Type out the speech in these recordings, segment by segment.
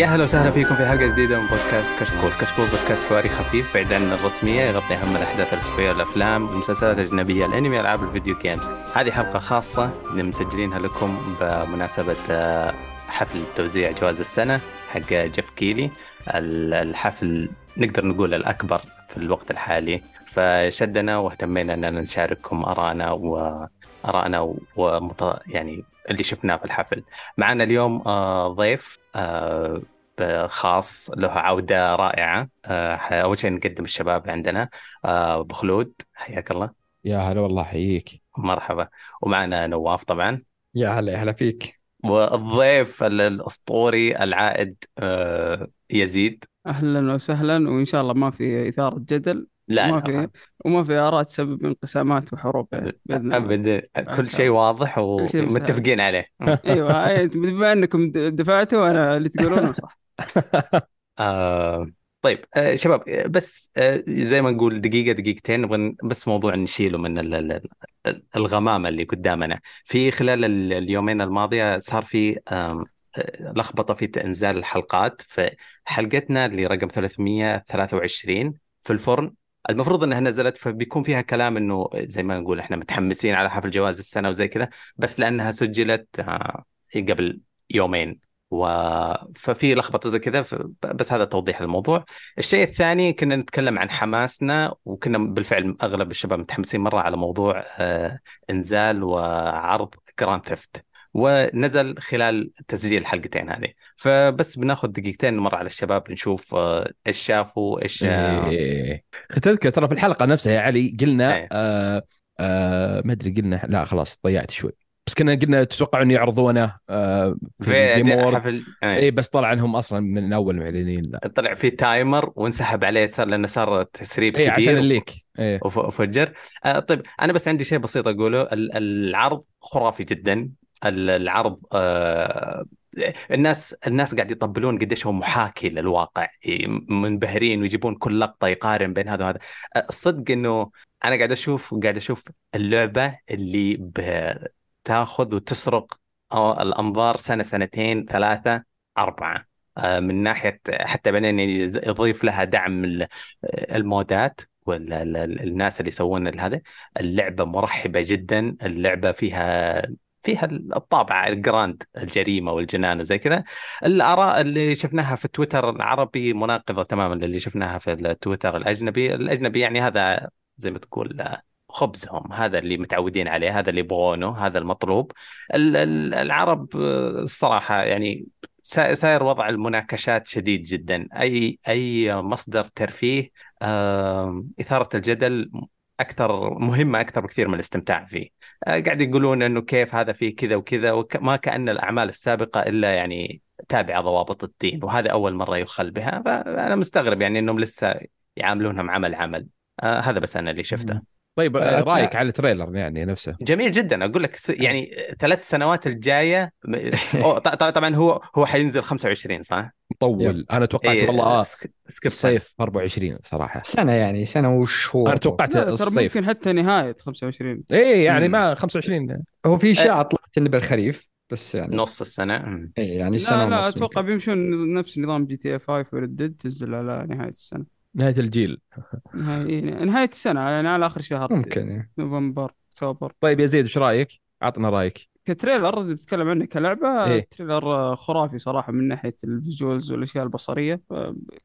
يا أهلا وسهلا فيكم في حلقة جديدة من بودكاست كشكول، كشكول بودكاست حواري خفيف بعيد عن الرسمية يغطي أهم الأحداث الاسبوعيه الافلام، المسلسلات الأجنبية، الأنمي، ألعاب ال video games. هذه حلقة خاصة مسجلينها لكم بمناسبة آه، حفل توزيع جوائز السنة حق جيف كيلي، الحفل نقدر نقول الأكبر في الوقت الحالي، فشدنا واهتمينا أننا نشارككم ارائنا وارائنا ومط... يعني اللي شفناه في الحفل. معنا اليوم آه، ضيف خاص له عودة رائعة. آه، أول شيء نقدم الشباب عندنا. أبو خلود حياك الله. يا هلا والله حييك. مرحبا. ومعنا نواف طبعا. يا هلا هلا فيك. والضيف الأسطوري العائد يزيد. أهلا وسهلا وإن شاء الله ما في إثارة جدل. لا وما في وما في آراء تسبب انقسامات وحروب بإذن الله. ابدا كل شيء واضح. ومتفقين عليه. أيوه بما أنكم دفعتوا أنا اللي تقولونه صح. آه طيب آه شباب بس آه زي ما نقول دقيقة دقيقتين نبغى بس موضوع نشيله من ال- ال- ال- الغمامة اللي قدامنا. في خلال ال- اليومين الماضية صار في آه، لخبطة في إنزال الحلقات. فحلقتنا اللي رقم 323 في الفرن المفروض إنها نزلت فبيكون فيها كلام إنه زي ما نقول إحنا متحمسين على حفل جوائز السنة وزي كذا بس لأنها سجلت آه، قبل يومين و... ففي لخبطة زي كذا. بس هذا توضيح الموضوع الشيء الثاني كنا نتكلم عن حماسنا وكنا بالفعل أغلب الشباب متحمسين مرة على موضوع آه إنزال وعرض Grand Theft ونزل خلال تسجيل الحلقتين هذه. فبس بناخذ دقيقتين نمر على الشباب نشوف آه، إيش شافوا إيش آه، إيه. تذكر ترى في الحلقة نفسها يا علي قلنا إيه. آه آه ما أدري قلنا لا خلاص ضيعت شوي. بس كنا قلنا تتوقع إنه يعرضونه آه في في. حفل اي بس طلع إنهم أصلا من أول معلنين لا. طلع في تايمر وانسحب عليه صار لأنه صار تسريب اي كبير عشان الليك وف- وفجر. آه طيب أنا بس عندي شيء بسيط أقوله ال- العرض خرافي جدا. العرض آه الناس الناس قاعد يطبلون قديش هو محاكي للواقع منبهرين ويجيبون كل لقطة يقارن بين هذا وهذا. الصدق إنه أنا قاعد أشوف قاعد أشوف اللعبة اللي بتاخذ وتسرق آه، الأنظار سنة سنتين ثلاثة أربعة. آه، من ناحية حتى بعدين يضيف لها دعم ال- المودات والناس اللي يسوون هذا. اللعبة مرحبة جدا اللعبة فيها فيها الطابع ال Grand الجريمة والجنان وزي كذا. الآراء اللي شفناها في تويتر العربي مناقضة تماما للي شفناها في التويتر الأجنبي. الأجنبي يعني هذا زي ما تقول خبزهم هذا اللي متعودين عليه هذا اللي يبغونه هذا المطلوب. ال- ال- العرب الصراحة يعني صاير وضع المناقشات شديد جدا. اي أي مصدر ترفيه إثارة الجدل أكثر مهمة أكثر بكثير من الاستمتاع فيه. آه، قاعد يقولون إنه كيف هذا فيه كذا وكذا وما كأن الأعمال السابقة إلا يعني تابعة ضوابط الدين وهذا أول مرة يخل بها. فأنا مستغرب يعني إنهم لسه يعاملونهم عمل عمل. آه هذا بس أنا اللي شفته. طيب آه، آه، رأيك على التريلر يعني نفسه؟ جميل جدا. أقول لك س- يعني ثلاث سنوات الجاية طبعا هو هو حينزل 25 صح؟ مطول. أنا توقعت إيه، والله آه. الصيف 24 صراحة سنة يعني سنة وشهور. أنا توقعت الصيف. ممكن حتى نهاية 25 إيه يعني مم. ما 25 هو في إشاعة طلعت إنه بالخريف بس يعني نص السنة. إيه يعني سنة لا لا ونص أتوقع. بيمشون نفس نظام GTA 5 و Red Dead تنزل على نهاية السنة. نهاية الجيل. نهاية نهاية السنة يعني على آخر شهر. ممكن يعني. نوفمبر أكتوبر. طيب يا زيد إيش رأيك؟ عطنا رأيك. ك trailer اللي بتتكلم عنه كلعبة إيه. trailer خرافي صراحة من ناحية ال visuals والأشياء البصرية.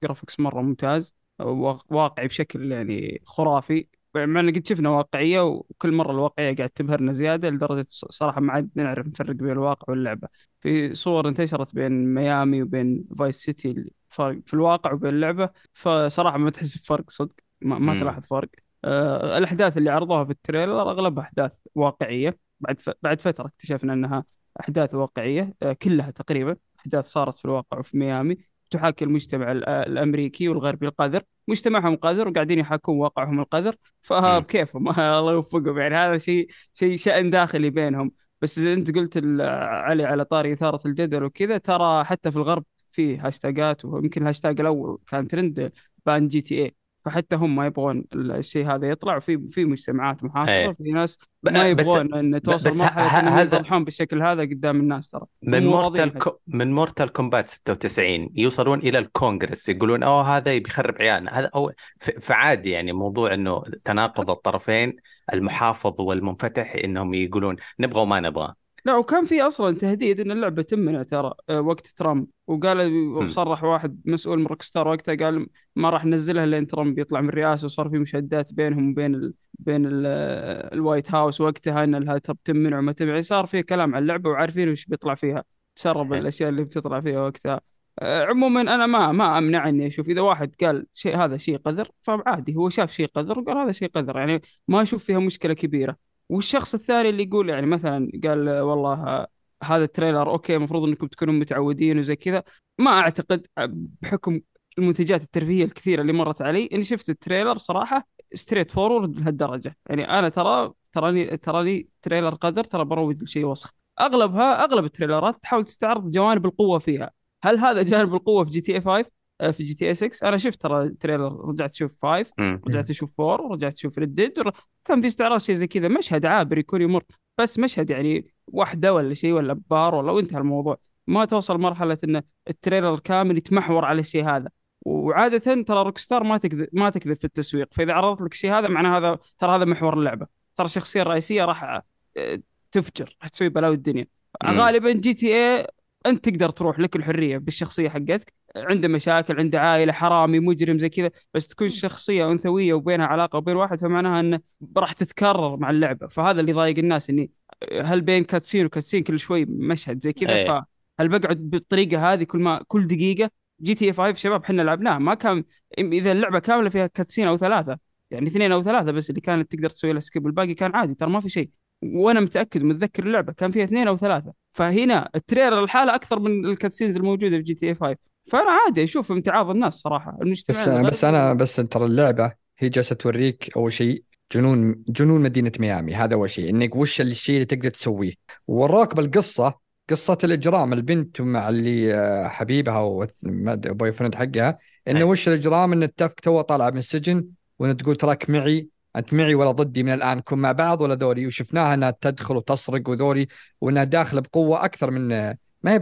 graphics مرة ممتاز واق- واقعي بشكل يعني خرافي. مع إن قد شفنا واقعية وكل مرة الواقعية قاعد تبهرنا زيادة لدرجة ص- صراحة ما عاد نعرف نفرق بين الواقع واللعبة. في صور انتشرت بين ميامي وبين Vice City الفرق في الواقع وبين اللعبة فصراحة ما تحس بفرق صدق ما, ما. تلاحظ فرق. آه، الأحداث اللي عرضوها في ال trailer أغلبها أحداث واقعية. بعد ف... بعد فترة اكتشفنا أنها أحداث واقعية آه، كلها تقريبا أحداث صارت في الواقع وفي ميامي. تحاكي المجتمع ال- الأمريكي والغربي القذر. مجتمعهم قذر وقاعدين يحاكون واقعهم القذر. فبكيفهم الله يوفقهم. يعني هذا شيء شيء شأن داخلي بينهم. بس أنت قلت علي على طاري إثارة الجدل وكذا ترى حتى في الغرب في هاشتاجات ويمكن الهاشتاج الأول كان trend ban GTA فحتى هم ما يبغون الشيء هذا يطلع وفي في مجتمعات محافظة إيه. في ناس ما يبغون إن توصل مرحلة إنهم هذا- يفضحون بالشكل هذا قدام الناس ترى من Mortal. كو... من Mortal Kombat 96 يوصلون إلى الكونغرس يقولون أوه هذا بيخرب عيالنا هذا. ف... فعادي يعني موضوع إنه تناقض الطرفين المحافظ والمنفتح إنهم يقولون نبغى وما نبغى لا وكان في أصلا تهديد إن اللعبة تمنع ترى آه، وقت ترامب. وقال وصرح واحد مسؤول من Rockstar وقتها قال ما راح ننزلها لين ترامب يطلع من الرئاسة وصار في مشادات بينهم وبين ال... بين ال... آه، ال White House وقتها إن لها تمنع وما تمنع. صار في كلام عن اللعبة وعارفين وش بيطلع فيها تسرب الأشياء اللي بتطلع فيها وقتها. آه، عموما أنا ما ما امنع إني أشوف. إذا واحد قال شيء هذا شيء قذر فعادي هو شاف شيء قذر وقال هذا شيء قذر. يعني ما أشوف فيها مشكلة كبيرة. والشخص الثاني اللي يقول يعني مثلا قال والله هذا ال trailer okay المفروض إنكم تكونوا متعودين وزي كذا. ما أعتقد بحكم المنتجات الترفيهية الكثيرة اللي مرت علي إني شفت ال trailer صراحة straightforward لهالدرجة. يعني أنا ترى تراني تراني trailer قذر ترى يروج لشيء وسخ. أغلبها أغلب التريلرات تحاول تستعرض جوانب القوة فيها. هل هذا جانب القوة في GTA 5 آه، في GTA 6 أنا شفت ترى trailer رجعت أشوف 5 مم. رجعت أشوف 4 ورجعت أشوف Red Dead كان في استعراض شيء زي كذا مشهد عابر يكون يمر بس مشهد يعني واحدة ولا شيء ولا بار ولا وانتهى الموضوع. ما توصل مرحلة إن ال trailer كامل يتمحور على الشيء هذا. وعادة ترى Rockstar ما تكذب ما تكذب في التسويق. فإذا عرضت لك الشيء هذا معناه هذا ترى هذا محور اللعبة. ترى الشخصيه الرئيسيه راح آه، تفجر راح تسوي بلاوي الدنيا. غالبا GTA أنت تقدر تروح لك الحرية بالشخصية حقتك. عنده مشاكل عنده عائلة حرامي مجرم زي كذا بس تكون شخصية أنثوية وبينها علاقة وبين واحد فمعناها إنه راح تتكرر مع اللعبة. فهذا اللي ضايق الناس إني هل بين cutscene و cutscene كل شوي مشهد زي كذا إيه. فهل بقعد بالطريقة هذه كل ما كل دقيقة؟ GTA 5 شباب إحنا لعبناها ما كان إذا اللعبة كاملة فيها cutscene أو ثلاثة يعني اثنين أو ثلاثة بس اللي كانت تقدر تسوي لها skip الباقي كان عادي ترى ما في شيء. وأنا متأكد ومتذكر اللعبة كان فيها اثنين أو ثلاثة. فهنا ال trailer الحالة أكثر من ال cutscenes الموجودة في GTA 5 فأنا عادي أشوف امتعاض الناس صراحة المجتمع بس الغربي- بس أنا بس ترى اللعبة هي جالسة توريك أول شيء جنون جنون مدينة ميامي هذا أول شيء إنك وش الشيء اللي تقدر تسويه. وراك بالقصة قصة الإجرام البنت مع اللي آه، حبيبها و boyfriend حقها إنه. وش الإجرام؟ إن التفك تو طالعة من السجن وان تقول تراك معي أنت معي ولا ضدي من الآن نكون مع بعض ولا ذولي. وشفناها إنها تدخل وتسرق وذولي وإنها داخلة بقوة أكثر من ما هي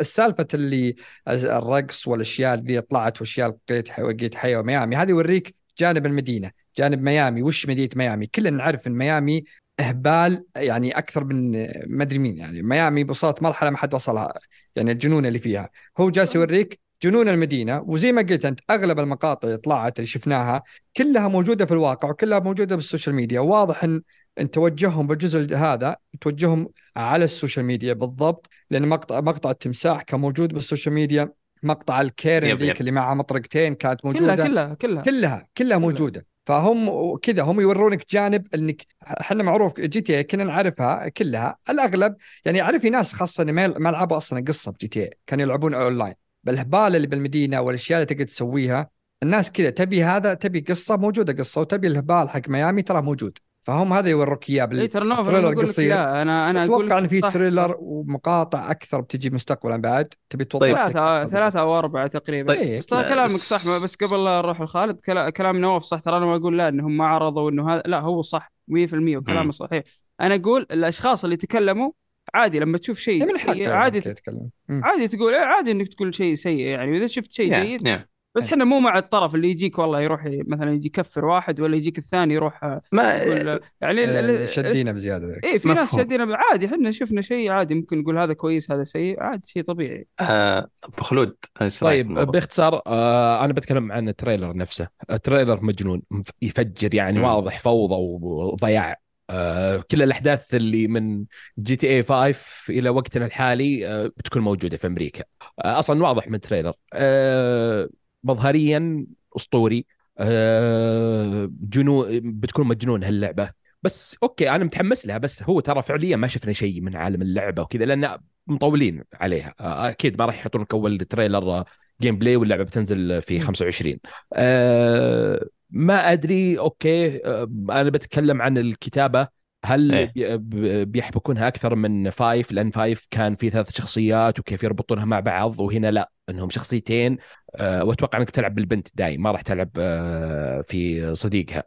السالفة اللي الرقص والأشياء اللي طلعت وأشياء لقيت لقيت حياه وميامي هذه يوريك جانب المدينة جانب ميامي وش مدينة ميامي؟ كلنا نعرف إن ميامي إهبال يعني أكثر من ما أدري مين يعني ميامي وصلت مرحلة ما حد وصلها يعني الجنون اللي فيها. هو جالس يوريك جنون المدينة وزي ما قلت أنت أغلب المقاطع اللي طلعت اللي شفناها كلها موجودة في الواقع وكلها موجودة بال social media واضح إن إن توجههم بالجزء هذا توجههم على ال social media بالضبط لأن مقطع مقطع التمساح كان موجود بال social media مقطع ال Karen. ذيك اللي معها مطرقتين كانت كلها موجودة. كلها كلها. كلها كلها موجودة. فهم كذا هم يورونك جانب إنك إحنا معروف GTA كنا نعرفها كلها. الأغلب يعني اعرف في ناس خاصة ما لعبوا أصلا قصة ب GTA كانوا يلعبون أونلاين. بالهبال اللي بالمدينة والأشياء اللي تقدر تسويها الناس كذا تبي هذا تبي قصة موجودة قصة وتبي الهبال حق ميامي ترى موجود. فهم هذا يوروك إياه اي بال... ترى نوف trailer أنا أقول لك قصير. لا أنا أنا أقول أتوقع إن في. trailer ومقاطع أكثر بتجي مستقبلا بعد تبي توضح طيب. ثلاثة. ثلاثة أو أربعة تقريبا طيب. بس ترى لا، كلامك صح بس قبل لا نروح لخالد كلا- كلام نواف صح ترى أنا ما أقول لا إنهم ما عرضوا إنه هذا لا هو صح 100% وكلامه. صحيح أنا أقول الأشخاص اللي تكلموا عادي لما تشوف إيه شيء من سيء عادي تتكلم. عادي تقول إيه، عادي إنك تقول شيء سيء يعني وإذا شفت شيء نعم، جيد نعم. بس إيه. إحنا مو مع الطرف اللي يجيك والله يروح مثلا يجي يكفر واحد ولا يجيك الثاني يروح آه، ما يقول يعني آه، شدينا بزيادة. إيه في ناس. شادين عادي إحنا شفنا شيء عادي ممكن نقول هذا كويس هذا سيء عادي شيء طبيعي آه، أبو خلود طيب؟ باختصار آه أنا بتكلم عن ال trailer نفسه ال trailer مجنون يفجر يعني مم. واضح فوضى وضياع آه كل الأحداث اللي من GTA 5 إلى وقتنا الحالي آه بتكون موجودة في أمريكا آه أصلا واضح من ال trailer آه مظهريا أسطوري. آه جنون بتكون مجنون هاللعبة. بس okay أنا متحمس لها بس هو ترى فعليا ما شفنا شيء من عالم اللعبة وكذا لأن مطولين عليها. آه، أكيد ما راح يحطون لك اول trailer آه، gameplay واللعبة بتنزل في 25 آه ما أدري okay. آه أنا بتكلم عن الكتابة. هل إيه. ب- بيحبكونها أكثر من five؟ لأن five كان في ثلاث شخصيات وكيف يربطونها مع بعض وهنا لا إنهم شخصيتين. آه، وأتوقع إنك تلعب بالبنت دايم ما راح تلعب آه، في صديقها.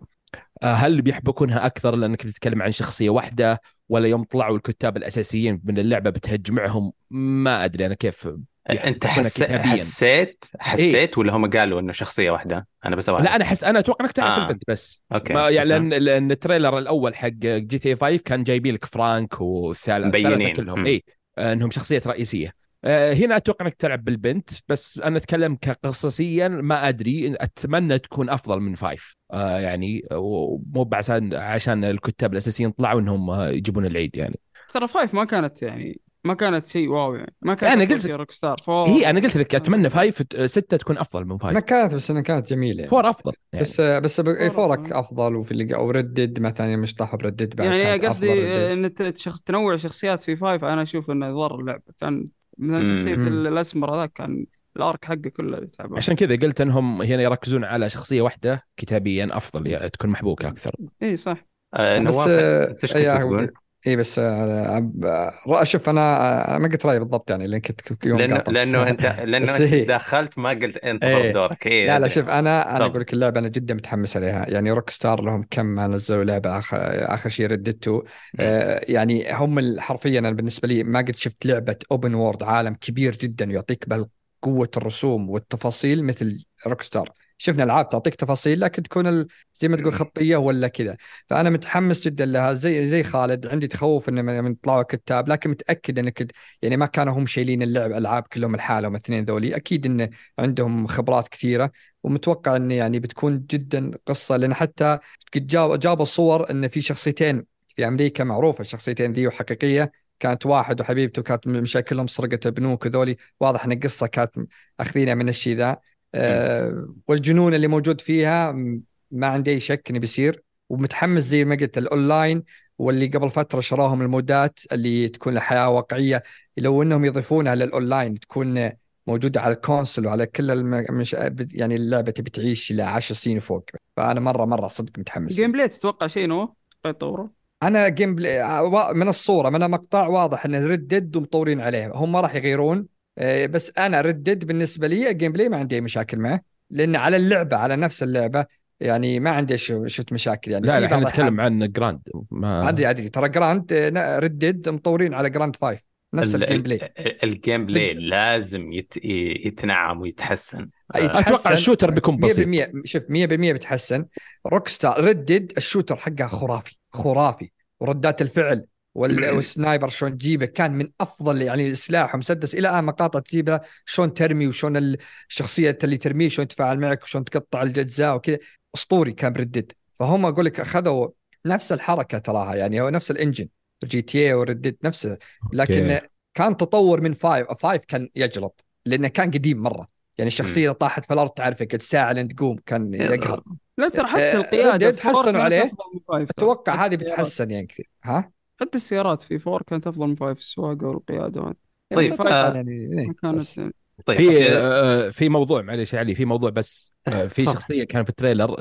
آه، هل بيحبكونها أكثر لأنك بتتكلم عن شخصية واحدة ولا يوم طلعوا الكتاب الأساسيين من اللعبة بتهجمعهم ما أدري أنا كيف أنت حس... حسيت حسيت ولا هم قالوا إنه شخصية واحدة أنا بس. لا أنا احس أنا أتوقع إنك تلعب آه. البنت بس okay ما يعني بس- لأن لأن ال trailer الأول حق GT 5 كان جايبين لك فرانك. الثلاثة كلهم. اي إنهم شخصية رئيسية آه، هنا أتوقع إنك تلعب بالبنت بس أنا أتكلم كقصصيا ما أدري أتمنى تكون أفضل من five آه، يعني مو عشان عشان الكتاب الأساسيين طلعوا إنهم آه، يجيبون العيد يعني ترى فايف ما كانت يعني ما كانت شيء واو يعني. ما كانت أنا أفضل قلت- شيء روك ستار فور هي أنا قلت لك أتمنى فايف ستة تكون أفضل من ما فايف كانت بس إنها كانت جميلة يعني. فور أفضل يعني. بس بس إيه، فور فورك أفضل وفي اللي أو ردد مثلا مش طاحوا بردد بعد يعني قصدي. إن شخص تنوع شخصيات في فايف أنا أشوف إنه ضر اللعبه كان مثلا. شخصية الأسمر هذاك كان الأرك حقه كله تعبان عشان كذا قلت إنهم هنا يركزون على شخصية واحدة كتابيا أفضل يعني تكون محبوكة أكثر. اي صح. آه بس نواف آه، كنت تقول؟ إي بس آه، عب- آه، شوف أنا آه، ما قلت رأيي بالضبط يعني لأن كنت يوم لأنه لأنه أنت لأنه دخلت ما قلت أنت إيه. دورك. إيه لا لا. شوف أنا أنا. أقول لك اللعبه أنا جدا متحمس عليها. يعني Rockstar لهم كم ما نزلوا لعبة اخر, آخر شيء Red Dead آه يعني هم حرفيا أنا بالنسبة لي ما قد شفت لعبة open world عالم كبير جدا يعطيك بهالقوة الرسوم والتفاصيل مثل Rockstar. شفنا العاب تعطيك تفاصيل لكن تكون ال- زي ما تقول خطية ولا كذا. فأنا متحمس جدا لها زي زي خالد عندي تخوف انه من من طلعوا كتاب لكن متأكد إنك يعني ما كانوا هم شايلين اللعب العاب كلهم لحالهم الاثنين ذولي. أكيد انه عندهم خبرات كثيرة ومتوقع إن يعني بتكون جدا قصة. لأن حتى قد جاب جابوا صور إن في شخصيتين في أمريكا معروفة الشخصيتين ذي وحقيقية. كانت واحد وحبيبته كانت مشاكلهم سرقة بنوك وذولي. واضح إن القصة كانت أخذينها من الشيء ذا. والجنون اللي موجود فيها ما عندي أي شك إنه بيصير. ومتحمس زي ما قلت الأونلاين واللي قبل فترة شراهم ال mods اللي تكون الحياة واقعية. لو إنهم يضيفونها للأونلاين تكون موجودة على ال console وعلى كل الم... مش... يعني اللعبة تبي تعيش إلى 10 سنين فوق. فأنا مرة مرة صدق متحمس. gameplay تتوقع شيء new يطوره أنا gameplay وا- من الصورة من المقطع واضح إن Red Dead ومطورين عليه هم ما راح يغيرون. آه، بس أنا Red Dead بالنسبة لي ال gameplay ما عندي أي مشاكل معه لأن على اللعبة على نفس اللعبة يعني ما عندي شو- شفت مشاكل. يعني لا إحنا نتكلم عن Grand ما ادري ادري ترى Grand Red Dead مطورين على Grand 5 نفس ال- ال game ال- play ال gameplay لازم يت... يتنعم ويتحسن. آه،. أتوقع ال shooter بيكون بسيط. 100% شوف 100% بتحسن. Rockstar Red Dead ال shooter حقها خرافي خرافي. وردات الفعل وال sniper شلون تجيبه كان من أفضل يعني سلاح ومسدس إلى الآن مقاطع تجيبها شلون ترمي وشلون الشخصية اللي ترميه شلون تتفاعل معك وشلون تقطع الأجزاء وكذا. أسطوري كان ب Red Dead. فهم أقول لك أخذوا نفس الحركة تراها يعني هو نفس ال engine. GTA و Red Dead نفسه. لكن okay. كان تطور من five five كان يجلط لأنه كان قديم مرة. يعني الشخصية اللي طاحت في الأرض تعرفك ساعة لين تقوم كان يقهر. لا ترى حتى آه، القيادة Red Dead في four حسنوا كانت عليه. أتوقع هذه بتحسن يعني كثير. ها؟ حتى السيارات في Four كانت أفضل من Five السواقه والقيادة يعني طيب، أتوقع آه، يعني إيه، كانت. طيب في آه، آه، في موضوع معلش يا علي في موضوع بس آه، في. شخصية كان في التريلر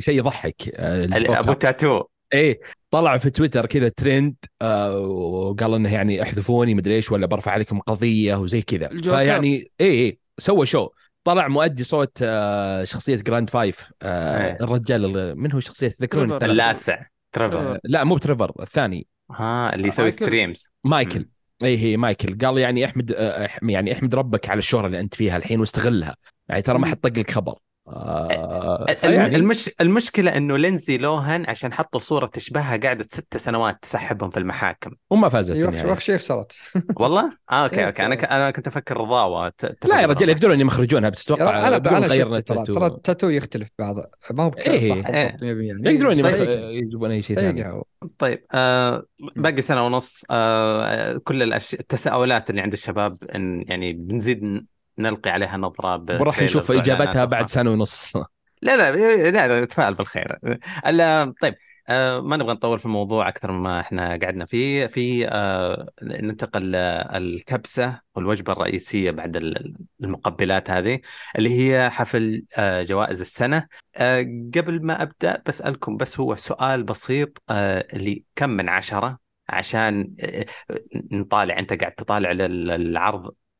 شيء يضحك. أبو تاتو إيه طلع في تويتر كذا ترند آه وقال إنه يعني احذفوني مدري إيش ولا برفع عليكم قضية وزي كذا. فيعني إيه إيه سوى شو طلع مؤدي صوت آه شخصية Grand Five آه. الرجال اللي- من هو شخصيه. الثلاثة. اللاسع تريفر. لا مو بتريفر الثاني ها اللي يسوي. streams مايكل. اي هي مايكل قال يعني احمد آه، يعني احمد ربك على الشهرة اللي انت فيها الحين واستغلها يعني ترى ما مم. حطق لك خبر آه المش... المشكلة إنه ليندزي لوهان عشان حطوا صورة تشبهها قعدت ست سنوات تسحبهم في المحاكم وما فازت أيوه النهاية وآخر شيء خسرت والله آه أوكي إيه، أوكي أنا ك... أنا كنت أفكر رضاوه ت... لا يا. رجال يقدرون يخرجونها بتتوقع أنا أنا غيرنا ترى التاتو. ترى التاتو يختلف بعض ما هو إيه، صح إيه. بالضبط 100% يعني يقدرون. يجيبون أي شيء ثاني. طيب آه باقي سنة ونص آه كل الأشياء التساؤلات اللي عند الشباب إن يعني بنزيد نلقي عليها نظرة وراح نشوف إجابتها بعد. سنة ونص. لا لا لا, لا نتفائل بالخير. ال- طيب آه، ما نبغى نطول في الموضوع أكثر ما إحنا قعدنا فيه. في آه، ننتقل الكبسه والوجبة الرئيسية بعد ال- المقبلات هذه اللي هي حفل آه، جوائز السنة. قبل ما أبدأ بسألكم بس هو سؤال بسيط اللي كم من عشرة عشان نطالع أنت قاعد تطالع لل-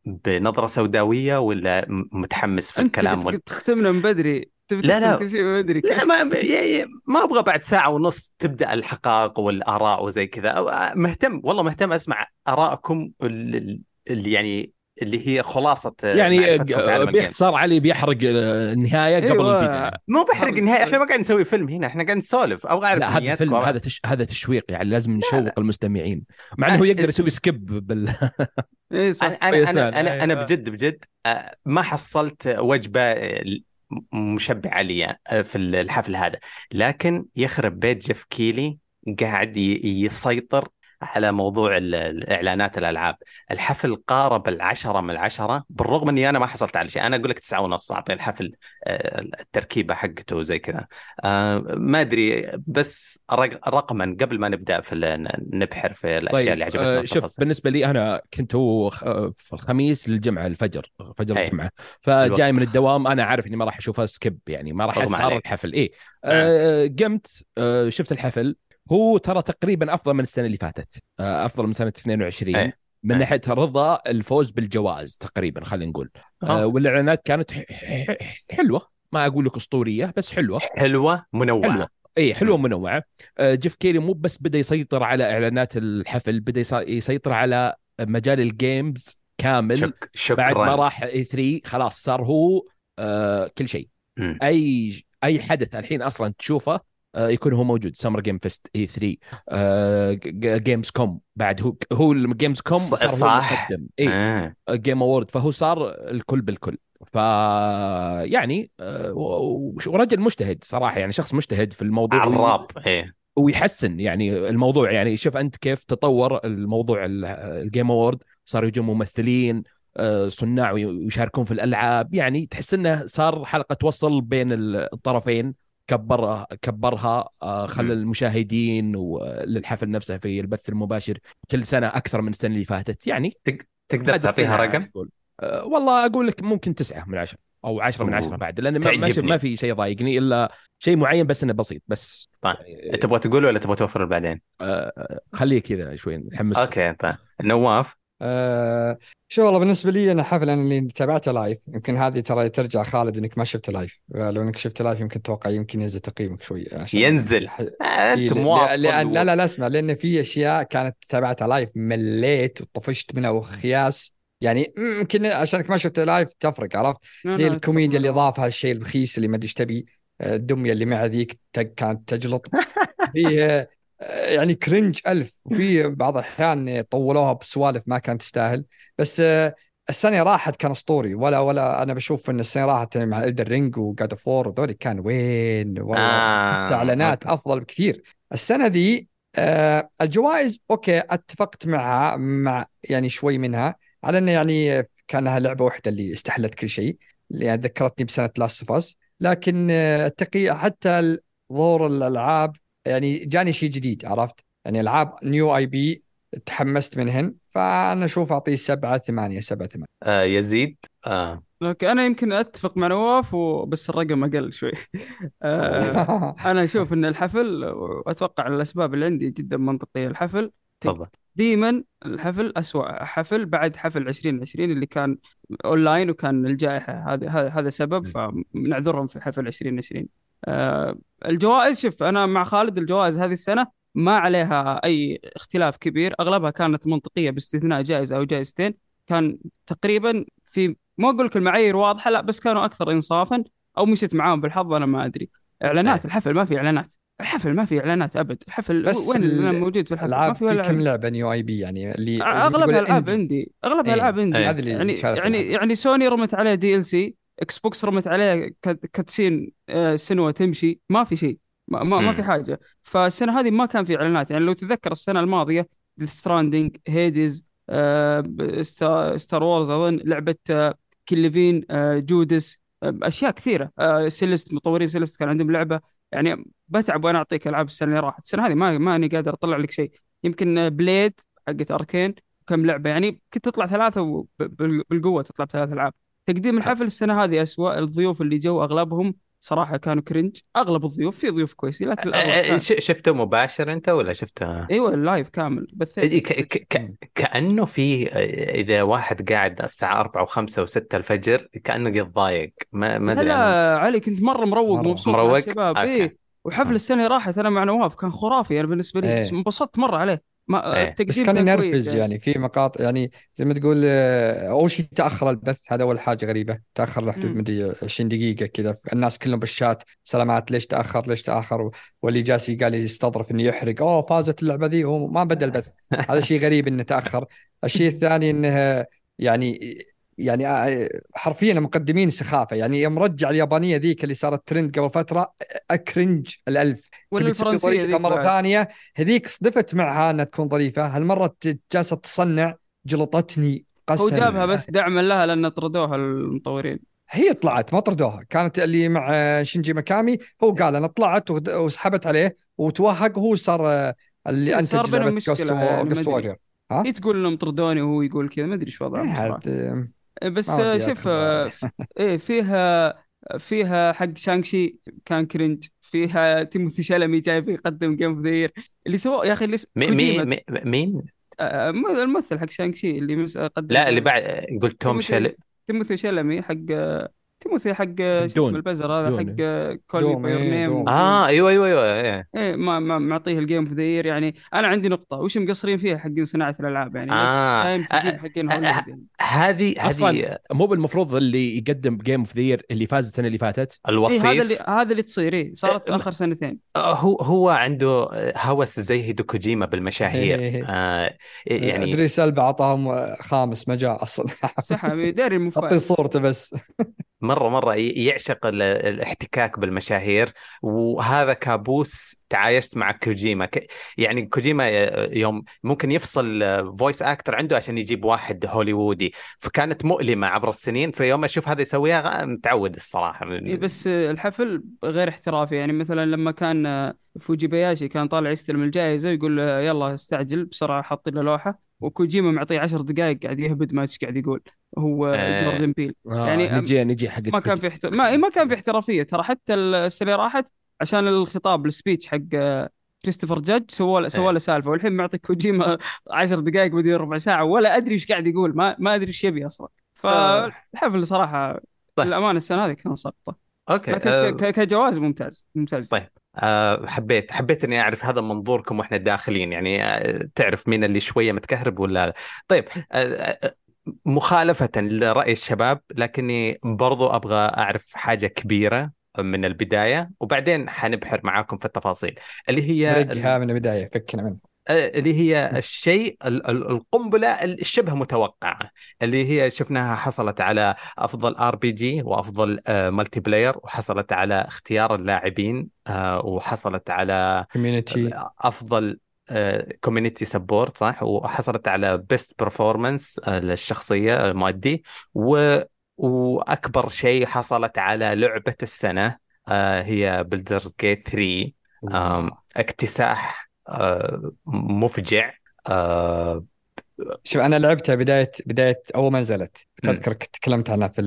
العرض بنظرة سوداوية ولا متحمس في الكلام ولا تختمنا من بدري. تبي لا، لا. كل شيء من بدري. لا ما ما أبغى بعد ساعة ونص تبدأ الحقائق والآراء وزي كذا. أو- مهتم والله مهتم أسمع ارائكم ال- اللي يعني اللي هي خلاصة يعني في عالم ال game. باختصار علي بيحرق آه، النهاية قبل أيوة. البداية مو بحرق حرق. النهاية إحنا ما قاعد نسوي فيلم هنا إحنا قاعد نسولف أبغى أعرف لا هذا فيلم هذا تش... هذا تشويق يعني لازم لا. نشوق المستمعين مع إنه هو يقدر يسوي skip بال اي صح أنا أنا. أنا أنا, أنا أيوة. بجد بجد آه، ما حصلت وجبة آه، مشبعة لي آه، في الحفل هذا لكن يخرب بيت جيف كيلي قاعد يسيطر على موضوع ال- الإعلانات الألعاب الحفل قارب العشرة من العشرة بالرغم إني أنا ما حصلت على شيء أنا أقول لك تسعة ونص أعطي الحفل آه، التركيبة حقته وزي كذا آه، ما أدري بس رق- رقما قبل ما نبدأ في نبحر في الأشياء طيب اللي عجبتنا آه، شوف. بالنسبة لي أنا كنت هو في الخميس للجمعة الفجر فجر أي. الجمعة فجاي. من الدوام أنا عارف إني ما راح اشوفها سكيب يعني ما راح أسهر. الحفل إيه آه، قمت آه، شفت الحفل هو ترى تقريبا أفضل من السنة اللي فاتت. آه، أفضل من سنة 22 أي. من أي. ناحية رضا الفوز بالجوائز تقريبا خلينا نقول. آه. آه، والإعلانات كانت حلوة. ما أقول لك أسطورية بس حلوة. حلوة منوعة. حلوة. اي حلوة مم. منوعة. آه، جيف كيلي مو بس بدأ يسيطر على إعلانات الحفل بدأ يسيطر على مجال ال games كامل. شك... شكرا. بعد ما راح E3 خلاص صار هو آه كل شيء. أي أي حدث الحين أصلا تشوفه يكون هو موجود. Summer Game Fest E3 آه Gamescom بعد هو هو ال Gamescom صار هو صح. المقدم. اي آه. Game Award فهو صار الكل بالكل. ف يعني آه، ورجل مجتهد صراحة. يعني شخص مجتهد في الموضوع عراب. إيه. ويحسن يعني الموضوع. يعني شوف أنت كيف تطور الموضوع ال- ال Game Award صاروا يجون ممثلين آه، صناع ويشاركون في الألعاب. يعني تحس إنه صار حلقة وصل بين الطرفين. كبرها كبرها آه، خلى. المشاهدين وللحفل نفسه في البث المباشر كل سنة أكثر من السنة اللي فاتت يعني تقدر تعطيها رقم؟ أقول. أه والله أقول لك ممكن تسعة من عشرة أو عشرة من. عشرة بعد لأن ما, في شيء ضايقني إلا شيء معين بس إنه بسيط بس طيب. يعني تبغى تقول ولا تبغى توفر بعدين؟ أه خليه كذا شوي نحمس أوكي طيب نواف آه شو والله بالنسبة لي أنا حفل أنا اللي تابعته live يمكن هذه ترى ترجع خالد إنك ما شفت live لو إنك شفت live يمكن توقع يمكن ينزل تقييمك شوي عشان ينزل. ح- آه، إيه، أنت مواصل لأن لا لا لا اسمع لأن في أشياء كانت تابعتها live مليت وطفشت منها وخياس. يعني يمكن عشانك ما شفت live تفرق عرفت؟ لا، زي لا، الكوميديا اللي. ضافها الشيء البخيس اللي ما أدري إيش تبي آه، الدمية اللي مع ذيك كانت تجلط. فيه آه، يعني cringe ألف. وفي بعض الأحيان طولوها بسوالف ما كانت تستاهل. بس آه، السنة راحت كان أسطوري. ولا ولا أنا بشوف إن السنة راحت مع Elden Ring و God of War وذولي. كان وين؟ والله آه. حتى إعلانات أفضل بكثير. السنة ذي آه، الجوائز أوكي أتفقت معها مع يعني شوي منها. على إنه يعني كانها لعبة واحدة اللي استحلت كل شيء يعني ذكرتني بسنة Last of لكن آه، التقي حتى ظهور الألعاب يعني جاني شيء جديد عرفت؟ يعني ألعاب new IP تحمست منهن فأنا أشوف أعطيه سبعة ثمانية سبعة ثمانية. آه يزيد؟ آه. أوكي أنا يمكن أتفق مع نواف وبس الرقم أقل شوي. آه، أنا أشوف إن الحفل وأتوقع الأسباب اللي عندي جدا منطقية الحفل. تفضل. دائما الحفل أسوأ حفل بعد حفل 2020 اللي كان أونلاين وكان الجائحة هذا هذا سبب فنعذرهم في حفل 2020 آه الجوائز شوف أنا مع خالد الجوائز هذه السنة ما عليها أي اختلاف كبير. أغلبها كانت منطقية باستثناء جائزة أو جائزتين. كان تقريبا في ما أقول لك المعايير واضحة لا بس كانوا أكثر انصافا أو مشيت معاهم بالحظ أنا ما أدري. إعلانات إيه. الحفل ما في إعلانات. الحفل ما في إعلانات أبد. الحفل بس وين اللي ال- موجود في الحفل؟ العاب في ولا كم لعبة new IP؟ يعني اللي أغلبها ألعاب عندي. أغلبها إيه. ألعاب عندي. إيه. يعني يعني. يعني سوني رمت عليه DLC. Xbox رمت عليه cutscene آه، Senua تمشي ما في شيء ما, ما, ما في. حاجة. فالسنة هذه ما كان في إعلانات يعني لو تتذكر السنة الماضية Death Stranding Hades Star Wars أظن لعبة آه، كليفين آه، Judas آه، اشياء كثيرة. آه، Celeste مطورين Celeste كان عندهم لعبة. يعني بتعب وأنا أعطيك ألعاب السنة اللي راحت. السنة هذه ما ماني قادر أطلع لك شيء. يمكن آه، Blade حقت Arkane كم لعبة. يعني كنت تطلع ثلاثة بالقوة تطلع بثلاث ألعاب. تقديم الحفل السنة هذه أسوأ الضيوف اللي جو أغلبهم صراحة كانوا cringe أغلب الضيوف في ضيوف كويسين لكن. ش- شفته مباشر أنت ولا شفته إيوه ال live كامل بث إيه، ك- ك- ك- كأنه في إذا واحد قاعد الساعة 4 و5 و6 الفجر كأنه يتضايق ما ما لا أدري أنا. لا علي كنت مرة مروق مرة. مبسوط مع مروق؟ الشباب. إيه وحفل السنة راحت أنا مع نواف كان خرافي أنا بالنسبة لي إيه. انبسطت مرة عليه ما إيه. بس كان ينرفز يعني. في مقاطع يعني زي ما تقول آه، أول شيء تأخر البث هذا أول حاجة غريبة. تأخر لحدود. مدري 20 دقيقة كذا. الناس كلهم بالشات سلامات ليش تأخر ليش تأخر؟ واللي جالس قال يستظرف إنه يحرق. أوه فازت اللعبة ذي؟ هو ما بدأ البث. هذا شيء غريب إنه تأخر. الشيء الثاني إنه يعني يعني آه، حرفيا مقدمين سخافة. يعني يوم رجع اليابانية ذيك اللي صارت ترند قبل فترة cringe الألف. ولا تسوي الفرنسيه مرة. ثانية هذيك صدفت معها إنها تكون ظريفة. هالمرة جالسة تصنع جلطتني قسم هو جابها بس دعما لها لأن طردوها المطورين. هي طلعت ما طردوها. كانت اللي مع شينجي مكامي هو قال أنا طلعت وسحبت عليه وتوهق وهو صار آه، اللي إيه، انتج صار بينهم ghost يعني ها؟ هي تقول إنهم طردوني وهو يقول كذا ما أدري إيش وضعهم آه، بس شوف آه، إيه فيها فيها حق Shang-Chi كان cringe فيها تيموثي شلمي جاي يقدم Game of the Year سواه يا أخي اللي مين مين؟ آه، الممثل حق Shang-Chi اللي مس- قدم لا اللي بعد قلت توم تيموثي- شل تيموثي شلمي حق تيموثي حق شو اسمه. البزر هذا Dune، حق Call Me by Your إيه، Name. آه أيوه أيوه أيوه إيه. إيه ما ما معطيه ال Game of the يعني. أنا عندي نقطة وش مقصرين فيها حقين صناعة الألعاب يعني؟ آه. تجيب آه، حقين آه، هوليوود يعني هذه هذه أصلا مو بالمفروض اللي يقدم جيم اوف ذا اللي فاز السنة اللي فاتت؟ إيه الوصيف هذا اللي هذا اللي تصير إيه صارت إيه، آخر سنتين. هو هو عنده هوس زي هيدو كوجيما بالمشاهير. إيه. آه يعني ادريس البا أعطاهم آه، خامس ما جاء أصلا سحب داري المفاعل صورته بس. مرة مرة ي- يعشق ال- الاحتكاك بالمشاهير. وهذا كابوس تعايشت مع كوجيما. يعني كوجيما يوم ممكن يفصل voice actor عنده عشان يجيب واحد هوليوودي. فكانت مؤلمة عبر السنين. فيوم أشوف هذا يسويها متعود الصراحة. إيه بس الحفل غير احترافي. يعني مثلا لما كان فوجي بياشي كان طالع يستلم الجائزة يقول يلا استعجل بسرعة حط له لوحة. وكوجيما معطيه عشر دقائق قاعد يهبد ما إيش قاعد يقول. هو آه. جوردن بيل. يعني يعني نجي نجي حق ما كان في احتر... ما ما كان في احترافية ترى. حتى السنة راحت عشان الخطاب ال speech حق آه، كريستوفر جاج سوى له سوى له سالفة. والحين معطي كوجيما 10 دقائق بدون ربع ساعة ولا أدري إيش قاعد يقول. ما ما أدري إيش يبي أصلا. فالحفل صراحة طيب. للامانه السنة هذه كان سقطه okay لكن آه، ك- كجوائز ممتاز ممتاز. طيب. آه، حبيت حبيت إني أعرف هذا منظوركم وإحنا داخلين. يعني آه، تعرف مين اللي شوية متكهرب ولا لا. طيب آه، آه، مخالفة لرأي الشباب لكني برضو أبغى أعرف حاجة كبيرة من البداية وبعدين حنبحر معاكم في التفاصيل. اللي هي حرقها من البداية فكنا منه آه، اللي هي الشيء ال- ال- القنبلة الشبه متوقعة اللي هي شفناها حصلت على أفضل RPG وأفضل آه، multiplayer وحصلت على اختيار اللاعبين آه، وحصلت على community أفضل community support صح؟ وحصلت على best performance للشخصية المؤدي و وأكبر شيء حصلت على لعبة السنة آه، هي بلدرز جيت 3 آم، اكتساح آه، مفجع آه، شوف أنا لعبتها بداية بداية أول ما نزلت. تذكر تكلمت عنها في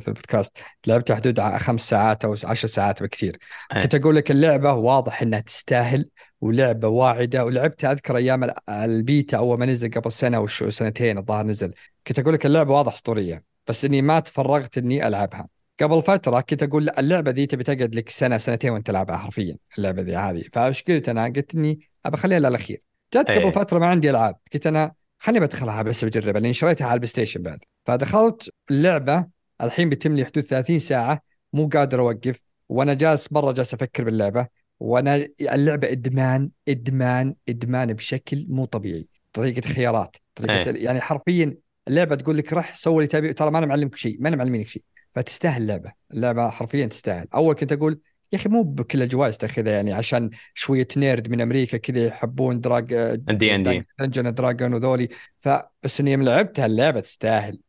في البودكاست. لعبتها حدود خمس ساعات أو عشر ساعات بكثير. أي. كنت أقول لك اللعبة واضح إنها تستاهل ولعبة واعدة ولعبتها أذكر أيام ال- البيتا أول ما نزل قبل سنة وشو سنتين الظاهر نزل. كنت أقول لك اللعبة واضح أسطورية بس إني ما تفرغت إني ألعبها. قبل فترة كنت أقول لأ اللعبة ذي تبي تقعد لك سنة سنتين وأنت تلعبها حرفيا اللعبة ذي هذه. فإيش قلت أنا؟ قلت إني أبى أخليها للأخير. جت إيه. قبل فترة ما عندي ألعاب قلت أنا خليني بدخلها بس بجربها لأني شريتها على البلاي ستيشن بعد. فدخلت اللعبة الحين بيتم لي حدود 30 ساعة مو قادر أوقف وأنا جالس برا جالس أفكر باللعبة. وأنا اللعبة إدمان إدمان إدمان بشكل مو طبيعي. طريقة خيارات طريقة إيه. يعني حرفيا اللعبة تقول لك رح سوي اللي تبي ترى ما أنا معلمك شيء ما أنا معلمينك شيء. فتستاهل اللعبة. اللعبة حرفيا تستاهل. أول كنت أقول يا أخي مو بكل الجوائز تأخذها يعني عشان شوية nerd من أمريكا كذا يحبون دراج دي ان دي Dungeon Dragon وذولي. فبس إني لعبتها اللعبة تستاهل.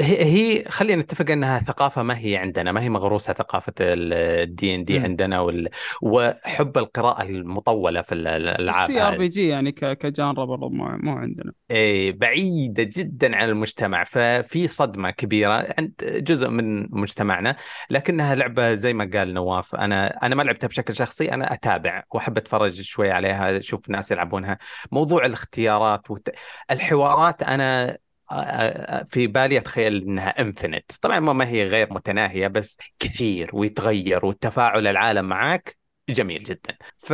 هي هي خلينا نتفق إنها ثقافة ما هي عندنا ما هي مغروسة ثقافة الدي ان دي. عندنا وال... وحب القراءة المطولة في ال- الالعاب CR. P G يعني ك- ك genre برضه مو مو عندنا إيه، بعيدة جدا عن المجتمع ففي صدمة كبيرة عند جزء من مجتمعنا لكنها لعبة زي ما قال نواف أنا أنا ما لعبتها بشكل شخصي أنا أتابع وأحب أتفرج شوي عليها أشوف ناس يلعبونها موضوع الاختيارات والت... الحوارات أنا آه، في بالي أتخيل إنها infinite طبعا ما هي غير متناهية بس كثير ويتغير والتفاعل العالم معك جميل جدا. ف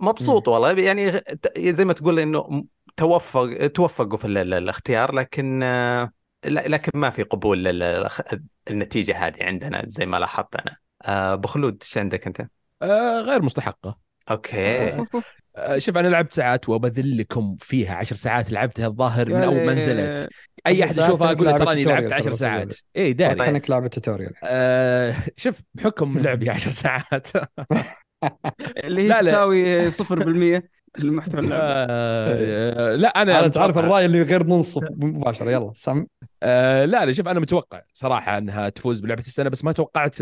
مبسوط والله. يعني زي ما تقول إنه توفق توفقوا في ال- ال- الاختيار لكن آه، لكن ما في قبول النتيجة هذه عندنا زي ما لاحظت أنا. آه، ابو خلود إيش عندك أنت؟ آه غير مستحقة. أوكي. آه شوف أنا لعبت ساعات وبذل لكم فيها عشر ساعات لعبتها الظاهر من أول ما نزلت. أي أحد يشوفها أقول له تراني لعبت ترى عشر بس ساعات. أقول. اي داري. خليك لعبة tutorial آه شوف بحكم لعبي عشر ساعات. اللي هي لا،. تساوي 0% المحتوى اللعبة. آه لا أنا أنا تعرف الراي اللي غير منصف مباشرة. يلا سم. آه لا لا شوف أنا متوقع صراحة أنها تفوز بلعبة السنة بس ما توقعت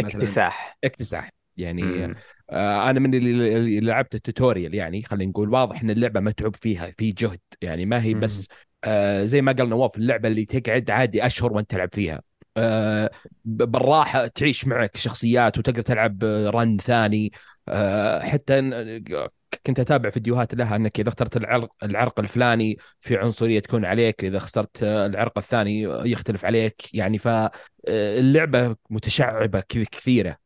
اكتساح. اكتساح. يعني مم. آه أنا من اللي, لعبت التوتوريال يعني خلينا نقول واضح إن اللعبة متعوب فيها في جهد يعني ما هي. بس آه زي ما قال نواف اللعبة اللي تقعد عادي أشهر وأنت تلعب فيها آه بالراحة تعيش معك شخصيات وتقدر تلعب run ثاني آه حتى كنت أتابع فيديوهات لها إنك إذا اخترت العرق العرق الفلاني في عنصرية تكون عليك إذا اخترت آه، العرق الثاني يختلف عليك. يعني فاللعبه متشعبة كذا كثيرة.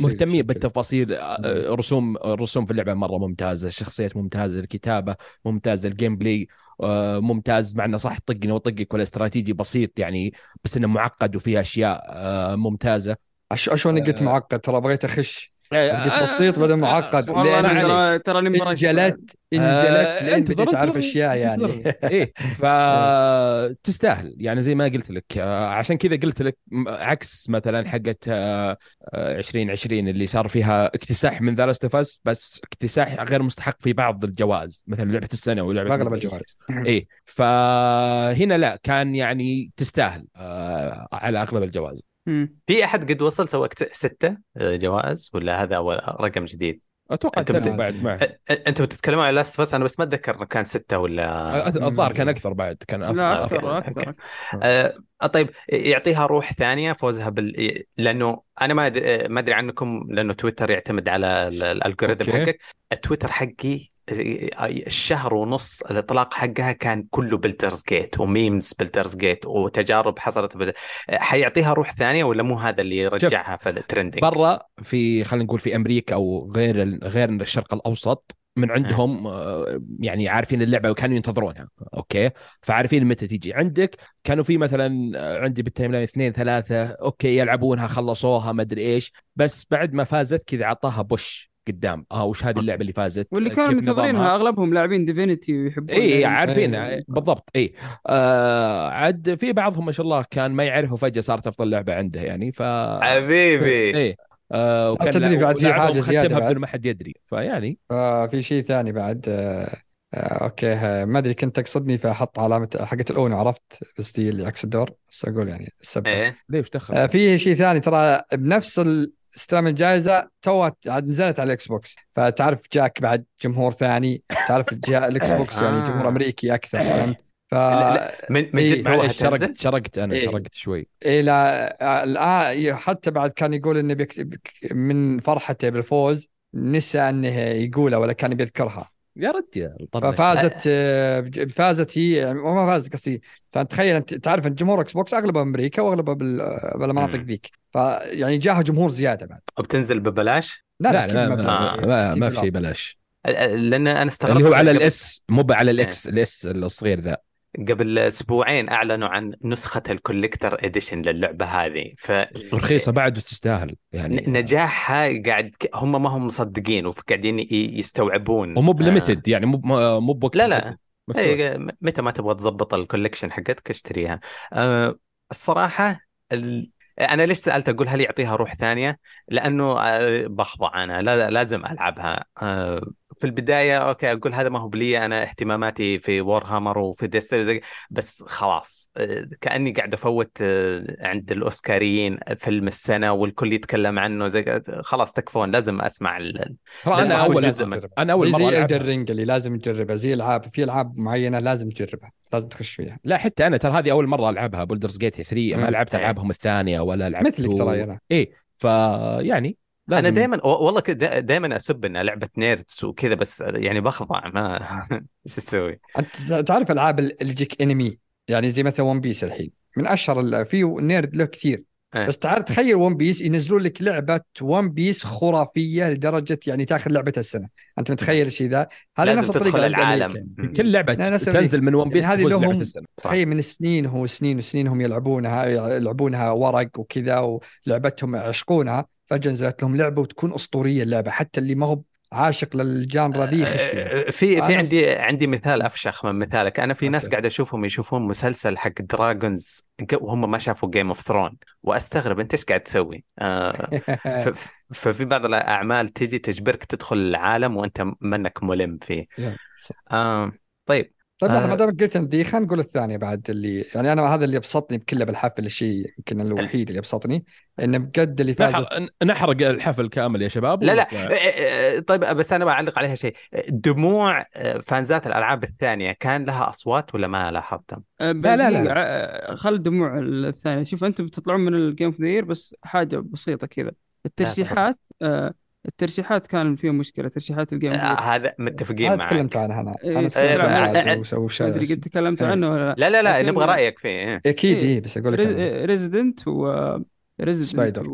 مهتمين بالتفاصيل آه، رسوم الرسوم في اللعبة مرة ممتازة الشخصيات ممتازة الكتابة ممتازة ال gameplay آه، ممتاز. مع إنه صح طقني وطقك ولا استراتيجي بسيط يعني بس إنه معقد وفيه أشياء آه، ممتازة. أش اشوني قلت آه. معقد؟ ترى بغيت أخش. آه، قلت بسيط بعدين معقد أنا عليك. ترى انجلت انجلت آه، لين انتظر- بديت اعرف أشياء يعني. إيه فتستاهل يعني زي ما قلت لك آه، عشان كذا قلت لك عكس مثلا حقت آه، آه، 2020 اللي صار فيها اكتساح من The Last بس اكتساح غير مستحق في بعض الجوائز مثلا لعبة السنة ولعبه أغلب الجوائز. إيه فهنا لا كان يعني تستاهل آه، على أغلب الجوائز. مم. في أحد قد وصل سوى ستة آه، جوائز ولا هذا أول رقم جديد؟ أتوقع الثالث بت- بعد معه أ- أنتم بتتكلمون على Last بس أنا بس ما أتذكر كان ستة ولا الظاهر كان أكثر بعد كان لا أكثر. أكثر أوكي، أكثر آه طيب يعطيها روح ثانية فوزها بال لأنه أنا ما أد- ما أدري عنكم لأنه تويتر يعتمد على ال- ال algorithm. حقك التويتر حقي الشهر ونص الإطلاق حقها كان كله Baldur's Gate و memes Baldur's Gate وتجارب حصلت بل... حيعطيها روح ثانية ولا مو هذا اللي يرجعها في ال trending؟ برا في خلينا نقول في أمريكا أو غير غير الشرق الأوسط من عندهم آه، يعني عارفين اللعبة وكانوا ينتظرونها أوكي؟ فعارفين متى تيجي عندك كانوا في مثلا آه، عندي بال timeline اثنين ثلاثة أوكي يلعبونها خلصوها ما أدري إيش بس بعد ما فازت كذا عطاها push. قدام. آه وش هذه اللعبة اللي فازت؟ واللي كانوا؟ منتظرينها أغلبهم لاعبين Divinity ويحبون اي يعني عارفين إيه. بالضبط. اي آه عاد في بعضهم ما شاء الله كان ما يعرف وفجاه صارت أفضل لعبة عنده يعني ف حبيبي. اي آه وكان تدري بعد في زيادة ختمها بعد؟ بدون ما حد يدري. فيعني. آه في شيء ثاني بعد. آه آه أوكي. ما أدري كنت تقصدني فاحط علامة حقت ال UNO عرفت بس دي اللي عكس الدور بس أقول يعني السبب. إيه. ليه وش دخل؟ آه في شيء ثاني ترى بنفس ال- استلام الجائزة تو عاد نزلت على ال Xbox فتعرف جاك بعد جمهور ثاني تعرف ال Xbox يعني آه. جمهور أمريكي أكثر فهمت؟ ف لا، من من إيه، تنزل شرقت؟ شرقت أنا إيه. شرقت شوي. إلى الان حتى بعد كان يقول إنه بيك بيك- من فرحته بالفوز نسى إنه يقولها ولا كان بيذكرها. يا رجال طنش. ففازت آه، فازت هي يعني ما فازت قصدي فتخيل أنت تعرف أن جمهور Xbox أغلبه أمريكا وأغلبه بال- بالمناطق. ذيك فيعني جاها جمهور زيادة بعد وبتنزل ببلاش لا لا لا, لا ما, ببلاش. ما, 60 ما في. شيء بلاش لأن أنا استغربت اللي هو على الإس مو على الإكس الإس الصغير ذا قبل أسبوعين أعلنوا عن نسخة ال collector edition للعبة هذه. ف رخيصة بعد وتستاهل يعني. نجاحها قاعد هم ما هم مصدقين وقاعدين يستوعبون. ومو آه. ب limited يعني مو مو بوقت لا لا. إيه، متى ما تبغى تظبط ال collection حقتك اشتريها. أه الصراحة ال... أنا ليش سألت أقول هل يعطيها روح ثانية؟ لأنه آه، بخضع أنا لا لازم ألعبها. في البداية أوكي أقول هذا ما هو باللي أنا اهتماماتي في Warhammer وفي Destiny بس خلاص آه، كأني قاعد أفوت آه، عند الأوسكاريين فيلم السنة والكل يتكلم عنه زي خلاص تكفون لازم أسمع ال... لازم أنا أول جزء من- أنا أول زي مرة زي. Elden Ring اللي لازم تجربها زي ألعاب في ألعاب معينة لازم تجربها لازم تخش فيها لا حتى أنا ترى هذه أول مرة ألعبها Baldur's Gate 3 ما. لعبت. ألعابهم الثانية ولا لعبت مثلك ترى أنا إيه فيعني لازم. أنا دائما والله دائما أسب انها لعبة nerds وكذا بس يعني بخضع ما إيش أسوي؟ أنت تعرف ألعاب اللي يجيك انمي يعني زي مثلا One Piece الحين. من أشهر ال- في nerd له كثير. إيه. بس تعال تخيل One Piece ينزلون لك لعبة One Piece خرافية لدرجة يعني تاخذ لعبة السنة. أنت متخيل الشيء ذا؟ هذا نفس الطريقة العالم. كل لعبة تنزل من One Piece يعني هذه تفوز لعبة لهم- السنة. تخيل من سنين هو سنين وسنين هم يلعبونها يلعبونها ورق وكذا ولعبتهم يعشقونها فجأة نزلت لهم لعبة وتكون أسطورية اللعبة حتى اللي ما هو عاشق لل genre ذي يخش فيها آه، في في عندي عندي مثال أفشخ من مثالك أنا في ناس. قاعد أشوفهم يشوفون مسلسل حق Dragons وهم ما شافوا Game of Thrones وأستغرب أنت إيش قاعد تسوي؟ آه، ففي بعض الأعمال تجي تجبرك تدخل العالم وأنت منك ملم فيه. آه، طيب طيب لحظه آه. ما دامك قلت ذي خلينا نقول الثانية بعد اللي يعني أنا هذا اللي ابسطني بكله بالحفل الشيء يمكن الوحيد اللي ابسطني إنه بجد اللي فازت نحرق, نحرق الحفل كامل يا شباب لا لا. آه، آه، طيب بس أنا بعلق عليها شيء. دموع آه، فانزات الألعاب الثانية كان لها أصوات ولا ما لاحظتم؟ أه، لا، لا، لا. خل دموع الثانية. شوف أنتم بتطلعون من ال Game of the بس حاجة بسيطة كذا. الترشيحات أه، الترشيحات كان فيها مشكلة ترشيحات ال Game آه، the هذا متفقين معك تكلمت عنها أنا إيه، أنا بعد وسووا ما أدري قد تكلمت إيه. عنه ولا لا لا لا لكن- نبغى رأيك فيه إيه. أكيد إيه. إيه بس أقول لك أنا. Resident و Resident Spider.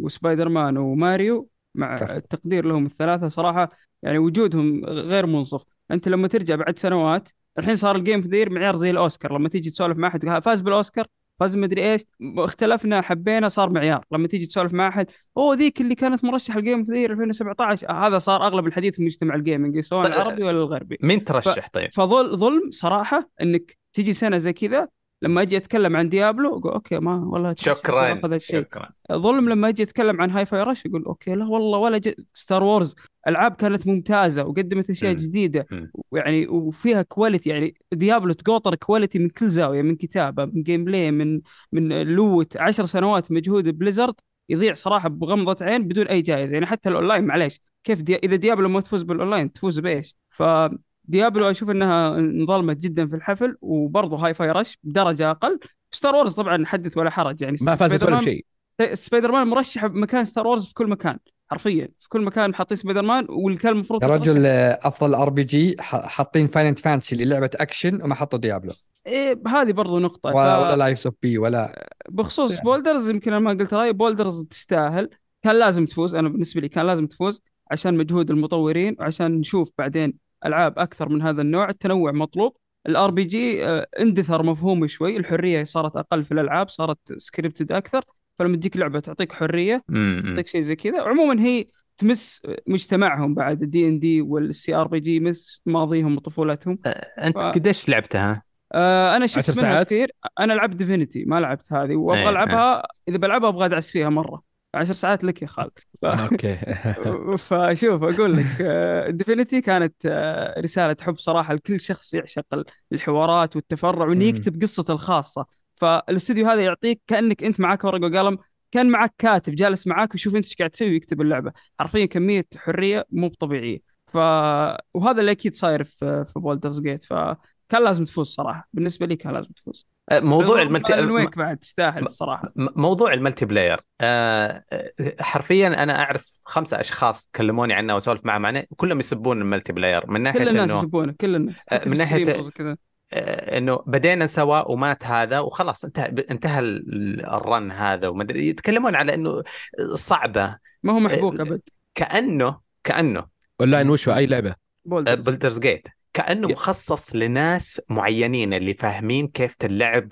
و Spider-Man وماريو مع كفو. التقدير لهم الثلاثة صراحة يعني وجودهم غير منصف أنت لما ترجع بعد سنوات الحين صار ال Game of the Year معيار زي الأوسكار لما تيجي تسولف مع ها، فاز بالأوسكار فاز مدري إيش؟ اختلفنا حبينا صار معيار. لما تيجي تسولف مع أحد أوه ذيك اللي كانت مرشح ال Game of the Year 2017 آه، هذا صار أغلب الحديث في مجتمع ال gaming سواء طيب، العربي ولا الغربي. مين ترشح؟ طيب؟ فظل ظلم صراحة إنك تجي سنة زي كذا لما أجي اتكلم عن Diablo أقول أوكي ما والله شكرا شكرا ظلم لما أجي اتكلم عن Hi-Fi Rush يقول أوكي لا والله ولا ج... Star Wars العاب كانت ممتازة وقدمت أشياء. جديدة. ويعني وفيها quality يعني Diablo تقوطر quality من كل زاوية من كتابة من gameplay من من loot عشر سنوات مجهود Blizzard يضيع صراحة بغمضة عين بدون أي جائزه يعني حتى الأونلاين معليش كيف دي... إذا Diablo ما تفوز بالأونلاين تفوز بإيش؟ ف Diablo أشوف إنها انظلمت جدا في الحفل وبرضه Hi-Fi Rush بدرجة أقل. Star Wars طبعا حدث ولا حرج يعني ما فازت ولا شيء. سبايدر مان مرشح بمكان Star Wars في كل مكان حرفيا. في كل مكان حاطين سبايدر مان واللي كان المفروض يا رجل آه، أفضل RPG حاطين Final Fantasy اللي لعبه اكشن وما حطوا Diablo. إيه هذه برضو نقطة. ولا, ف- ولا Lies of P ولا بخصوص يعني. Baldur's يمكن أنا ما قلت رأيي Baldur's تستاهل. كان لازم تفوز أنا بالنسبة لي كان لازم تفوز عشان مجهود المطورين وعشان نشوف بعدين ألعاب أكثر من هذا النوع التنوع مطلوب. ال RPG اندثر مفهومه شوي. الحرية صارت أقل في الألعاب صارت scripted أكثر. فلما تجيك لعبة تعطيك حرية مم. تعطيك شيء زي كذا. عموما هي تمس مجتمعهم بعد الدي ان دي وال CRPG مس ماضيهم وطفولتهم أنت ف- قديش لعبتها؟ آه أنا شفت منها؟ كثير. أنا لعبت Divinity ما لعبت هذه. إيه، وابغى العبها إذا بلعبها أبغى أدعس فيها مرة. عشر ساعات لك يا خالد. ف... أوكي. فشوف أقول لك Divinity كانت آه، رسالة حب صراحة لكل شخص يعشق ال- الحوارات والتفرع وانه. يكتب قصته الخاصة. فالاستوديو هذا يعطيك كأنك أنت معك ورقة وقلم كان معك كاتب جالس معاك ويشوف أنت إيش قاعد تسوي ويكتب اللعبة. حرفيا كمية حرية مو طبيعيه ف وهذا اللي أكيد صاير في في Baldur's Gate فكان لازم تفوز صراحة. بالنسبة لي كان لازم تفوز. موضوع Alan ال multi Wake بعد تستاهل الصراحه موضوع ال multiplayer. آه، آه، حرفيا أنا أعرف خمسة أشخاص كلموني عنه وسولف معهم. عنه كلهم يسبون ال multiplayer. من ناحية كل الناس يسبونه كل الناس حتى من وكذا. آه، إنه بدينا سوا ومات هذا وخلاص انتهى انتهى ال- ال run هذا وما أدري. يتكلمون على إنه صعبة. ما هو محبوك أبد. كانه كأنه اونلاين وشو أي لعبة. Baldur's Gate. كأنه مخصص لناس معينين اللي فاهمين كيف تلعب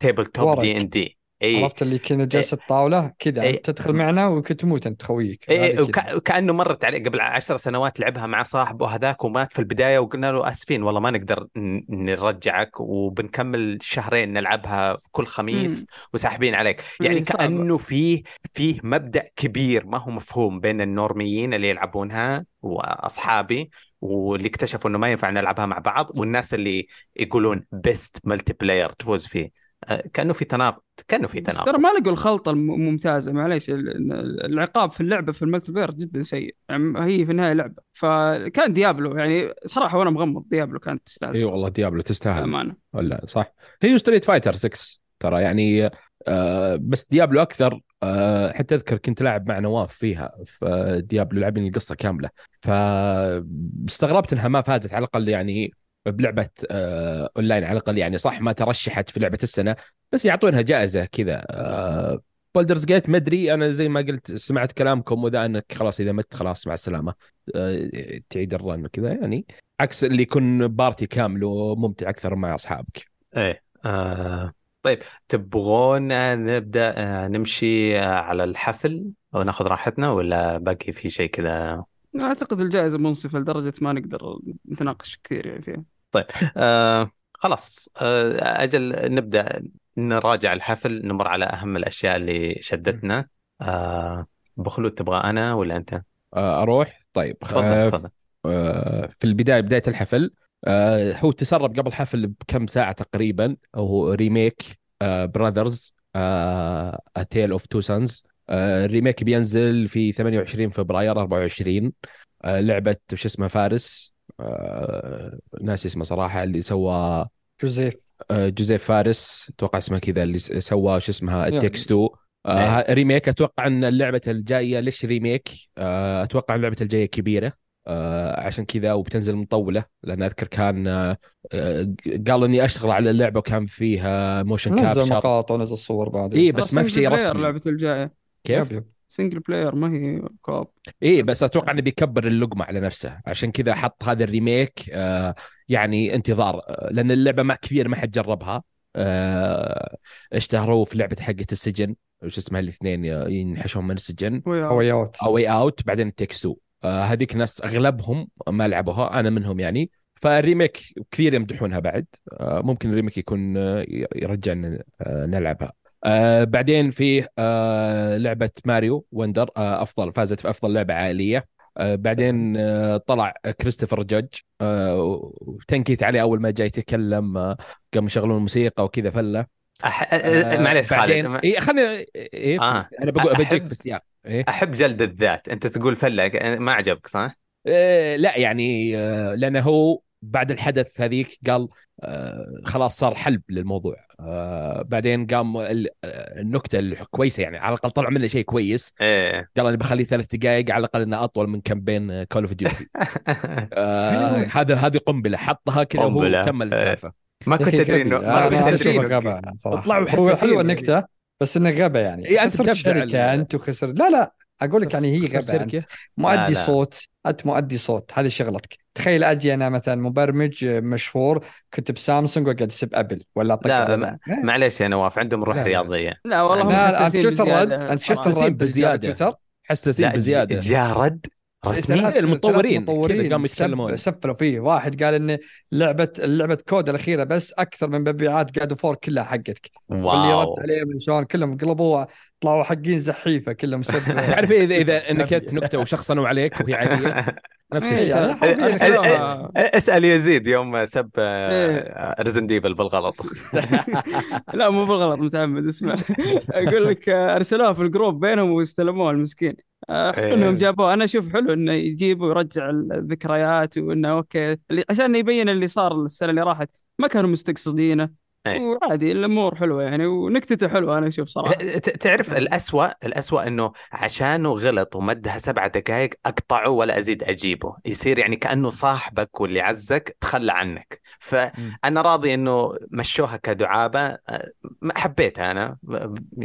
tabletop. دي ان دي اي عرفت اللي كنا جلسه طاوله كذا إيه. تدخل معنا وتموت أنت خويك هذه وك... وكأنه مرت عليه قبل عشر سنوات لعبها مع صاحبه هذاك ومات في البداية وقلنا له آسفين والله ما نقدر ن- نرجعك وبنكمل شهرين نلعبها كل خميس مم. وساحبين عليك إيه، يعني. كأنه فيه فيه مبدأ كبير ما هو مفهوم بين النورميين اللي يلعبونها وأصحابي واللي اكتشفوا إنه ما ينفع نلعبها مع بعض والناس اللي يقولون best multiplayer تفوز فيه. آه، كأنه في تناقض كأنه في بس ترى تناقض ما لقوا الخلطة الممتازة. معليش ال- ال- العقاب في اللعبة في ال multiplayer جدا سيء. يعني هي في النهاية لعبة. فكان Diablo يعني صراحة وأنا مغمض Diablo كانت تستاهل. إي والله Diablo تستاهل. امانه ولا صح. هي Street Fighter 6 ترى يعني آه بس Diablo أكثر آه حتى أذكر كنت لاعب مع نواف فيها في Diablo لاعبين القصة كاملة. فاستغربت إنها ما فازت على الأقل يعني بلعبة آه أونلاين على الأقل يعني صح ما ترشحت في لعبة السنة بس يعطونها جائزة كذا. آه Baldur's Gate ما أدري أنا زي ما قلت سمعت كلامكم وذا أنك خلاص إذا مت خلاص مع السلامة. آه تعيد ال run كذا يعني عكس اللي يكون party كامل وممتع أكثر مع أصحابك. إيه آه طيب تبغون نبدأ آه نمشي آه على الحفل أو ناخذ راحتنا ولا باقي في شيء كذا؟ أعتقد الجائزة منصفة لدرجة ما نقدر نتناقش كثير يعني فيها. آه خلاص آه أجل نبدأ نراجع الحفل نمر على أهم الأشياء اللي شدتنا. آه بخلود تبغى أنا ولا أنت؟ آه أروح؟ طيب تفضل آه تفضل. آه، في البداية بداية الحفل آه، هو تسرب قبل الحفل بكم ساعة تقريبا هو remake Brothers A Tale of Two Sons ال remake بينزل في 28 فبراير 24 آه، لعبة وش اسمها فارس. آه، ناسي اسمه صراحة اللي سوى جوزيف. آه، جوزيف فارس. أتوقع اسمه كذا اللي سوى شو اسمها. It Takes 2 آه إيه. remake أتوقع إن اللعبة الجاية ليش remake آه أتوقع اللعبة الجاية كبيرة. آه عشان كذا وبتنزل مطولة لأن أذكر كان آه آه، قال إني أشتغل على اللعبة وكان فيها motion نزل capture مقاطع ونزل صور بعد اي بس ما في شيء رسمي. لعبة الجايه كيف؟ single player ما هي co-op اي بس أتوقع إنه بيكبر اللقمة على نفسه. عشان كذا حط هذا ال remake آه يعني انتظار آه، لأن اللعبة ما كثير ما حد جربها. آه اشتهروا في لعبة حقه السجن. وش اسمها الاثنين؟ ينحشون من السجن. A Way Out أو Way Out بعدين It Takes 2 آه هذيك ناس أغلبهم ما لعبوها أنا منهم يعني. فال remake كثير يمدحونها بعد. آه ممكن ال remake يكون آه يرجعنا آه نلعبها. بعدين في لعبة Mario Wonder أفضل فازت في افضل لعبة عائلية. بعدين طلع كريستوفر جادج آه وتنكيت عليه أول ما جاي يتكلم قام يشغلون الموسيقى وكذا فله. أح... معليش بعدين خالد إيه خليني إيه آه. أنا بقول بجيك في السياق. إيه أحب جلد الذات أنت تقول فلة ما عجبك صح؟ آه، لا يعني آه، لأنه هو بعد الحدث هذيك قال آه، خلاص صار حلب للموضوع آه، بعدين قام ال- النكتة الكويسه يعني على الأقل طلع منه شيء كويس إيه قال أنا بخليه ثلاث دقائق على الأقل إنه أطول من campaign Call of Duty هذا هذه قنبلة حطها كذا وهو. كمل إيه. السالفة ما كنت إنه غبي. ما كنت غبا صراحة. طلعوا حلوة. النكتة بس إنه غبا يعني. إيه، أنت خسرت شركة أنت وخسر لا لا أقول لك يعني هي شركة. أنت. مؤدي لا، لا. صوت أنت مؤدي صوت. هذه شغلتك. تخيل أجي أنا مثلا مبرمج مشهور كنت بسامسونج واقعد اسب أبل ولا لا، ما- إيه. معليش يا نواف عندهم روح لا، لا. رياضية. لا والله لا لا أنت شفت الرد أنت شفت الرد. تويتر حساسين بزيادة. ج- جاء رد رسمي ثلاث- المطورين ثلاث مطورين. كذا قاموا سب- يتكلمون. سفلوا فيه. واحد قال ان لعبه لعبه COD الأخيرة بس أكثر من مبيعات God of War كلها حقتك. واو. رد عليه من شلون كلهم قلبوها طلعوا حقين زحيفة كلهم سب. تعرف اذا إذا نكت نكتة وشخصنوا عليك وهي عادية؟ نفس إيه، الشيء. يعني إيه،. إيه، اسأل يزيد يوم سب إيه. Resident Evil بالغلط. لا مو بالغلط متعمد اسمع. أقول لك آه، أرسلوها في ال group بينهم واستلموها المسكين. آه، حلو إيه. انهم جابوه. أنا أشوف حلو إنه يجيب ويرجع الذكريات وإنه okay عشان يبين اللي صار السنة اللي راحت. ما كانوا مستقصدينه. إيه. وعادي الأمور حلوة يعني ونكتته حلوة أنا أشوف صراحة. ت- تعرف الأسوأ؟ الأسوأ إنه عشانه غلط ومدها سبعة دقائق أقطعه ولا أزيد أجيبه. يصير يعني كأنه صاحبك واللي عزك تخلى عنك. فأنا راضي إنه مشوها كدعابة. ما حبيتها أنا.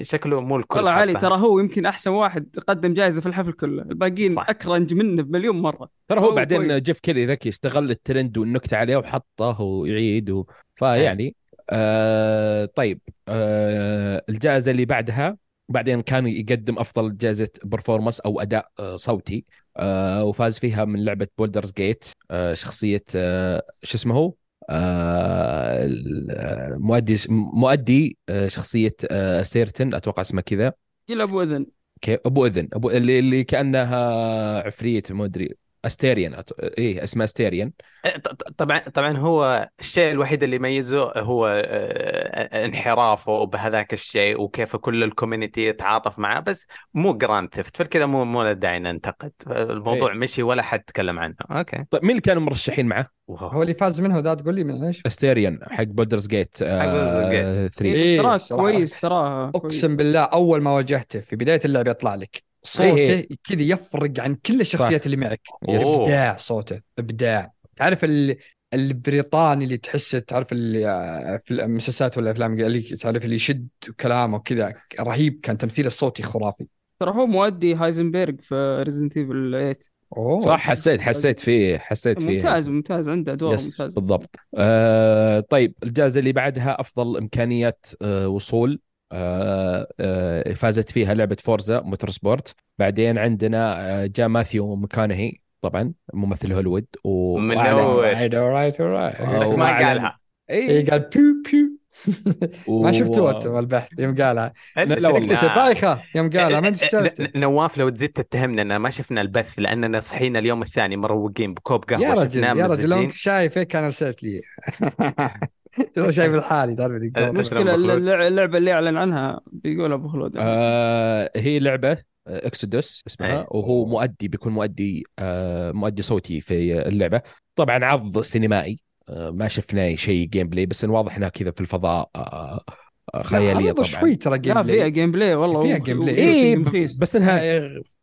شكله مو الكل والله علي. ترى هو يمكن أحسن واحد قدم جائزه في الحفل كله. الباقيين صح. أكرنج منه بمليون مرة. ترى هو هو بعدين كويس. جيف كيلي ذكي استغل الترند والنكتة عليه وحطه ويعيد و... فيعني آه طيب آه الجائزة اللي بعدها بعدين كان يقدم أفضل جائزة performance أو أداء آه صوتي آه وفاز فيها من لعبة Baldur's Gate آه شخصية آه شو اسمه هو؟ آه ال- مؤدي مؤدي آه شخصية آه سيرتن أتوقع اسمه كذا. قل أبو أذن. كيف أبو أذن أبو اللي اللي كأنها عفريت ما أدري. استيريان أت- إيه اسمه استيريان ط- ط- طبعا طبعا هو الشيء الوحيد اللي يميزه هو آه، انحرافه بهذاك الشيء وكيف كل الكوميونتي يتعاطف معه بس مو جراند ثيفت فكذا مو مو داعي ننتقد الموضوع مشي ولا حد تكلم عنه okay طيب مين اللي كانوا مرشحين معه؟ هو اللي فاز منه ذا تقول لي من إيش؟ Astarion حق Baldur's Gate حق Baldur's Gate. 3 إيه، إيه تراك صراحة. كويس تراه. اقسم بالله اول ما واجهته في بدايه اللعبه يطلع لك صوته إيه. كذا يفرق عن كل الشخصيات اللي معك. ابداع صوته إبداع. تعرف ال... البريطاني اللي تحسه تعرف اللي في المسلسلات ولا الافلام اللي تعرف اللي يشد كلامه وكذا رهيب كان تمثيل الصوتي خرافي. ترى هو مؤدي Heisenberg في Resident Evil 8 أوه. صح حسيت حسيت فيه حسيت فيه. ممتاز ممتاز عنده أدوار yes ممتازة. بالضبط. آه طيب الجائزة اللي بعدها أفضل امكانيات آه وصول. فازت فيها لعبة Forza Motorsport. بعدين عندنا آه جاء ماثيو مكانهي طبعا ممثل هوليوود و من alright آه، بس ما قالها. إي. قال pew pew. ما شفتوه أنتم البث؟ يوم قالها. نكتته بايخة. يوم قالها ما أدري إيش سالفته ن- نواف لو تزيد تتهمنا ان ما شفنا البث لأننا صحينا اليوم الثاني مروقين بكوب قهوة يا رجل يا رجل لو شايف هيك كان ارسلت لي. لو شايف الحالي تعرف المشكلة. اللع- اللعبه اللي أعلن عنها بيقول أبو خلود آه هي لعبة Exodus اسمها إيه. وهو مؤدي بيكون مؤدي آه مؤدي صوتي في اللعبة طبعا عرض سينمائي آه ما شفنا شيء gameplay بس إن واضح إنها كذا في الفضاء آه آه خيالية لا، طبعا شوي ترى game لا play. فيها game play والله فيها gameplay. رخيص. بس إنها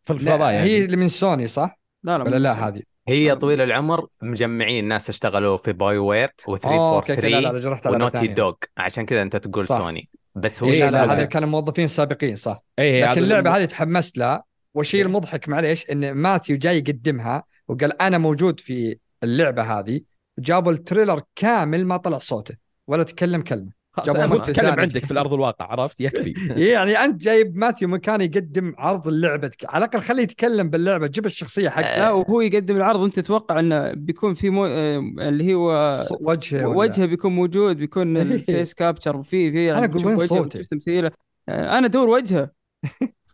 في الفضاء يعني هي اللي من سوني صح؟ لا لا ولا لا هذه؟ هي طويل العمر مجمعين ناس اشتغلوا في BioWare و343 آه أوكي أوكي. لا لا لا، رحت على لعبة و Naughty. Dog. عشان كذا أنت تقول صح. سوني. بس هو إيه، لا. هذا كانوا موظفين سابقين صح. اي لكن اللعبة هذه تحمست لها. والشيء المضحك معليش إن ماثيو جاي يقدمها وقال أنا موجود في اللعبة هذه جابوا ال trailer كامل ما طلع صوته ولا تكلم كلمة. جابوا أنا ثاني. عندك في الأرض الواقع عرفت؟ يكفي. يعني أنت جايب ماثيو مكان يقدم عرض لعبتك على الأقل خليه يتكلم باللعبة جيب الشخصية حقته. لا وهو يقدم العرض. انت تتوقع إنه بيكون في مو... آه، اللي هو وجهه وجهه بيكون موجود بيكون إيه. ال face capture وفي في يعني أنا أقول تشوف وين وجهه صوته؟ تمثيله. آه، أنا أدور وجهه.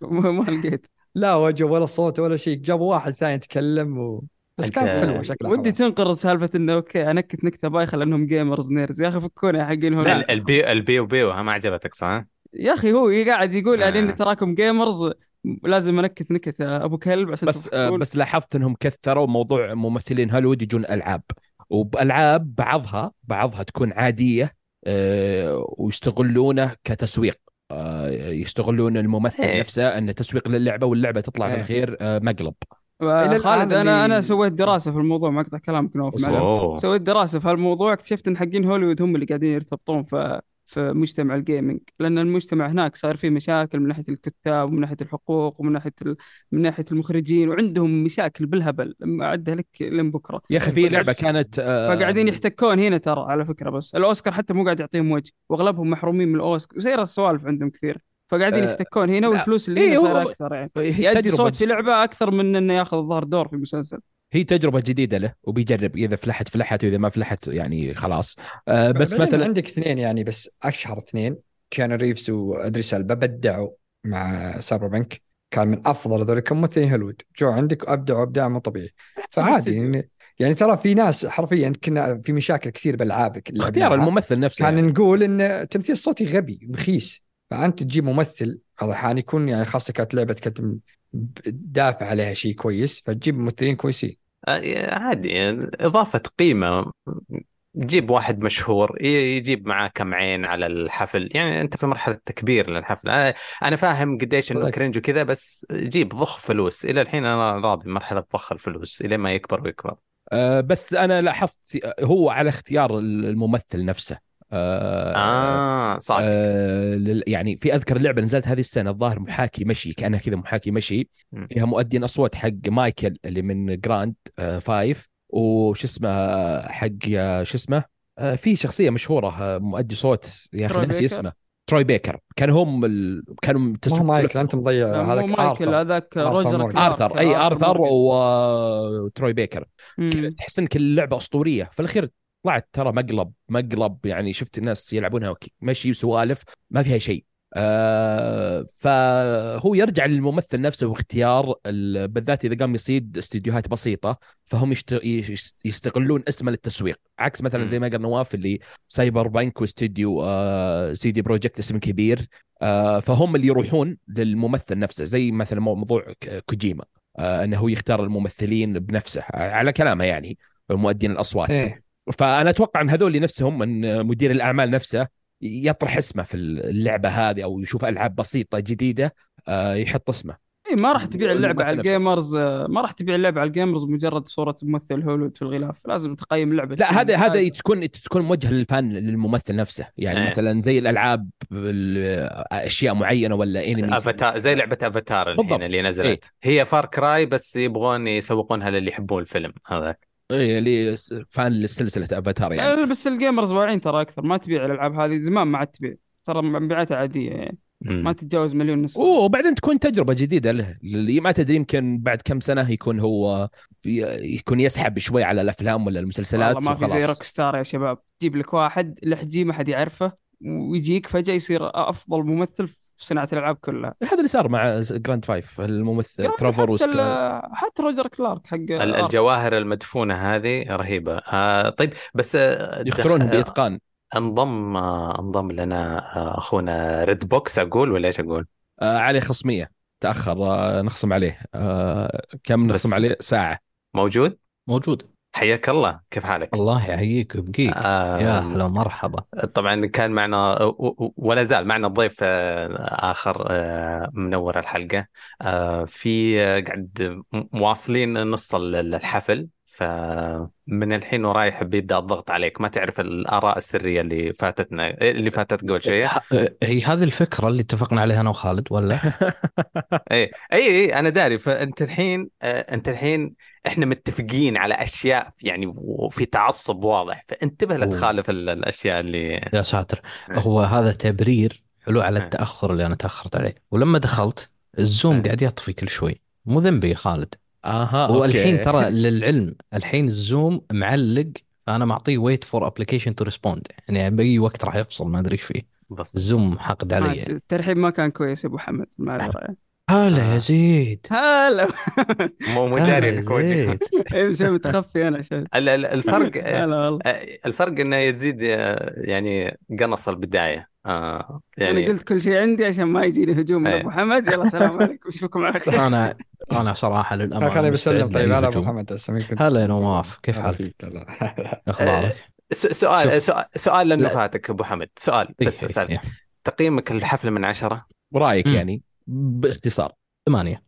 ما ما لقيت. لا وجه ولا صوت ولا شيء جابوا واحد ثاني يتكلم و... بس كانت حلوة شكلها ودي. تنقرض سالفة إنه okay انكت نكتة بايخة لأنهم gamers nerds يا أخي فكونا يا حقين هون لا ال pew ال pew و pew ما عجبتك صح؟ يا أخي هو قاعد يقول يعني آه. اني تراكم gamers لازم أنكت نكت أبو كلب عشان بس آه. بس لاحظت إنهم كثروا موضوع ممثلين هوليوود يجون ألعاب وبألعاب بعضها بعضها تكون عادية آه ويستغلونه كتسويق آه يستغلون الممثل إيه. نفسه انه تسويق للعبة واللعبة تطلع في إيه. الاخير آه مقلب خالد أنا أنا سويت دراسة في الموضوع ما اقطع كلامك نوف معلش. سويت دراسة في هالموضوع اكتشفت إن حقين هوليوود هم اللي قاعدين يرتبطون في في مجتمع ال gaming لأن المجتمع هناك صار فيه مشاكل من ناحية الكتاب ومن ناحية الحقوق ومن ناحية ال... من ناحية المخرجين وعندهم مشاكل بالهبل. أعدها لك لين بكرة. يا أخي في لعبة كانت آه فقاعدين يحتكون هنا ترى على فكرة بس. الأوسكار حتى مو قاعد يعطيهم وجه وأغلبهم محرومين من الأوسكار. وسير السوالف عندهم كثير. فقاعدين آه، يحتكون هنا. والفلوس اللي إيه، هنا صايرة أكثر يعني هي يأدي تجربة صوت في لعبة أكثر من إنه ياخذ الظاهر دور في مسلسل هي تجربة جديدة له وبيجرب إذا فلحت فلحت وإذا ما فلحت يعني خلاص آه بس مثلا عندك اثنين يعني بس أشهر اثنين كيانو ريفز وادريس البا بدعوا مع Cyberpunk كان من أفضل هذول كممثلين هوليوود جو عندك أبدعوا أبداع مو طبيعي فعادي يعني, يعني ترى في ناس حرفيا كنا في مشاكل كثير بالألعاب اللي اختيار لعبناها. الممثل نفسه كان يعني. نقول إن التمثيل الصوتي غبي رخيص فأنت تجيب ممثل هذا أحيانا يكون يعني خاصة كانت لعبة كانت دافع عليها شيء كويس فتجيب ممثلين كويسين. آه، عادي إضافة قيمة. جيب واحد مشهور يجيب معاه كم عين على الحفل. يعني أنت في مرحلة تكبير للحفل. أنا أنا فاهم قديش إنه. كرنج وكذا بس جيب ضخ فلوس. إلى الحين أنا راضي مرحله ضخ الفلوس إلى ما يكبر ويكبر. آه بس أنا لاحظت هو على اختيار الممثل نفسه. آه آه صح. آه يعني في أذكر لعبه نزلت هذه السنة الظاهر محاكي مشي كأنها كذا محاكي مشي. فيها مؤدين أصوات حق مايكل اللي من Grand آه Five وش اسمه آه، حق آه، شو اسمه آه في شخصية مشهورة آه، مؤدي صوت يا أخي ناسي؟ اسمه. تروي بيكر. كانوا هم ال... كانوا تسويق مايكل أنت مضيع. هذاك مايكل آرثر. هذاك آرثر روجر. كلارك. آرثر أي آرثر وتروي بيكر. تحس ان كل اللعبة أسطورية. في الأخير طلعت ترى مقلب مقلب يعني شفت الناس يلعبونها مشي وسوالف ما فيها شيء. آه فهو يرجع للممثل نفسه واختيار ال- بالذات إذا قام يصيد استديوهات بسيطة فهم يستغلون اسمه للتسويق. عكس مثلا زي ما قال نواف اللي سايبر بانك واستديو آه سي دي بروجكت اسم كبير. آه فهم اللي يروحون للممثل نفسه زي مثلا موضوع كوجيما. آه إنه هو يختار الممثلين بنفسه على كلامه يعني مؤدين الأصوات. إيه. فأنا أتوقع إن هذول نفسهم ان مدير الأعمال نفسه يطرح اسمه في اللعبة هذه أو يشوف ألعاب بسيطة جديدة آه، يحط اسمه اي ما راح تبيع اللعبة على. ال gamers آه، ما راح تبيع اللعبة على ال gamers مجرد صورة ممثل هوليوود في الغلاف لازم تقيم اللعبه لا هذا هذا. تكون تكون موجهه لل fan للممثل نفسه يعني إيه. مثلا زي الألعاب ال- أشياء معينة ولا انمي أفاتار زي لعبة أفاتار. الحين اللي نزلت هي فار كراي بس يبغون يسوقونها للي يحبون الفيلم هذاك إيه، اللي fan لسلسلة افاتار يعني. لا، بس ال gamers واعيين ترى أكثر. ما تبيع الألعاب هذه زمان ما عاد تبيع. ترى مبيعاتها عادية يعني. ما تتجاوز مليون نسخة. وبعدين تكون تجربة جديدة له. اللي ما تدري يمكن بعد كم سنة يكون هو يكون يسحب شوي على الأفلام ولا المسلسلات والله ما في زي. روك ستار يا شباب. تجيب لك واحد لحجي ما حد يعرفه ويجيك فجأة يصير أفضل ممثل في صناعة الألعاب كلها. هذا اللي صار مع جراند فايف الممثل ترافور حتى, حتى روجر كلارك حق. الجواهر المدفونة هذه رهيبة. آه طيب بس آه، يختارونهم بإتقان. انضم آه، انضم لنا آه، أخونا ريد بوكس أقول ولا إيش أقول؟ آه عليه خصمية. تأخر آه نخصم عليه. آه كم نخصم عليه؟ ساعة. موجود؟ موجود. حياك الله كيف حالك؟ الله يحييك ويبقيك. آه يا هلا مرحبا طبعا كان معنا ولا زال معنا ضيف آه، آخر آه، منور الحلقة. آه، في قاعد مواصلين نص ال- الحفل. فمن الحين ورايح بيبدا الضغط عليك. ما تعرف الآراء السرية اللي فاتتنا اللي فاتت قبل شوية؟ هي هذه الفكرة اللي اتفقنا عليها أنا وخالد ولا؟ اي اي اي أنا داري. فأنت الحين آه، أنت الحين إحنا متفقين على أشياء يعني وفي تعصب واضح. فانتبه لا. تخالف ال- الأشياء اللي يا ساتر. هو هذا تبرير حلو على إيه. التأخر اللي أنا تأخرت عليه. ولما دخلت الزوم إيه. قاعد يطفي كل شوي. مو ذنبي يا خالد. أها والحين أوكي. ترى للعلم الحين الزوم معلق فأنا معطيه wait for application to respond يعني بأي وقت راح يفصل ما أدري إيش فيه. بس. الزوم حاقد علي. الترحيب ما كان كويس يا أبو حمد معذره يعني. هلا آه. يا زيد. هلا. مو مو داري انك يا وجه زيد. مسوي متخفي أنا عشان ال- ال- الفرق هلا والله. آه، الفرق إنه يزيد آه، يعني قنص البداية. آه أنا يعني قلت كل شيء عندي عشان ما يجيني هجوم من إيه. أبو حمد يلا سلام عليكم اشوفكم على خير أنا أنا صراحة للأمانة خليني بسلم طيب هلا أبو كنت هلا يا نواف كيف حالك؟ أخبارك؟ س- سؤال. سؤال سؤال لأنه لا. فاتك أبو حمد سؤال بس إيه، اسال إيه. تقييمك الحفله من عشرة رايك مم. يعني باختصار ثمانية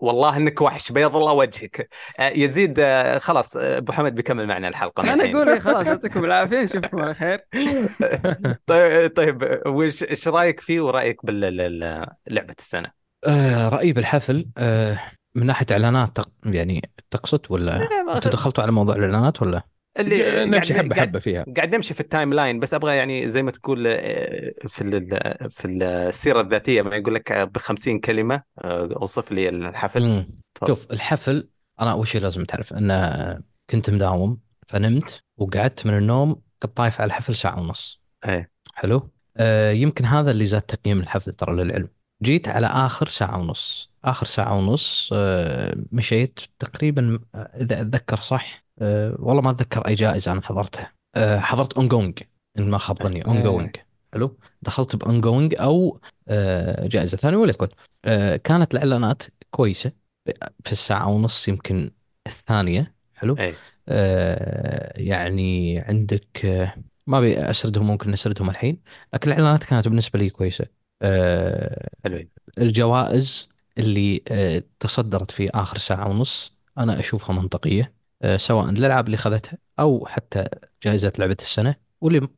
والله إنك وحش بيض الله وجهك آه، يزيد آه، خلاص آه، أبو حمد بيكمل معنا الحلقة أنا. أقول إيه، خلاص يعطيكم العافية نشوفكم على خير طيب طيب وش إيش رأيك فيه ورأيك بلعبه السنة؟ آه رأيي بالحفل آه من ناحية إعلانات تق... يعني تقصد ولا أنتوا دخلتوا على موضوع الإعلانات ولا؟ اللي نمشي حبة حبة فيها. قاعد نمشي في ال timeline بس أبغى يعني زي ما تقول آه، في ال- في السيرة الذاتية ما يقول لك ب 50 كلمة آه، أوصف لي الحفل. شوف الحفل أنا أول شيء لازم تعرف أن كنت مداوم فنمت وقعدت من النوم قد طايف على الحفل ساعة ونص. إيه. حلو؟ آه يمكن هذا اللي زاد تقييم الحفل ترى للعلم. جيت على آخر ساعة ونص. آخر ساعة ونص آه مشيت تقريبا آه، إذا أتذكر صح آه والله ما أتذكر أي جائزة أنا حضرتها. آه حضرت ongoing إن ما خاب ظني ongoing حلو؟ دخلت ب ongoing أو آه جائزة ثانية وليكن. آه كانت الإعلانات كويسة في الساعة ونص يمكن الثانية. حلو؟ إيه. آه يعني عندك آه ما أبي أسردهم ممكن نسردهم الحين. لكن الإعلانات كانت بالنسبة لي كويسة. آه حلوين. الجوائز اللي آه تصدرت في آخر ساعة ونص أنا أشوفها منطقية. سواء للالعاب اللي اخذتها أو حتى جائزة لعبة السنة واللي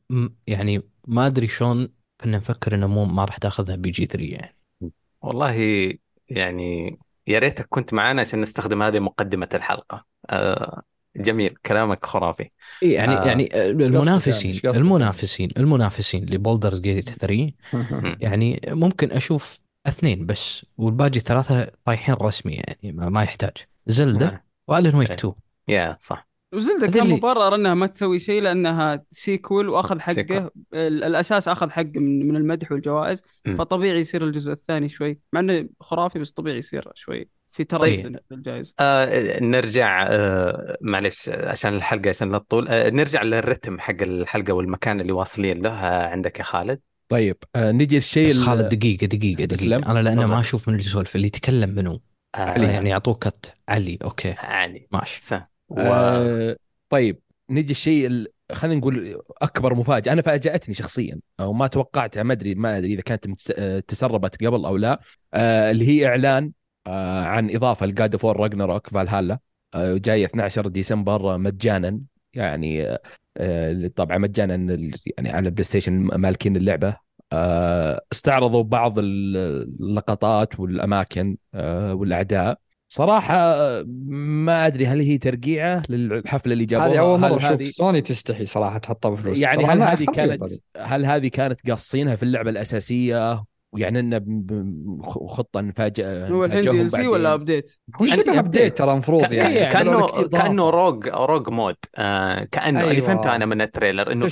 يعني ما أدري شلون كنا نفكر إنه مو ما راح تأخذها بي جي 3 يعني والله يعني يا ريتك كنت معنا عشان نستخدم هذه مقدمة الحلقة آه، جميل كلامك خرافي إيه يعني آه. آه يعني آه، المنافسين قصدك يعني؟ المنافسين المنافسين لبولدرز جيت 3 يعني ممكن أشوف اثنين بس والباقي ثلاثة طايحين رسمي يعني ما, ما يحتاج زلدة آه. والن ويك إيه. 2 يا صح. وزيلدا كان اللي- مبرر إنها ما تسوي شيء لأنها sequel وأخذ حقه. sequel. الأساس أخذ حقه من من المدح والجوائز. مم. فطبيعي يصير الجزء الثاني شوي مع إنه خرافي بس طبيعي يصير شوي. في طيب. تردد في الجائزه آه نرجع آه معلش عشان الحلقة عشان لا تطول. آه نرجع للرتم حق الحلقة والمكان اللي واصلين له. آه عندك يا خالد؟ طيب آه نجي الشيء بس ال- خالد دقيقة دقيقة تسلم. دقيقة أنا لأنه تفضل. ما أشوف من اللي يسولف اللي يتكلم منو. آه يعني يعطوك cut. علي أوكي. علي. ماشي. سا و... آه طيب نجي الشيء ال- خلينا نقول أكبر مفاجأة. أنا فاجأتني شخصيا أو ما توقعتها ما أدري ما أدري إذا كانت متس- آه، تسربت قبل أو لا. آه اللي هي إعلان آه عن إضافة لجاد اوف وور راجناروك فالهالا آه جاي 12 ديسمبر مجانا. يعني آه آه، طبعا مجانا يعني على بلاي ستيشن مالكين اللعبة. آه استعرضوا بعض ال- اللقطات والأماكن آه والأعداء. صراحة آه، ما أدري هل هي ترقيعة للحفلة اللي جابوها هذه أول هل مرة أشوف هذه سوني تستحي صراحة تحطها بفلوس يعني هل هذه كانت. هل هذه كانت قاصينها في اللعبة الأساسية ويعني إنه خطة نفاجأ هو الحين DLC؟ ولا update؟ هو أنت شبه. ابديت ترى المفروض ك- يعني كأنه. كأنه rogue rogue mode آه كانه اللي أيوة. فهمته أنا من ال trailer إنه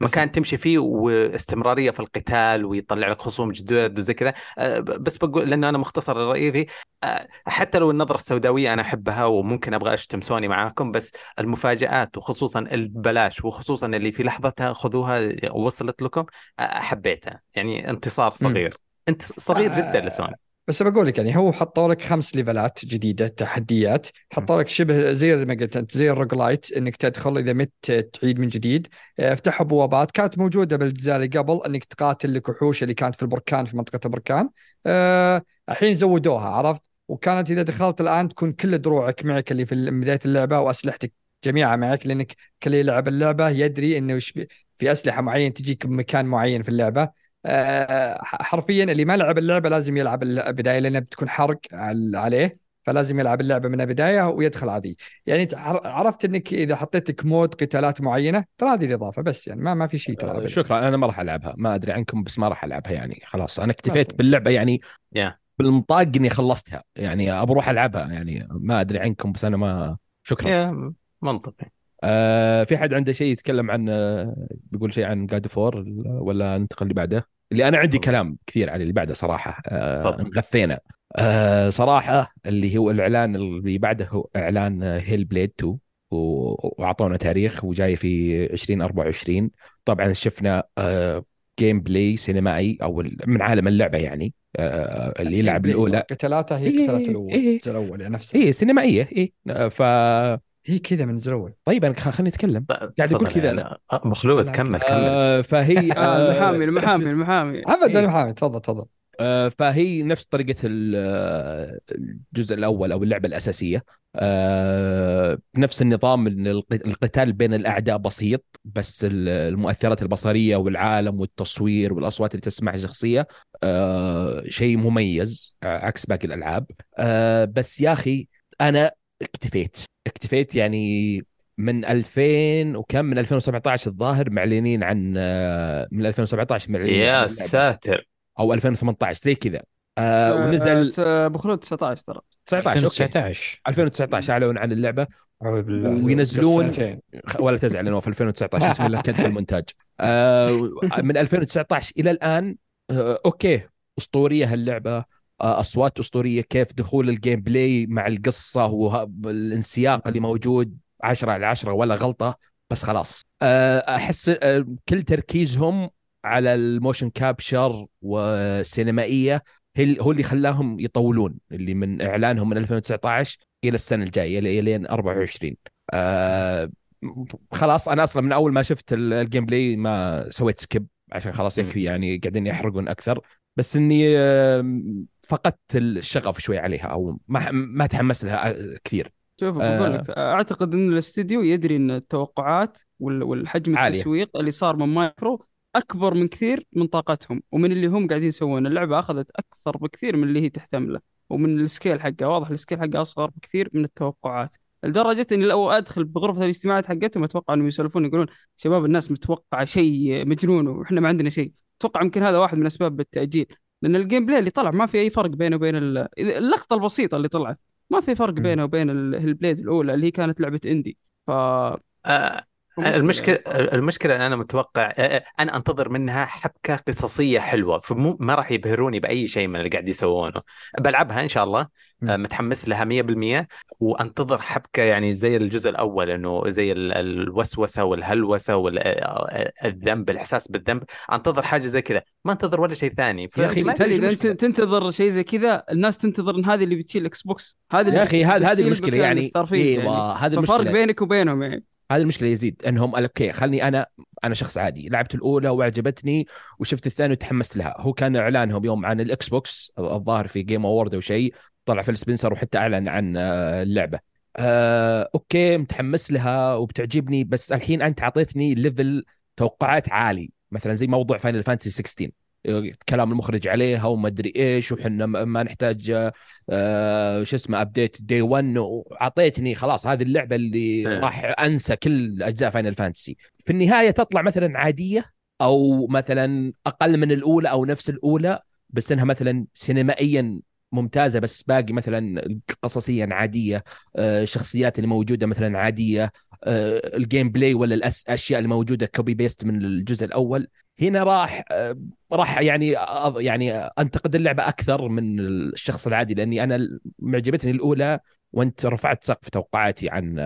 مكان تمشي فيه واستمرارية في القتال ويطلع لك خصوم جدد وزي كذا. ب- بس بقول لأنه أنا مختصر الرأي فيه آه، حتى لو النظرة السوداوية أنا أحبها وممكن أبغى أشتم سوني معاكم بس المفاجآت وخصوصا البلاش وخصوصا اللي في لحظتها خذوها وصلت لكم آه، حبيتها. يعني انتصار صغير. انتصار صغير جدا لسوني. بس بقول لك يعني هو حطوا لك خمس ليفلات جديدة تحديات. حطوا لك شبه زي ما قلت أنت زي ال roguelite إنك تدخل إذا مت تعيد من جديد. آه، فتحوا بوابات كانت موجودة بالاجزاء اللي قبل إنك تقاتل الوحوش اللي كانت في البركان في منطقة البركان. آه، الحين زودوها عرفت؟ وكانت إذا دخلت الآن تكون كل دروعك معك اللي في بداية اللعبة وأسلحتك جميعها معك لأنك كل يلعب اللعبة يدري إنه في أسلحة معين تجيك بمكان معين في اللعبة. حرفيا اللي ما لعب اللعبة لازم يلعب البداية لأنها بتكون حرق عل- عليه فلازم يلعب اللعبة من البداية ويدخل هذه يعني عرفت إنك إذا حطيت لك mode قتالات معينة ترى هذه الإضافة بس يعني ما ما في شيء ترى آه،. شكرا أنا ما راح ألعبها ما أدري عنكم بس ما راح ألعبها يعني خلاص أنا اكتفيت. باللعبة يعني. بالمطاق إني خلصتها يعني ابى أروح ألعبها يعني ما أدري عنكم بس أنا ما شكرا منطقي آه في حد عنده شيء يتكلم عن آه، بيقول شيء عن God of War ولا ننتقل اللي بعده؟ اللي أنا عندي. كلام كثير عليه اللي بعده صراحة. آه. انغثينا. آه صراحة اللي هو الإعلان اللي بعده هو إعلان Hellblade 2 و- وأعطونا تاريخ وجاي في 2024 طبعا شفنا آه gameplay سينمائي أو من عالم اللعبة يعني. آه اللي يلعب الأولى. قتالاتها هي إيه، قتالات الأول إيه. الأول يعني نفسها. هي سينمائية اي ف هي كذا من الجزء الأول طيب أنا خليني أتكلم. قاعد تفضل كذا. أنا. آه، بو خلود لا، كمل كمل. آه فهي آه المحامي آه المحامي المحامي ابدا إيه. محامي تفضل تفضل. آه، فهي نفس آه، الجزء الأول أو اللعبة الأساسية. آه، نفس النظام القتال بين الأعداء بسيط بس ال- المؤثرات البصرية والعالم والتصوير والأصوات اللي تسمعها شخصية. آه، شيء مميز عكس باقي الألعاب. آه، بس يا أخي أنا اكتفيت. اكتفيت يعني من 2000 وكم؟ من 2017 الظاهر معلنين عن آه، من 2017 معلنين يا. ساتر. أو 2018 زي كذا. آه ونزل آه، ابو خلود 19 ترى. 19 أوكي. 2019 2019 أعلنوا عن اللعبة. وينزلون- ولا تزعل انه في 2019 بسم الله cut في المونتاج. آه من 2019 إلى الآن آه أوكي أسطورية هاللعبة. آه أصوات أسطورية كيف دخول ال gameplay مع القصة والانسياق اللي موجود 10 على 10 ولا غلطة بس خلاص. آه أحس آه كل تركيزهم على ال motion capture والسينمائيه هو اللي خلاهم يطولون اللي من إعلانهم من 2019 إلى السنة الجاية إلى لين 24 آه خلاص أنا أصلا من أول ما شفت ال- ال gameplay ما سويت skip عشان خلاص. يكفي يعني قاعدين يحرقون أكثر. بس إني آه، فقدت الشغف شوي عليها أو ما ما تحمست لها آه، كثير شوف آه. بقول لك أعتقد إن الاستديو يدري إن التوقعات وال- والحجم عالية. التسويق اللي صار من مايكرو أكبر من كثير من طاقتهم ومن اللي هم قاعدين يسوونه اللعبة أخذت أكثر بكثير من اللي هي تحتمله ومن ال scale حقها واضح ال scale حقها أصغر بكثير من التوقعات لدرجة إني لو أدخل بغرفة الاجتماعات حقتهم أتوقع إنهم يسولفون يقولون شباب الناس متوقعة شيء مجنون وإحنا ما عندنا شيء أتوقع يمكن هذا واحد من اسباب التاجيل لأن ال gameplay اللي طلع ما في أي فرق بينه وبين ال- اللقطة البسيطة اللي طلعت ما في فرق. بينه وبين ال- ال Blade الأولى اللي هي كانت لعبة indie ف المشكلة أن أنا متوقع أنا أنتظر منها حبكة قصصية حلوة فمو ما راح يبهروني بأي شيء من اللي قاعد يسوونه. بلعبها إن شاء الله. متحمس لها 100% وأنتظر حبكة يعني زي الجزء الأول إنه زي ال- الوسوسة والهلوسة والذنب الإحساس بالذنب. أنتظر حاجة زي كذا ما أنتظر ولا شيء ثاني. يا إيش أنت؟ تنتظر شيء زي كذا الناس تنتظر إن هذه اللي بتشيل Xbox هذه اللي يا أخي هذا هذه المشكلة يعني. أيوه هذه المشكلة. بينك وبينهم يعني. هذه المشكلة يزيد إنهم قال أوكي خلني أنا أنا شخص عادي لعبت الأولى وعجبتني وشفت الثانية وتحمست لها. هو كان إعلانهم يوم عن ال Xbox الظاهر في Game Awards أو شيء طلع Phil Spencer وحتى أعلن عن آه، اللعبة. آه، أوكي متحمس لها وبتعجبني بس الحين أنت اعطيتني level توقعات عالي. مثلا زي موضوع Final Fantasy 16 كلام المخرج عليها وما أدري إيش وحنا ما نحتاج آه، آه، شو اسمه update day 1 وأعطيتني خلاص هذه اللعبة اللي إيه. راح أنسى كل أجزاء Final Fantasy في النهاية تطلع مثلا عادية أو مثلا أقل من الأولى أو نفس الأولى بس إنها مثلا سينمائيا ممتازة بس باقي مثلا قصصيا عادية آه، الشخصيات اللي موجودة مثلا عادية آه، ال gameplay ولا الاشياء اللي موجوده copy paste من الجزء الأول. هنا راح راح يعني يعني أنتقد اللعبة أكثر من الشخص العادي لأني أنا معجبتني الأولى وأنت رفعت سقف توقعاتي عن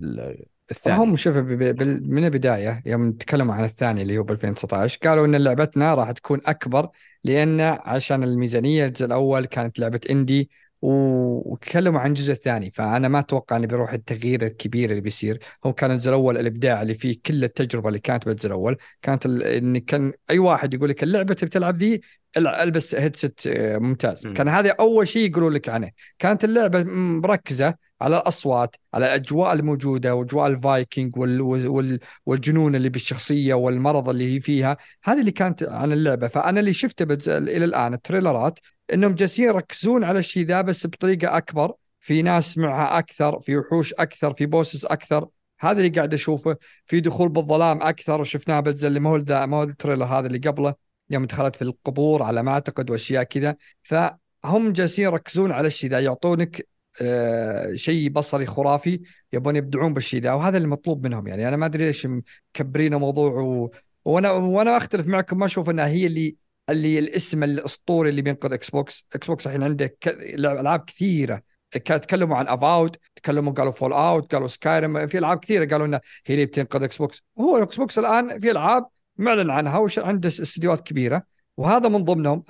ال- الثاني هم شوف من البداية يوم تكلموا عن الثاني اللي هو ب 2019 قالوا إن لعبتنا راح تكون أكبر لأن عشان الميزانية الجزء الأول كانت لعبة اندي وتكلموا عن الجزء الثاني فأنا ما أتوقع انه بيروح التغيير الكبير اللي بيصير. هو كان الجزء الأول الإبداع اللي فيه كل التجربة اللي كانت بالجزء الأول. كانت ال- إن كان أي واحد يقول لك اللعبة اللي بتلعب ذي ألبس headset آه، ممتاز. مم. كان هذا أول شيء يقولوا لك عنه. كانت اللعبة مركزة على الأصوات على الأجواء الموجودة وأجواء الفايكنج وال وال والجنون اللي بالشخصية والمرض اللي هي فيها. هذه اللي كانت عن اللعبة. فأنا اللي شفته إلى الآن ال trailer ات إنهم جالسين يركزون على الشيء ذا بس بطريقة أكبر في ناس معها أكثر في وحوش أكثر في bosses أكثر. هذا اللي قاعد أشوفه. في دخول بالظلام أكثر وشفناه بالجزء اللي ما هو ما هو ال trailer هذا اللي قبله يوم دخلت في القبور على ما أعتقد وأشياء كذا. فهم جالسين يركزون على الشيء ذا يعطونك آه، شيء بصري خرافي يبون يبدعون بالشيء ذا وهذا اللي مطلوب منهم. يعني أنا ما أدري ليش مكبرين الموضوع و... وأنا وأنا أختلف معكم ما أشوف إنها هي اللي اللي الاسم الأسطوري اللي بينقذ Xbox Xbox الحين عنده ك... ألعاب كثيرة. تكلموا عن Avowed تكلموا قالوا Fallout قالوا Skyrim في ألعاب كثيرة قالوا انها هي اللي بتنقذ Xbox هو Xbox الآن في ألعاب معلن عنها وش عنده استديوهات كبيرة. وهذا من ضمنهم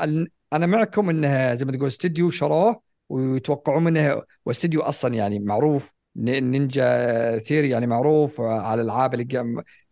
أنا معكم إنها زي ما تقول استديو شروه ويتوقعون منه واستديو أصلا يعني معروف. Ninja Theory يعني معروف على الألعاب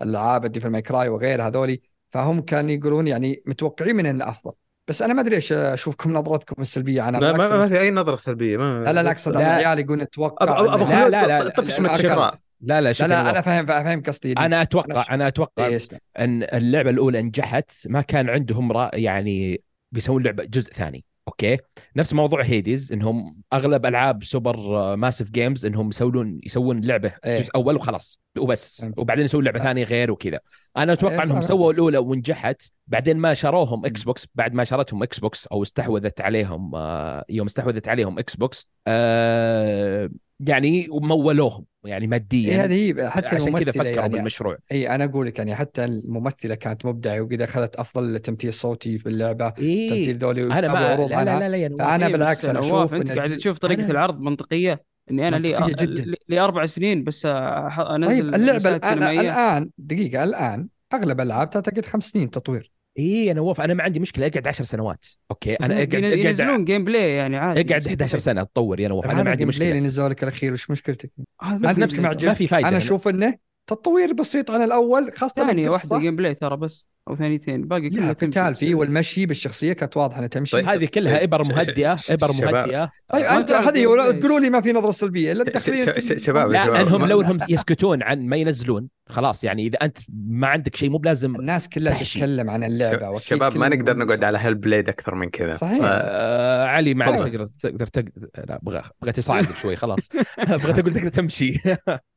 العاب Devil May Cry وغير هذولي. فهم كانوا يقولون يعني متوقعين منه انه أفضل. بس أنا ما أدري إيش أشوفكم نظرتكم السلبية. أنا ما, بالعكس ما, ما في أي نظرة سلبية ما لا لا لا أقصد لا. العيال يقولون أتوقع ابو إنه- لا، لا، لا، طفش لا، من لا، لا لا لا لا أنا فاهم فاهم قصدي. أنا أتوقع أنا أتوقع إيه، إن اللعبة الأولى نجحت ما كان عندهم رأ... يعني بيسوون لعبة جزء ثاني. أوكي نفس موضوع Hades إنهم أغلب ألعاب Supermassive Games إنهم يسوون يسوون لعبة إيه. جزء أول وخلاص وبس. وبعدين يسوون لعبة لا. ثانية غير وكذا أنا أتوقع إيه، إنهم. سووا الأولى ونجحت بعدين ما شروهم Xbox بعد ما شرتهم Xbox أو استحوذت عليهم آه، يوم استحوذت عليهم Xbox آه، يعني مولوهم يعني ماديا إيه هذه هي حتى عشان كذا فكروا يعني بالمشروع اي أنا أقول لك يعني حتى الممثلة كانت مبدعة وقد اخذت أفضل تمثيل صوتي في اللعبة إيه تمثيل ذولي أنا ما لا لا لا, لا. فأنا إيه، بس بالعكس أنا أشوف أنت ان قاعد تشوف طريقة أنا- العرض منطقية إني أنا لي منطقية جداً. لي- لي أربع سنين بس أنزل طيب اللعبة الآن. الآن دقيقة الآن أغلب الألعاب تعتقد خمس سنين تطوير إيه يا نواف أنا ما عندي مشكلة أقعد 10 سنوات. أوكي أنا اقعد ين- اقعد ينزلون gameplay يعني عادي أقعد شيء 11 طبيعي. سنة تطور يا نواف أنا ما عندي مشكلة. اللي نزلوا لك الأخير وش مشكلتك؟ آه، ما بس عندي نفس مشكلة مع ما في فايدة أنا أنا- أشوف إنه تطوير بسيط عن الأول خاصة ثانية. واحدة gameplay ترى بس. أو ثانيتين باقي كلها فيه والمشي بالشخصية كانت واضحه إنها تمشي طيب. هذه كلها إبر ش- ش- مهدئة إبر. مهدئة طيب أنت هذه. تقولوا لي ما في نظرة سلبية الا ش- شباب لا. انهم لو انهم يسكتون عن ما ينزلون خلاص يعني إذا أنت ما عندك شيء مو بلازم الناس كلها تحشي. تتكلم عن اللعبة شباب ما نقدر نقعد على هيل بليد أكثر من كذا صحيح. آه علي معلش. تقدر تقدر تقدر لا أبغى بغيت أصعد شوي خلاص بغيت أقول تقدر تمشي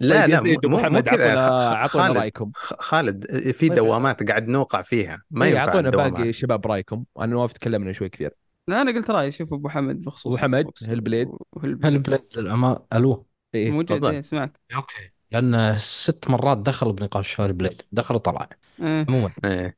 لا طيب لا مو- خ- اعطونا خالد رأيكم. خالد في طيب. دوامات قاعد نوقع فيها. ما إيه، ينفع اعطونا باقي شباب رأيكم. أنا نواف تكلمنا شوي كثير. لا أنا قلت رأيي. شوف أبو حمد بخصوص أبو حمد، Xbox Hellblade. و- و Hellblade. Hellblade للأمانة؟ ألو. إيه. موجود تفضل. إيه، اسمعك أوكي. لأن ست مرات دخل بنقاش Hellblade. دخل وطلع إيه. عموما. إيه.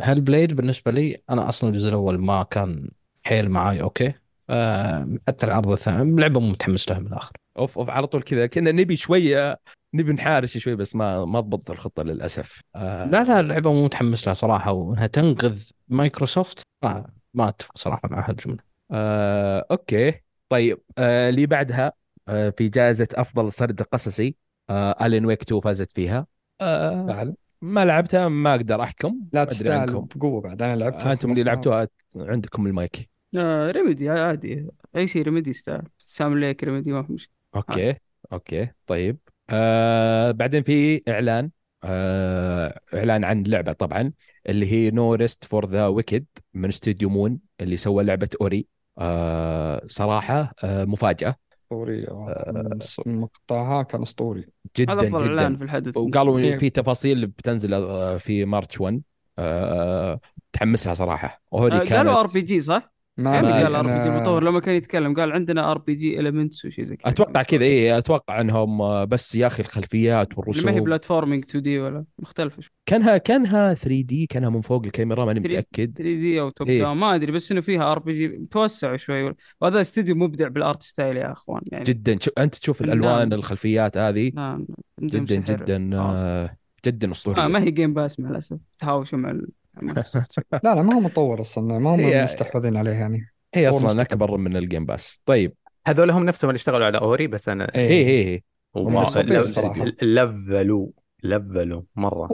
Hellblade بالنسبة لي أنا أصلا الجزء الأول ما كان حيل معاي أوكي. آه، حتى العرض الثاني لعبة مو متحمس لها من الآخر. أوف أوف على طول كذا كنا نبي شوية نبي نحارش شوي بس ما ما ضبطت الخطة للأسف. آه. لا لا اللعبة مو متحمس لها صراحة وإنها تنقذ مايكروسوفت. آه ما أتفق صراحة مع هالجمله آه أوكي. طيب آه اللي بعدها آه في جائزة أفضل سرد قصصي آه Alan Wake 2 فازت فيها. آه ما لعبتها ما أقدر أحكم ما لا تستاهل. بقوة بعد أنا لعبتها أنتم اللي. لعبتوها عندكم المايك. آه Remedy عادي. أي شيء Remedy يستاهل. Sam Lake Remedy ما في مشكلة. أوكي أوكي. طيب. آه بعدين في إعلان آه إعلان عن لعبة طبعا اللي هي No Rest for the Wicked من استوديو Moon اللي سوى لعبة Ori. آه صراحة آه مفاجأة. اسطوري من ص- مقطعها كان أسطوري. جدا هذا أفضل إعلان جدا. في الحدث. وقالوا إيه. في تفاصيل بتنزل آه، في March 1 آه تحمس لها صراحة آه، اوري قالوا كانت R PG صح؟ ما أدري، قال RPG المطور لما كان يتكلم قال عندنا RPG elements وشيء زي كذا. أتوقع كذا اي أتوقع إنهم آه، بس يا أخي الخلفيات اللي ما هي والرسوم. platforming 2D ولا مختلفة شوي. كانها كانها 3D كانها من فوق الكاميرا ماني 3 متأكد. 3 D أو top إيه. down ما أدري بس إنه فيها RPG متوسع شوي. وهذا استوديو مبدع بال art style يا أخوان يعني. جدا. شو أنت تشوف. الألوان الخلفيات هذه؟ نعم جدا سحر. جدا. آه، جدا أسطورية. آه ما هي Game Pass مع الأسف. تهاوشوا مع ال-. لا لا ما هو مطور أصلا ما هم هي- مستحوذين عليه يعني هي أصلا. أكبر من ال Game Pass طيب هذول هم نفسهم اللي اشتغلوا على Ori بس أنا إيه مبسوطين لف- صراحة. لفلوا لفلوا مرة.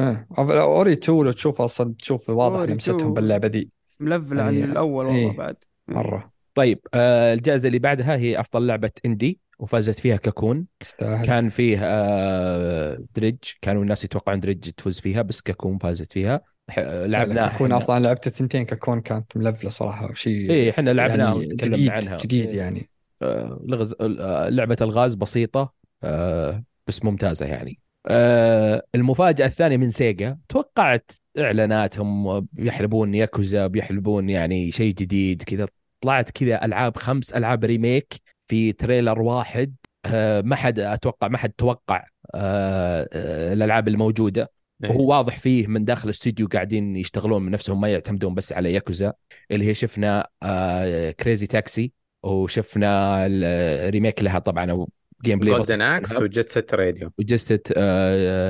إيه Ori 2 لو تشوف أصلا تشوف واضح لمستهم 2. باللعبة ذي ملفل عن يعني- الأول والله إيه. بعد مرة طيب آه الجائزة اللي بعدها هي أفضل لعبة indie وفازت فيها Cocoon تستاهل كان فيه آه Dredge كانوا الناس يتوقعون Dredge تفوز فيها بس Cocoon فازت فيها لعبناها Cocoon. أصلا لعبت الثنتين Cocoon كانت ملفلة صراحة شيء إيه إحنا لعبناها يعني جديد عنها. جديد يعني. آه، لغز... آه، لعبة الغاز بسيطة آه، بس ممتازة يعني. آه، المفاجأة الثانية من Sega توقعت إعلاناتهم بيحلبون ياكوزا بيحلبون يعني شيء جديد كذا. طلعت كذا ألعاب خمس ألعاب remake في trailer واحد. آه، ما حد أتوقع ما حد توقع الألعاب الموجودة. إيه. وهو واضح فيه من داخل الاستوديو قاعدين يشتغلون من نفسهم ما يعتمدون بس على ياكوزا اللي هي شفنا آه، Crazy Taxi وشفنا ال remake لها طبعا أو gameplay Golden Axe و Jet Set Radio. و Jet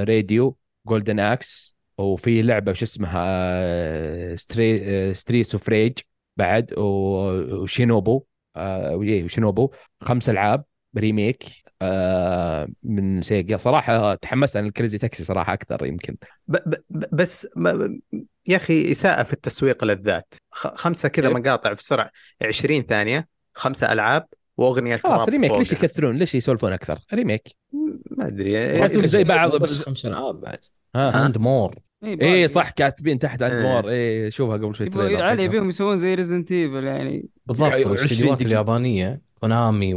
Set Radio Golden Axe وفي لعبة وش اسمها آه، Stree- Streets of Rage بعد و Shinobi آه، وإيه، و Shinobi خمس ألعاب. remake آه، من Sega. صراحة تحمست عن ال Crazy Taxi صراحة أكثر يمكن. ب ب ب- بس ما يا أخي إساءة في التسويق للذات. خ- خمسة كذا كيف؟ مقاطع في سرعه 20 ثانية خمسة ألعاب وأغنية خلاص remake. ليش فوقها. يكثرون؟ ليش يسولفون أكثر؟ remake. ما أدري. تحسهم زي بعض بس خمس ألعاب بعد. and more إيه إيه باقي. صح كاتبين تحت and إيه. more إيه شوفها قبل شوي trailer. علي يبيهم يسوون زي Resident Evil يعني. بالضبط يعني والاستديوهات 20 دقيقة. اليابانية Konami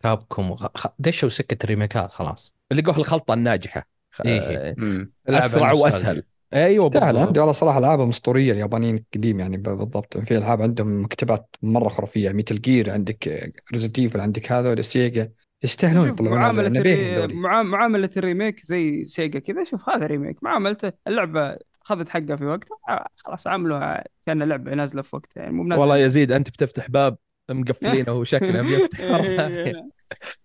و Capcom وخ- خ- دشوا سكة الريميكات خلاص. لقوه الخلطة الناجحة. إيه. آه، أسرع. وأسهل. أيوه تستاهل. بالضبط. عندي والله صراحة العابهم أسطورية اليابانيين قديم يعني بالضبط. في ألعاب عندهم مكتبات مرة خرافية. Metal Gear عندك Resident Evil عندك هذا ال Sega يستاهلون يطلعون معاملة نبيهم الري... ذولي معا- معاملة ال remake زي Sega كذا. شوف هذا remake. معاملته اللعبة أخذت حقها في وقتها. خلاص عاملوها كان لعبة نازلة في وقتها. يعني مو والله يزيد أنت بتفتح باب مقفلينه وشكله بيفتح مرة إيه، ثانية.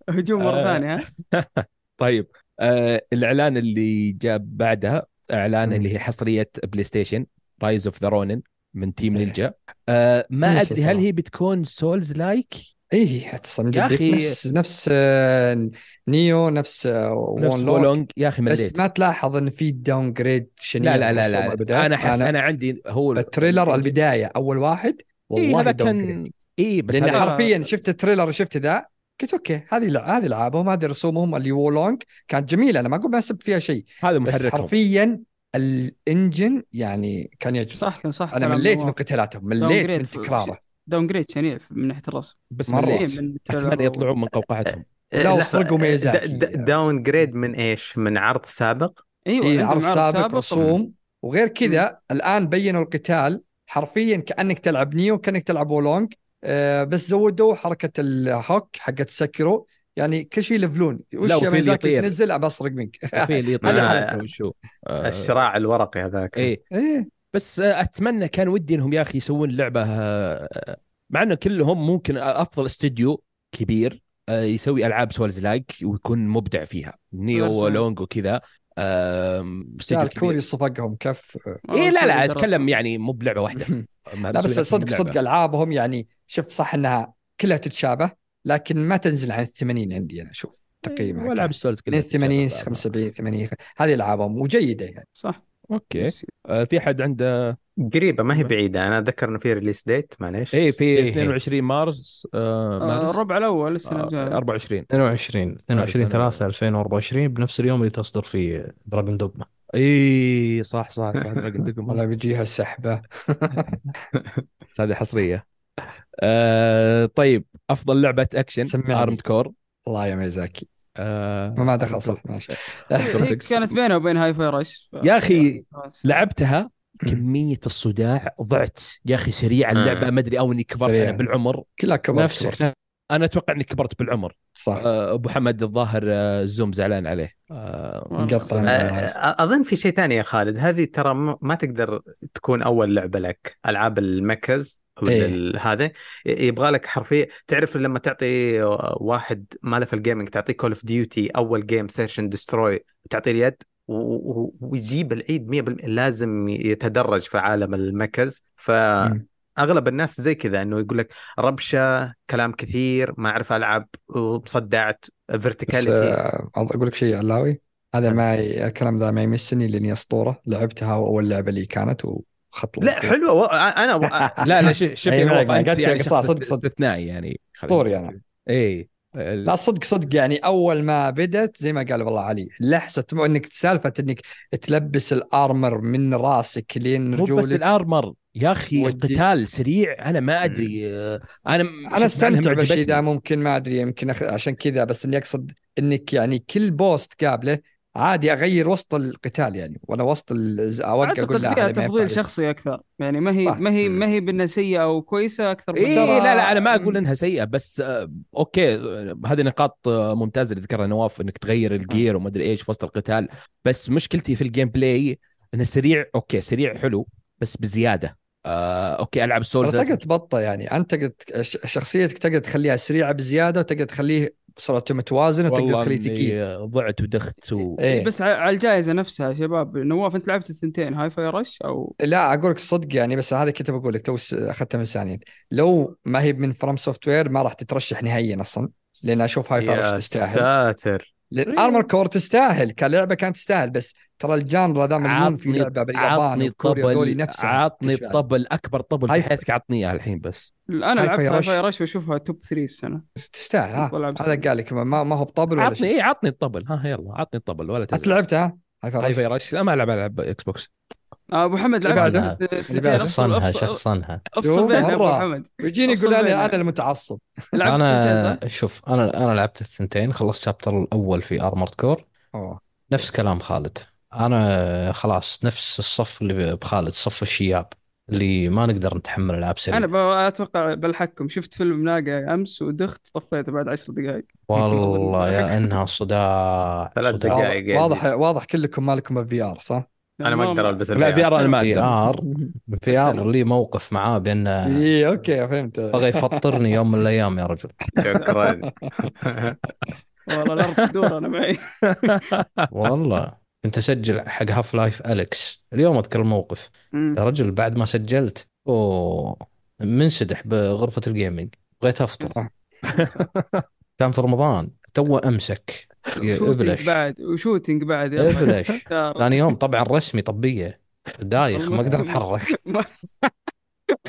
هجوم مرة آه. ثانية. ها طيب آه الإعلان اللي جاب بعدها إعلان. اللي هي حصرية PlayStation Rise of the Ronin من Team إيه. نينجا آه ما أدري هل. هي بتكون souls like اي حتى من يا جد أخي- نفس نفس آه، Nioh نفس آه، نفس Wo Long يا أخي بس مليت ما تلاحظ إن في downgrade شنيع لا لا لا لا. والبداية. أنا احس أنا عندي هو ال trailer البداية أول واحد إيه والله هذا داون كان جريد إي بس لأن حرفيا شفت ال trailer شفت ذا قلت okay هذه لع- هذه العابهم هذه رسومهم اللي Wo Long كانت جميلة أنا ما أقول ما اسب فيها شيء هذا بس محركهم. حرفيا ال engine يعني كان يجذب صح كان صح أنا مليت. من قتالاتهم مليت من تكراره downgrade شنيع من ناحية الرسم. بس من ال trailer اتمنى يطلعون من قوقعتهم. لا، وسرقوا د- downgrade من إيش؟ من عرض سابق؟ أيوه إي عندهم عرض سابق طبعاً. رسوم. وغير كذا الآن بينوا القتال حرفيا كأنك تلعب Nioh كأنك تلعب Wo Long آه بس زودوا حركة ال hook حقت Sekiro يعني كل شيء يلفلون وش لا، يا وفي اللي ميزاكي؟ يطير. تنزل أبى أسرق منك. في اللي هذا يطلع حالته. وشو آه، الشراع الورقي هذاك. إيه. إيه. بس آه، أتمنى كان ودي إنهم يا أخي يسوون لعبة آه، مع إنه كلهم ممكن أفضل استوديو كبير آه، يسوي ألعاب souls like ويكون مبدع فيها. Nioh Wo Long وكذا. استوديو الكوري صفقهم كف. إيه لا لا آه، أتكلم. يعني مو بلعبة واحدة. لا بس صدق. صدق ألعابهم يعني شوف صح إنها كلها تتشابه لكن ما تنزل عن ال 80 عندي أنا أشوف تقييمها وألعاب ال souls كلها 80 تتشابه. 75 80 هذه ألعابهم وجيدة يعني. صح. أوكي. آه، في حد عنده؟ قريبة ما هي بعيدة. أنا أتذكر إنه في release date معليش. إيه في إيه. 22 مارس آه، آه، مارس. الربع الأول السنة آه، الجايه 24 22 22 سنة. 3 2024 بنفس اليوم اللي تصدر فيه Dragon's Dogma اي صح صح صح Dragon's Dogma والله بيجيها السحبة. بس هذه حصرية. آه طيب أفضل لعبة action. Armored Core الله يا ميزاكي. آه ما دخل صح ماشي. كانت بينها وبين هاي فاي رش ف- يا أخي، بس- لعبتها كمية الصداع ضعت. يا أخي سريع اللعبة آه. ما أدري أو إني كبرت بالعمر. كلها كبر كبر. نفسك أنا أتوقع إني كبرت بالعمر. صح. آه أبو حمد الظاهر آه الزوم زعلان عليه. مقطع آه،. أظن في شيء ثاني يا خالد. هذه ترى م- ما تقدر تكون أول لعبة لك. ألعاب المكز إيه. هذا يبغى لك حرفيا تعرف لما تعطي واحد ما له في ال gaming تعطيه Call of Duty اول game search and destroy تعطيه اليد ويجيب العيد 100% لازم يتدرج في عالم ال mechs. ف مم. أغلب الناس زي كذا إنه يقول لك ربشة كلام كثير ما أعرف ألعب ومصدعت بس verticality آه، أقول لك شيء علاوي. هذا ما ي- الكلام ذا ما يمسني لأني أسطورة. لعبتها اول لعبة لي كانت وخط لا حلوة و... أنا و... لا لا شوف قلت يعني صدق- صدق. استثنائي يعني اسطوري أنا إيه لا صدق صدق يعني أول ما بدت زي ما قال والله علي لحظة إنك سالفة إنك تلبس ال armor من راسك لين مو بس رجولك. ال armor يا أخي ودي- القتال سريع أنا ما أدري أنا أنا أستمتع بالشيء ذا. ممكن ما أدري يمكن أخ... عشان كذا بس اني أقصد إنك يعني كل boss تقابله عادي أغير وسط القتال يعني ولا وسط ال... اوقع أقول أعتقد لا فيها تفضيل شخصي أكثر يعني ما هي صح. ما هي. ما هي بانها سيئه أو كويسة أكثر من ترى- لا لا أنا ما أقول إنها سيئة بس آه، okay هذه نقاط آه، ممتازة اللي ذكرها نواف إنك تغير ال gear وما أدري إيش في وسط القتال بس مشكلتي في ال gameplay إنه سريع okay سريع حلو بس بزيادة آه okay ألعب souls تقدر تبطئ يعني. أنت تقدر ش- شخصيتك تقدر تخليها سريعة بزيادة وتقدر تخليه سرعته متوازنه وتقدر تخليه ثقيل. ضعت ودخت و... إيه. بس ع- على الجائزة نفسها يا شباب. نواف أنت لعبت الثنتين Hi-Fi Rush أو؟ لا أقول لك صدق يعني بس هذا كنت بقول لك تو أخذتها من ثانيين. لو ما هي من FromSoftware ما راح تترشح نهائيا أصلا لأن أشوف Hi-Fi Rush يا تستاهل. ساتر. ال Armored Core تستاهل. كلعبه كانت تستاهل بس ترى ال genre ذا مليون في لعبة باليابان عطني وكوريا ذولي طبل نفسها عطني تشبه. طبل أكبر طبل في هاي- حياتك عطني إياه الحين بس. أنا لعبت Fi Hi Rush. Fi Rush واشوفها top 3 السنة تستاهل ها. هذا قال لك ما, ما هو بطبل ولا عطني إيه عطني الطبل ها يلا عطني الطبل ولا أنت تزعل. لعبتها؟ Hi-Fi Rush لا ما ألعب ألعب Xbox أبو حمد اللي لعبت بعده. الثنتين. اللي بعده. افصل شخصنها شخصنها افصل يا أبو مرة. حمد ويجيني يقول. أنا أنا المتعصب لعبت أنا؟ شوف أنا أنا لعبت الثنتين خلصت chapter الأول في Armored Core أوه. نفس كلام خالد أنا خلاص نفس الصف اللي بخالد صف الشياب اللي ما نقدر نتحمل العاب سريع أنا ب- أتوقع بلحقكم شفت فيلم ناقة أمس ودخت طفيته بعد عشر دقائق والله يا إنها صداع ثلاث. دقائق. واضح واضح كلكم مالكم ال VR صح؟ أنا ما أقدر ألبس لا VR أنا ما V أقدر R VR لي موقف معاه بانه اي okay فهمت. بغى يفطرني يوم من الأيام يا رجل. شكرا. والله الأرض تدور أنا معي. والله. كنت اسجل حق Half-Life Alyx اليوم أذكر الموقف. يا رجل بعد ما سجلت أوه منسدح بغرفة ال gaming بغيت أفطر. كان في رمضان. تو أمسك. إبلش. بعد و shooting بعد. إبلش. ثاني يوم طبعا رسمي طبية. دايخ ما أقدر أتحرك. ما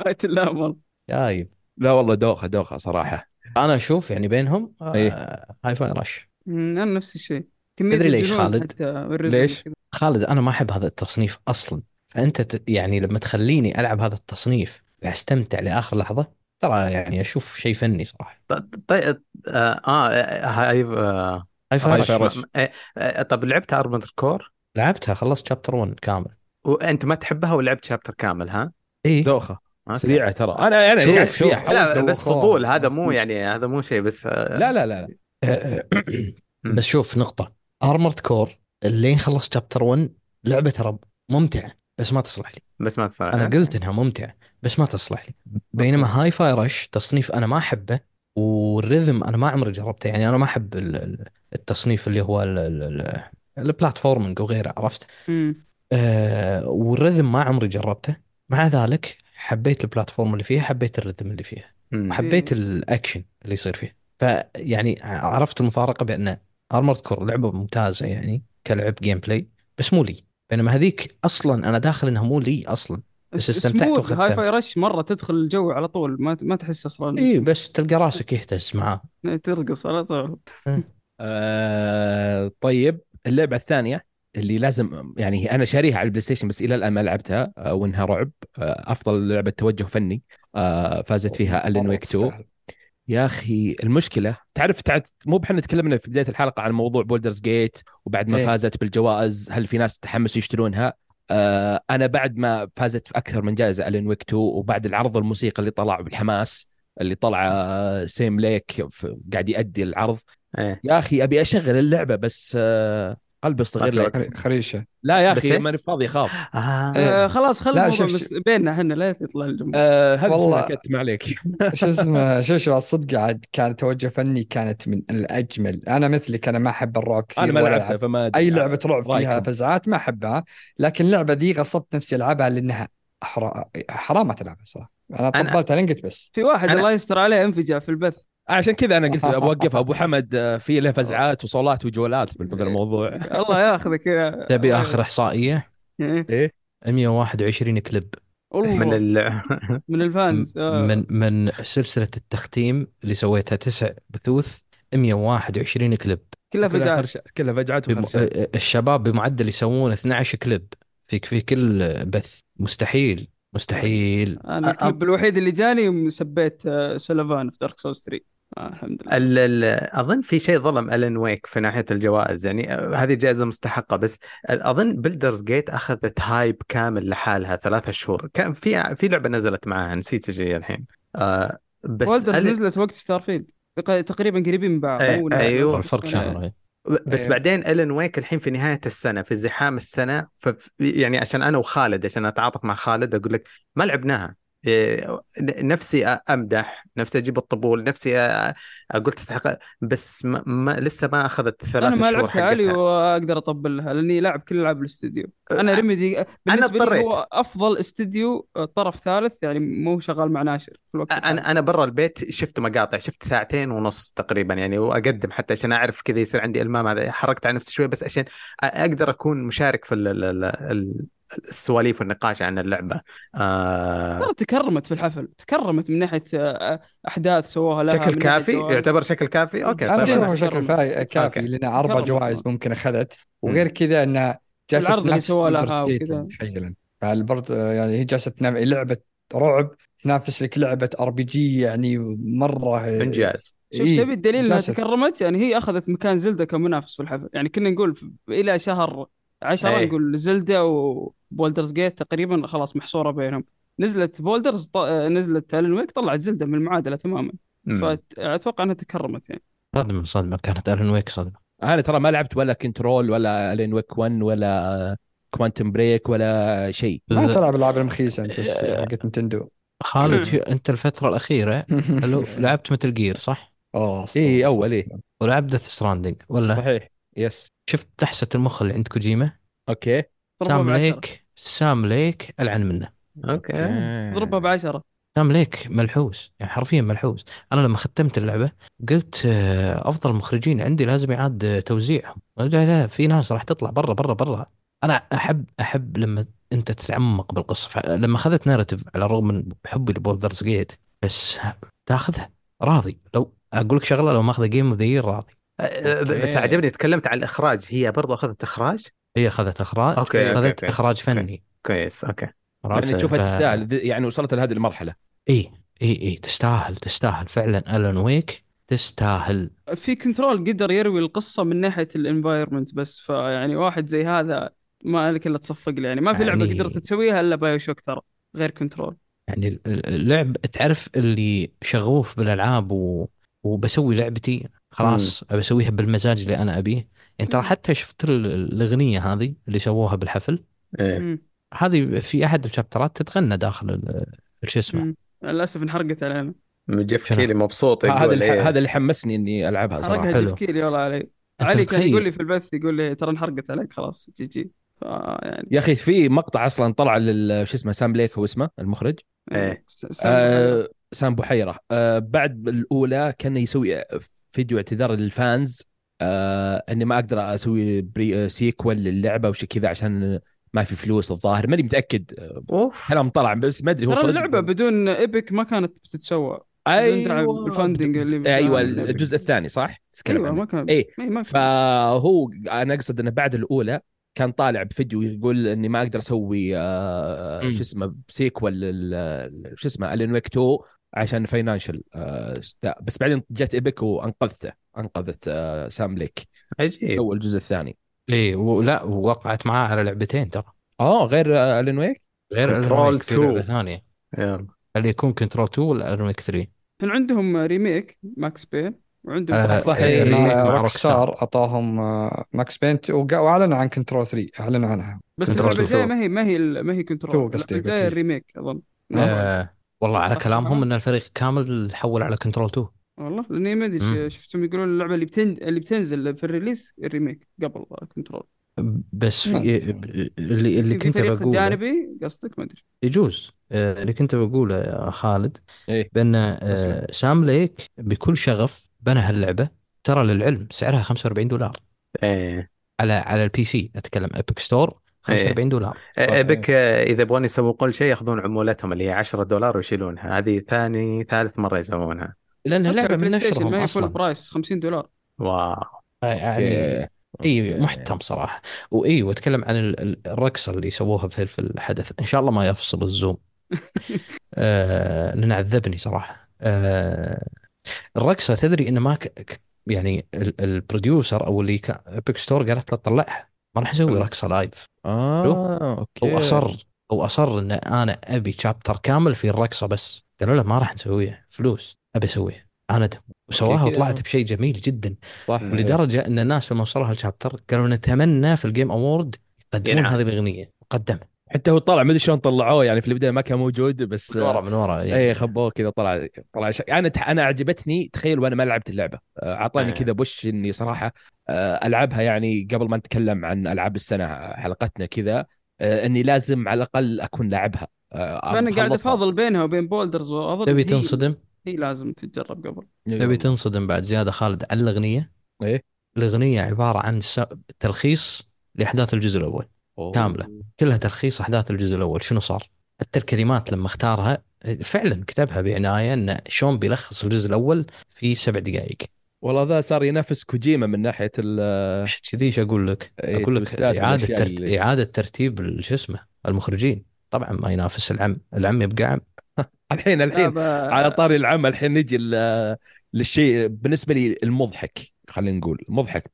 غاية الامر جايب. لا والله دوخة دوخة صراحة. أنا أشوف يعني بينهم إيه. آه Hi-Fi Rush. أنا نفس الشيء. تدري ليش خالد؟ ليش؟ خالد أنا ما أحب هذا التصنيف أصلا. فأنت ت... يعني لما تخليني ألعب هذا التصنيف وأستمتع لآخر لحظة ترى يعني أشوف شيء فني صراحة. طيب آه آه، هاي Hi-Fi هاي Rush طب لعبت Armored Core؟ لعبتها خلصت chapter 1 كامل. وأنت ما تحبها ولعبت chapter كامل ها؟ إي. دوخة. سريعة ترى. أنا أنا شوف- شوف. فيها لا بس. فضول هذا مو يعني هذا مو شيء بس آه، لا لا لا مم. بس شوف نقطة. Armored Core اللي خلص chapter 1 لعبة ترى ممتعة بس ما تصلح لي. بس ما تصير أنا قلت إنها ممتعة بس ما تصلح لي. بينما Hi-Fi Rush تصنيف أنا ما أحبه وال rhythm أنا ما عمري جربته يعني أنا ما أحب التصنيف اللي هو ال- ال- ال- ال platforming وغيره عرفت. آه وال rhythm ما عمري جربته. مع ذلك حبيت ال platform اللي فيها حبيت ال rhythm اللي فيها. مم. حبيت الاكشن اللي يصير فيه فيعني عرفت المفارقة بأن Armored Core لعبة ممتازة يعني كلعب gameplay بس مو لي. بينما هذيك أصلا أنا داخل إنها مو لي أصلا. بس استمتعت سموث هاي. فاي رش مرة تدخل الجو على طول ما ما تحس أصلا. اي بس تلقى راسك يهتز معاه. ترقص على طول. آه طيب اللعبة الثانية اللي لازم يعني أنا شاريها على ال PlayStation بس إلى الآن ما لعبتها آه وإنها رعب آه أفضل لعبة توجه فني آه فازت فيها Alan Wake 2 تستاهل. يا أخي المشكلة تعرف تعرف مو احنا تكلمنا في بداية الحلقة عن موضوع Baldur's Gate وبعد ما إيه. فازت بالجوائز هل في ناس تحمسوا يشترونها آه أنا بعد ما فازت في أكثر من جائزة Alan Wake 2 وبعد العرض الموسيقى اللي طلع بالحماس اللي طلع Sam Lake قاعد يأدي العرض إيه يا أخي أبي أشغل اللعبة بس آه، قلبي الصغير لا خرشة لا يا بس أخي إيه؟ ماني فاضي اخاف آه. إيه. آه خلاص خلي الموضوع مس- بيننا إحنا لا يطلع الجمهور آه والله. ما عليك شو اسمه شو شو الصدق عاد كان توجه فني كانت من الأجمل أنا مثلك أنا ما أحب الرعب كثير أنا ما لعبتها فما. أي لعبة رعب فيها. فزعات ما أحبها لكن اللعبة دي غصبت نفسي ألعبها لأنها. حرام ما تلعبها صراحة أنا أنا- طبلتها لين قلت بس في واحد أنا- الله يستر عليه أنفجع في البث عشان كذا أنا قلت بوقفها أبو حمد آه، في له فزعات وصولات وجولات بهذا الموضوع. الله ياخذك. يا تبي آخر إحصائية؟ إيه. إيه؟ 121 كليب. والله من ال من ال fans. آه. من من سلسلة التختيم اللي سويتها تسع بثوث 121 كليب. كلها كلها فجعات. كلها فجعات بم... وخرشات الشباب بمعدل يسوون 12 كليب. في في كل بث. مستحيل. مستحيل. أنا الكليب الوحيد اللي جاني سبيت آه، سلفان في Dark Souls 3 آه الحمد لله. ال ال أظن في شيء ظلم Alan Wake في ناحية الجوائز. يعني آه، هذه جائزة مستحقة بس أظن Baldur's Gate أخذت hype كامل لحالها ثلاثة شهور. كان في في لعبة نزلت معاها نسيت إيش هي الحين. آه بس أل- نزلت وقت Starfield تق- تقريبا قريبين من بعض نفس أيوه. الفرق شهر بس أيوه. بعدين Alan Wake الحين في نهاية السنة في زحام السنة. ف يعني عشان أنا وخالد عشان أتعاطف مع خالد أقول لك ما لعبناها. نفسي أمدح نفسي أجيب الطبول نفسي أقول تستحق بس ما ما لسه ما أخذت الثلاث أنا ما علي حقتها وأقدر اطبل لها لأني لاعب كل ألعاب الاستديو أنا ريميدي بالنسبة لي اضطريت. هو أفضل استديو طرف ثالث يعني مو شغال مع ناشر في الوقت الحالي. أنا أنا برا البيت شفت مقاطع شفت ساعتين ونص تقريبا يعني وأقدم حتى عشان أعرف كذا يصير عندي إلمام هذا حركت على نفسي شوي بس عشان أقدر أكون مشارك في ال- ال- ال- السواليف والنقاش عن اللعبة آه ترى تكرمت في الحفل تكرمت من ناحية آه، أحداث سووها لها شكل كافي جوائز. يعتبر شكل كافي okay أنا طيب أشوفه اشوفه أنا- شكل كافي okay. لأن أربع. جوائز ممكن أخذت وغير كذا انها جالسه العرض اللي تنافس سواه لها وكذا. تخيلا فالبرضه يعني هي جالسة تنافس لعبة رعب تنافس لك لعبة RPG يعني مرة إنجاز شوف إيه، تبي الدليل إنها. تكرمت يعني هي أخذت مكان زلدة كمنافس في الحفل يعني كنا نقول إلى شهر 10 أي. نقول زلدة و Baldur's Gate تقريبا خلاص محصورة بينهم. نزلت Baldur's ط... نزلت Alan Wake طلعت زلدة من المعادلة تماما. فأتوقع إنها تكرمت يعني. صدمة صدمة. كانت Alan Wake صدمة. أنا ترى ما لعبت ولا Control ولا Alan Wake 1 ولا Quantum Break ولا شيء. ما تلعب الالعاب المخيسه أنت بس آه. حقت Nintendo. خالد أنت الفترة الأخيرة لعبت Metal Gear صح؟ أوه اي. أول إيه. ولعبت Death Stranding ولا؟ صحيح. yes. شفت لحسة المخ اللي عند كوجيما؟ okay. Sam Lake Sam Lake ألعن منه. okay. ضربها بعشرة. Sam Lake ملحوس يعني حرفيا ملحوس. أنا لما ختمت اللعبة قلت آه، أفضل مخرجين عندي لازم يعاد توزيعهم. لا لا في ناس راح تطلع برا برا برا. أنا أحب أحب لما أنت تتعمق بالقصة. لما أخذت narrative على الرغم من حبي ل Baldur's Gate بس تاخذها راضي. لو أقول لك شغلة لو ماخذه game of the year راضي. آه، بس okay. عجبني تكلمت عن الإخراج. هي برضو أخذت إخراج؟ هي أخذت إخراج. okay، okay، أخذت okay. إخراج فني. كويس okay؟ يعني تشوفها ف- تستاهل يعني وصلت لهذه المرحلة. إي إي إي. تستاهل تستاهل. فعلا Alan Wake تستاهل. في Control قدر يروي القصة من ناحية ال environment بس فيعني واحد زي هذا ما لك إلا تصفق له يعني ما في لعبة يعني- قدرت تسويها إلا BioShock ترى غير Control. يعني ال- ال- اللعب تعرف اللي شغوف بالألعاب و... وبسوي لعبتي؟ خلاص أبي أسويها بالمزاج اللي أنا أبيه يعني ترى. حتى شفت ال- الأغنية هذه اللي سووها بالحفل إيه. مم. هذه في أحد الشابترات تتغنى داخل ال- شو اسمه. للأسف انحرقت علينا Geoff؟ Keighley مبسوط هذا يقول اللي إيه. هذا اللي حمسني إني ألعبها صراحة حرقها. جيف كيلي والله علي علي كان؟ يقول لي في البث يقول لي ترى انحرقت عليك خلاص GG يعني يا أخي في مقطع أصلا طلع لل شو اسمه Sam Lake هو اسمه المخرج إيه. س- سام. آه سام بحيرة آه بعد الأولى كان يسوي فيديو اعتذار لل fans آه إني ما أقدر أسوي pre sequel للعبة وشي كذا عشان ما في فلوس الظاهر ماني متأكد آه، أوف كلام طلع بس ما أدري هو ترى صدق اللعبة بدون Epic ما كانت بتتسوى أيوه ال funding اللي أيوه. الجزء الثاني صح؟ تتكلم أيوه. ما كان إيه إيه، ما في فهو أنا أقصد إنه بعد الأولى كان طالع بفيديو يقول إني ما أقدر أسوي آه. شو اسمه sequel شو اسمه Alan Wake 2 عشان financial آه بس بعدين جت Epic وأنقذته أنقذت آه Sam Lake عجيب. سوى الجزء الثاني. إيه ولا ووقعت معاه على لعبتين ترى. آه غير آه Alan Wake غير في 2. لعبة ثانية. يلا. اللي يكون Control 2 ولا Alan Wake 3 الحين عندهم remake Max Payne وعندهم آه، صح، remake مع Rockstar أعطاهم آه، Max Payne وقا- وأعلنوا عن Control 3 أعلنوا عنها. بس Control اللعبة الجاية 2. ما هي ما هي ما هي Control الجاية. ال remake أظن. آه والله على كلامهم؟ إن الفريق كامل حول على Control 2 والله لأني ما. أدري شفتهم يقولون اللعبة اللي بتن... اللي بتنزل في ال release ال remake قبل Control. بس في اللي اللي في كنت بقوله. جانبي قصدك؟ ما أدري. يجوز. آه، اللي كنت بقوله يا خالد إيه. بأن آه، Sam Lake بكل شغف بنى هاللعبة. ترى للعلم سعرها 45 دولار. إيه. على على ال PC أتكلم Epic Store 45 دولار. Epic آه، إذا يبغون يسوقون شيء ياخذون عمولتهم اللي هي 10 دولار ويشيلونها. هذه ثاني ثالث مرة يسوونها. لأن حتى اللعبة البلاي من نشرهم ما هي full أصلا. price 50 دولار. wow. آه، يعني إيه. اي. محترم صراحة. واي وأتكلم عن ال- ال- الرقصه اللي سووها في في الحدث. إن شاء الله ما يفصل ال Zoom. آه لأن عذبني صراحة. آه الرقصه تدري إنه ما ك... ك- يعني ال- ال producer أو اللي Epic Store قالت له طلعها. ما راح أسوي. رقصه live آه okay. هو أصر هو أصر إن أنا أبي chapter كامل في الرقصه بس قالوا له ما راح نسويها فلوس أبي أسويها. عاندهم وسواها. وطلعت بشيء جميل جدا. صح. لدرجه إن الناس لما وصلوا هال chapter قالوا نتمنى في ال Game Awards يقدمون. هذه الأغنية. قدم حتى هو طلع ما أدري شلون طلعوه يعني في البداية ما كان موجود بس من ورا من ورا اي يعني. خبوه كذا طلع طلع ش... أنا أنا أعجبتني تخيل وأنا ما لعبت اللعبة. آه، أعطاني إيه. كذا بوش إني صراحة آه، ألعبها يعني قبل ما نتكلم عن ألعاب السنة حلقتنا كذا آه، إني لازم على الأقل أكون لاعبها. فأنا قاعد. افاضل بينها وبين بولدرز وأظن تبي هي- تنصدم؟ هي لازم تتجرب قبل. تبي تنصدم بعد زيادة خالد على الأغنية؟ إيه. الأغنية عبارة عن س... تلخيص لأحداث الجزء الأول. أوه. كاملة. كلها تلخيص أحداث الجزء الأول. شنو صار؟ حتى الكلمات لما اختارها فعلا كتبها بعناية إن شلون بيلخص الجزء الأول في سبع دقائق والله ذا صار ينافس كوجيما من ناحية ال كذي إيش أقول لك؟ إيه، أقول لك إعادة ترت... اللي- إعادة ترتيب شو اسمه المخرجين. طبعا ما ينافس العم. العم يبقى عم. الحين الحين على طاري العمل الحين نجي للشيء بالنسبة لي المضحك خلينا نقول مضحك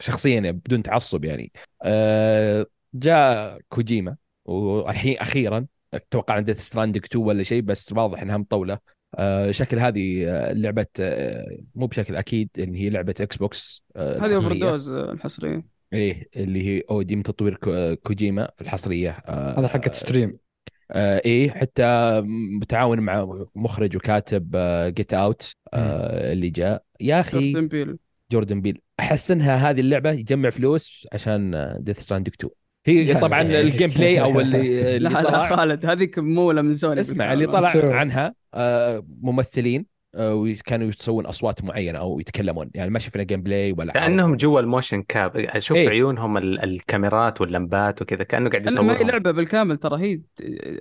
شخصيا يعني بدون تعصب يعني. آه، جاء كوجيما والحين أخيرا أتوقع ان Death Stranding 2 ولا شيء بس واضح إنها مطولة. آه، شكل هذه آه، لعبة آه، مو بشكل أكيد إن هي لعبة Xbox هذه over الحصرية. dose الحصرية. إيه اللي هي OD من تطوير كو- كوجيما الحصرية. هذا حقت stream إيه حتى متعاون مع مخرج وكاتب Get Out اللي جاء. يا أخي Jordan Peele. Jordan Peele أحس إنها هذه اللعبة يجمع فلوس عشان Death Stranding 2 هي طبعا ال gameplay أو اللي, اللي لا لا خالد هذيك ممولة من سوني اسمع اللي بالكامل. طلع. عنها آه ممثلين آه وكانوا يسوون أصوات معينة أو يتكلمون يعني ما شفنا gameplay ولا. كانهم جوا ال motion cap أشوف إيه. عيونهم ال- الكاميرات واللمبات وكذا كأنه قاعد أنا ما هي يصور لعبة بالكامل ترى هي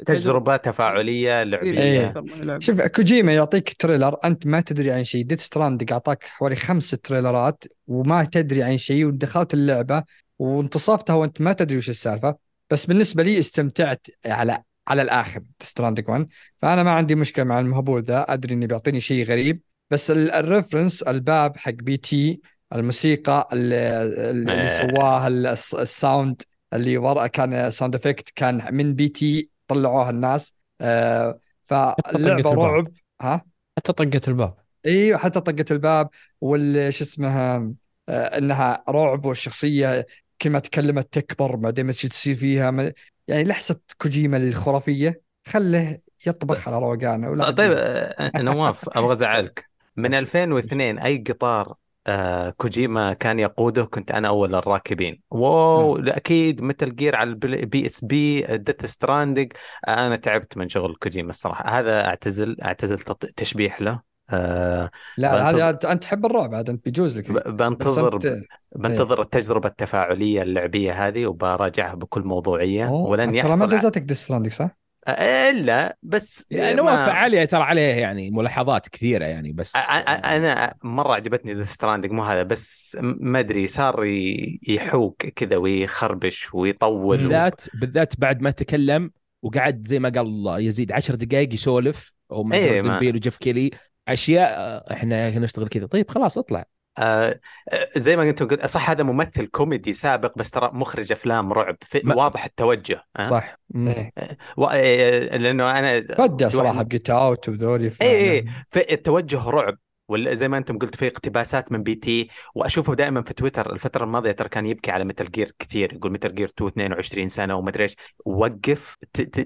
تجربة تفاعلية إيه، لعبية هي لعبة. شوف كوجيما يعطيك trailer أنت ما تدري عن شيء Death Stranding أعطاك حوالي خمس trailerات وما تدري عن شيء ودخلت اللعبة وانتصفتها وانت ما تدري وش السالفة بس بالنسبة لي استمتعت على على الآخر Stranding 1 فأنا ما عندي مشكلة مع المهبول ذا أدري إنه بيعطيني شيء غريب بس ال- ال reference الباب حق P.T. الموسيقى اللي, اللي آه. سواه ال- الس- ال sound اللي ورا كان sound effect كان من P.T. طلعوها الناس. آه فاللعبة. رعب. ها؟ حتى طقه الباب. أيوه حتى طقة الباب وال شو اسمها آه، إنها رعب والشخصية كل ما تكلمت تكبر بعدين ما تصير فيها ما يعني لحسة كوجيما الخرافيه خله يطبخ على روقانه ولا طيب يجي. آه، نواف أبغى أزعلك. من 2002 أي قطار آه كوجيما كان يقوده كنت أنا أول الراكبين. wow أكيد Metal Gear على ال PSP Death Stranding أنا تعبت من شغل كوجيما الصراحة. هذا أعتزل أعتزل تشبيح له. آه لا بنتظر- هذه أنت- أنت تحب الرعب عاد أنت بيجوز لك بنتظر أنت بنتظر التجربة التفاعلية اللعبية هذه وبراجعها بكل موضوعية أوه، ولن ترى ما يحصل جازتك Death Stranding صح؟ إلا بس يعني ما- علي ترى عليه يعني ملاحظات كثيرة يعني بس أنا مرة عجبتني Death Stranding مو هذا بس ما أدري صار ي- يحوق كذا ويخربش ويطول و... بالذات بالذات بعد ما تكلم وقعد زي ما قال يزيد عشر دقائق يسولف أو إيه، مثلا ما- Peele و Geoff Keighley أشياء آه، إحنا نشتغل كذا. طيب خلاص اطلع. آه آه، زي ما قلت صح هذا ممثل كوميدي سابق بس ترى مخرج أفلام رعب في ما- واضح التوجه أه؟ صح. إيه. و... آه، لأنه أنا بدا صراحة ب Get Out وذولي اي اي في التوجه رعب. ولا زي ما أنتم قلت في اقتباسات من P.T. وأشوفه دائما في تويتر. الفترة الماضية ترى كان يبكي على Metal Gear كثير يقول Metal Gear 2 22 سنة وما أدري إيش. وقف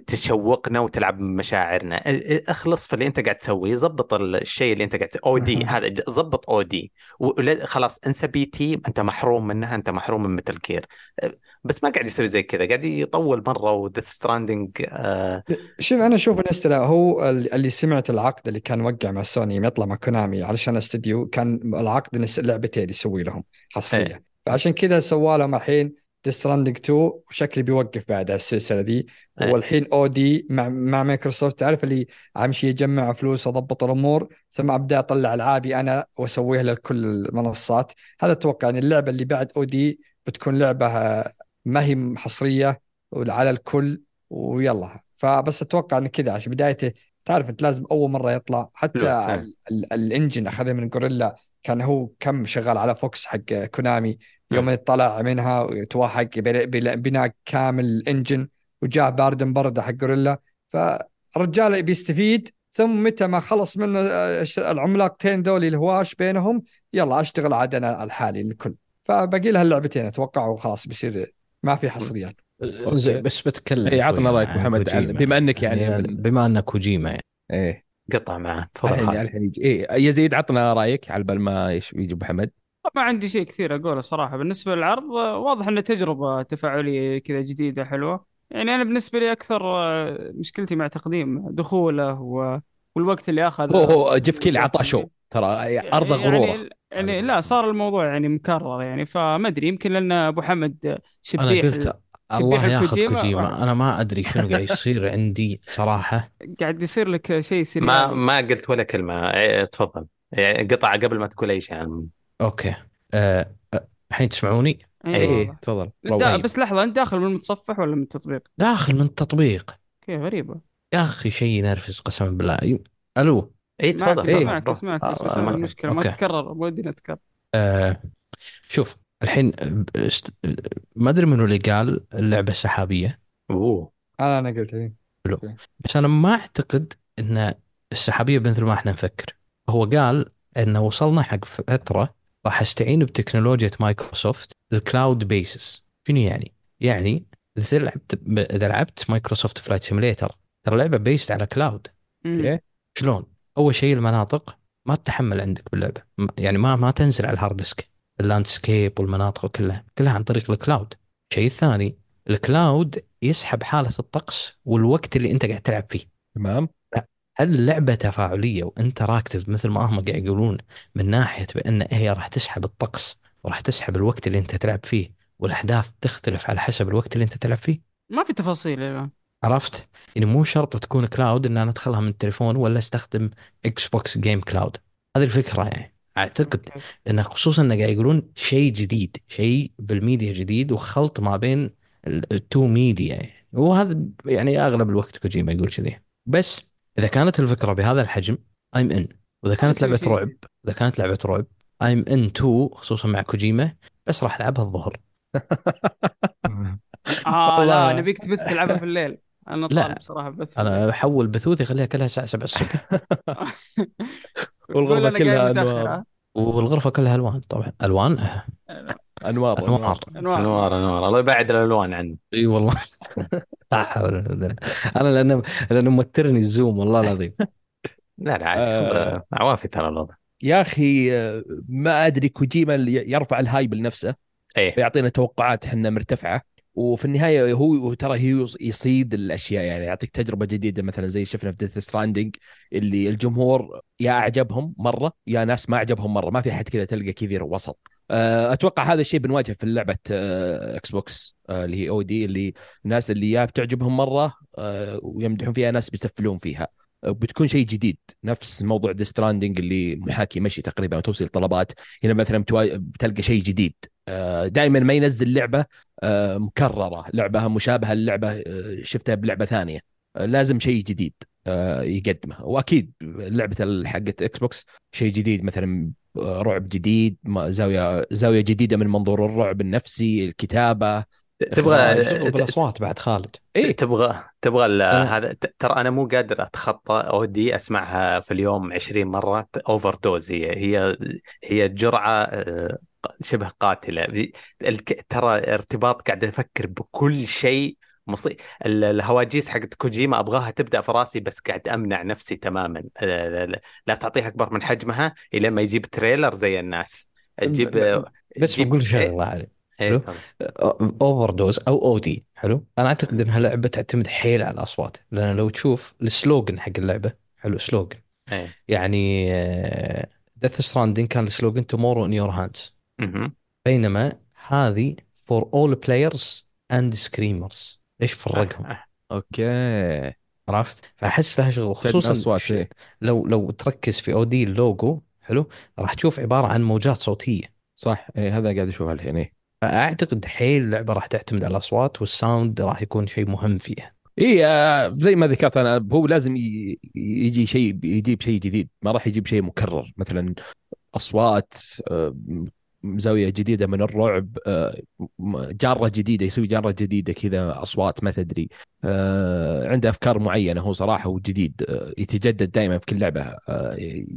تشوقنا وتلعب بمشاعرنا أ- أ- اخلص في اللي انت قاعد تسويه. ظبط الشيء اللي انت قاعد تسويه OD هذا ظبط OD. خلاص انسى P.T.. أنت محروم منها أنت محروم من Metal Gear. بس ما قاعد يسوي زي كذا قاعد يطول مرة و Death Stranding آه شوف أنا أشوف إنستلا هو ال- اللي سمعت العقد اللي كان وقع مع سوني يوم يطلع مع كونامي علشان استديو كان العقد إنه لعبتين يسوي لهم حصرية إيه. فعشان كذا سوى لهم الحين Death Stranding 2 وشكلي بيوقف بعد السلسله دي إيه. والحين OD مع مع مايكروسوفت تعرف اللي أمشي اجمع فلوس اضبط الأمور ثم أبدأ أطلع ألعابي أنا وأسويها لكل المنصات هذا أتوقع إن اللعبة اللي بعد OD بتكون لعبة ما هي حصرية على الكل ويلا. فبس أتوقع إن كذا عشان بدايته تعرف أنت لازم أول مرة يطلع. حتى ال engine اخذه من Guerrilla كان هو كم شغال على Fox حق كونامي. يوم طلع منها بل- بناء كامل ال engine وجاء بارد برده حق جوريلا فالرجال بيستفيد ثم متى ما خلص منه آه، العملاقتين ذولي الهواش بينهم يلا أشتغل عاد أنا الحالي الكل فباقي لها اللعبتين أتوقع وخلاص بيصير ما في حصريات. زين بس بتكلم إيه، عطنا شوي رأيك عن محمد، كوجيما. بما أنك يعني من... من- بما انك كوجيما يعني. إيه. قطع معاه تفضل الحين خالد. الحين يجي. إيه يزيد عطنا رأيك على بال ما يجي محمد. ما عندي شيء كثير أقوله صراحة. بالنسبة للعرض واضح إنه تجربة تفاعلية كذا جديدة حلوة. يعني أنا بالنسبة لي أكثر آه، مشكلتي مع تقديم دخوله و... والوقت اللي أخذ هو هو جيف كيلي عطى شو؟ ترى أرض غرورة. يعني, يعني لا صار الموضوع يعني مكرر يعني فما أدري يمكن لأن أبو حمد شبيح أنا قلت الله ياخذ. كوجيما. أنا ما أدري شنو قاعد يصير عندي صراحة. قاعد يصير لك شيء سريع. ما ما قلت ولا كلمة. إيه، تفضل. يعني قطع قبل ما تقول أي شيء عن أوكي. آه، آه، الحين تسمعوني؟ إيه، إيه. تفضل. بس لحظة أنت داخل من المتصفح ولا من التطبيق؟ داخل من التطبيق. كيف غريبة. يا أخي شيء ينرفز قسما بالله. ألو. اي معك تفضل. إيه. اسمعك. اسمعك آه، آه، ما- المشكلة ما. تتكرر ودي نتكرر. آه شوف الحين آه، است- آه، ما أدري منو اللي قال اللعبة سحابية. أوه. أنا أنا قلت إيه. بس أنا ما أعتقد إن السحابية مثل ما إحنا نفكر. هو قال انه وصلنا حق فترة راح أستعين بتكنولوجيا مايكروسوفت ال cloud basis شنو يعني؟ يعني إذا لعبت إذا لعبت مايكروسوفت Flight Simulator ترى لعبة based على cloud مم. okay. شلون؟ أول شيء المناطق ما تتحمل عندك باللعبة يعني ما ما تنزل على ال hard disk ال landscape والمناطق كلها كلها عن طريق ال cloud الشيء الثاني ال cloud يسحب حالة الطقس والوقت اللي أنت قاعد تلعب فيه تمام هل اللعبه تفاعلية وأنت react مثل ما هم قاعد يقولون من ناحية بأن هي راح تسحب الطقس وراح تسحب الوقت اللي أنت تلعب فيه والأحداث تختلف على حسب الوقت اللي أنت تلعب فيه ما في تفاصيل الان عرفت؟ يعني مو شرط تكون cloud إن أنا أدخلها من التليفون ولا أستخدم Xbox game cloud هذه الفكرة يعني. أعتقد انه خصوصا إنه قاعد يقولون شيء جديد شيء بالميديا جديد وخلط ما بين ال- ال two media يعني. وهذا يعني أغلب الوقت كوجيما يقول كذي. بس إذا كانت الفكرة بهذا الحجم I'm in وإذا كانت لعبة شيء رعب إذا كانت لعبة رعب I'm in too خصوصا مع كوجيما بس راح ألعبها الظهر. آه. لا نبيك تبث تلعبها في الليل. أنا لا. طالب صراحة بث أنا احول بثوثي خليها كلها الساعة 7 الصبح. أنا كلها أنوار. ها؟ والغرفة كلها ألوان طبعا. ألوان؟ أنوار أنوار. أنوار. أنوار. أنوار الله يبعد الألوان عنه. إي والله. لا حول ولا قوة إلا بالله. أنا لأنه لأنه موترني الزوم والله العظيم. لا لا عادي. آه. عوافي ترى الوضع. يا أخي آه، ما أدري كوجيما اللي يرفع ال hype لنفسه إيه. ويعطينا توقعات إحنا مرتفعة. وفي النهاية هو هو ترى هي يصيد الأشياء يعني يعطيك تجربة جديدة مثلا زي شفنا في Death Stranding اللي الجمهور يا أعجبهم مرة يا ناس ما أعجبهم مرة ما في حد كذا تلقى كثير وسط. آه، أتوقع هذا الشيء بنواجهه في لعبة آه، Xbox آه، اللي هي OD اللي الناس اللي يا بتعجبهم مرة آه، ويمدحون فيها ناس بيسفلون فيها. آه، بتكون شيء جديد نفس موضوع Death Stranding اللي محاكي مشي تقريبا وتوصيل طلبات. هنا مثلا بتلقى شيء جديد. دائما ما ينزل لعبة آه، مكررة. لعبة مشابهة للعبة آه، شفتها بلعبة ثانية. آه، لازم شيء جديد آه، يقدمه. وأكيد لعبة حقت Xbox شيء جديد مثلا آه، رعب جديد زاوية زاوية جديدة من منظور الرعب النفسي الكتابة تبغى بالاصوات بعد خالد. إيه. تبغى تبغى هذا ترى أنا مو قادر أتخطى OD أسمعها في اليوم 20 مره overdose هي هي هي جرعة آه، شبه قاتلة. ترى ارتباط قاعد أفكر بكل شيء مصي... ال- الهواجيس حقت كوجيما أبغاها تبدأ في راسي بس قاعد أمنع نفسي تماما. آه، لا, لا, لا تعطيها أكبر من حجمها إلى ما يجيب trailer زي الناس. تجيب بس بقول شغلة علي. إيه، حلو. overdose أو OD حلو؟ أنا أعتقد إنها لعبة تعتمد حيل على الأصوات. لأن لو تشوف ال slogan حق اللعبة حلو slogan إيه. يعني Death Stranding كان ال slogan tomorrow in your hands مهم. بينما هذه for all players and screamers ليش فرقهم؟ okay. عرفت؟ فأحس لها شغل خصوصا إيه. لو لو تركز في OD ال logo حلو راح تشوف عبارة عن موجات صوتية. صح إيه هذا قاعد اشوفه الحين إيه. فأعتقد حيل اللعبة راح تعتمد على الأصوات وال sound راح يكون شيء مهم فيها. اي آه، زي ما ذكرت أنا هو لازم يجي شيء يجيب شيء جديد ما راح يجيب شيء مكرر. مثلا أصوات آه، زاويه جديدة من الرعب آه، جارة جديدة يسوي جارة جديدة كذا أصوات ما تدري. آه، عنده أفكار معينة هو صراحة وجديد آه، يتجدد دائما في كل لعبة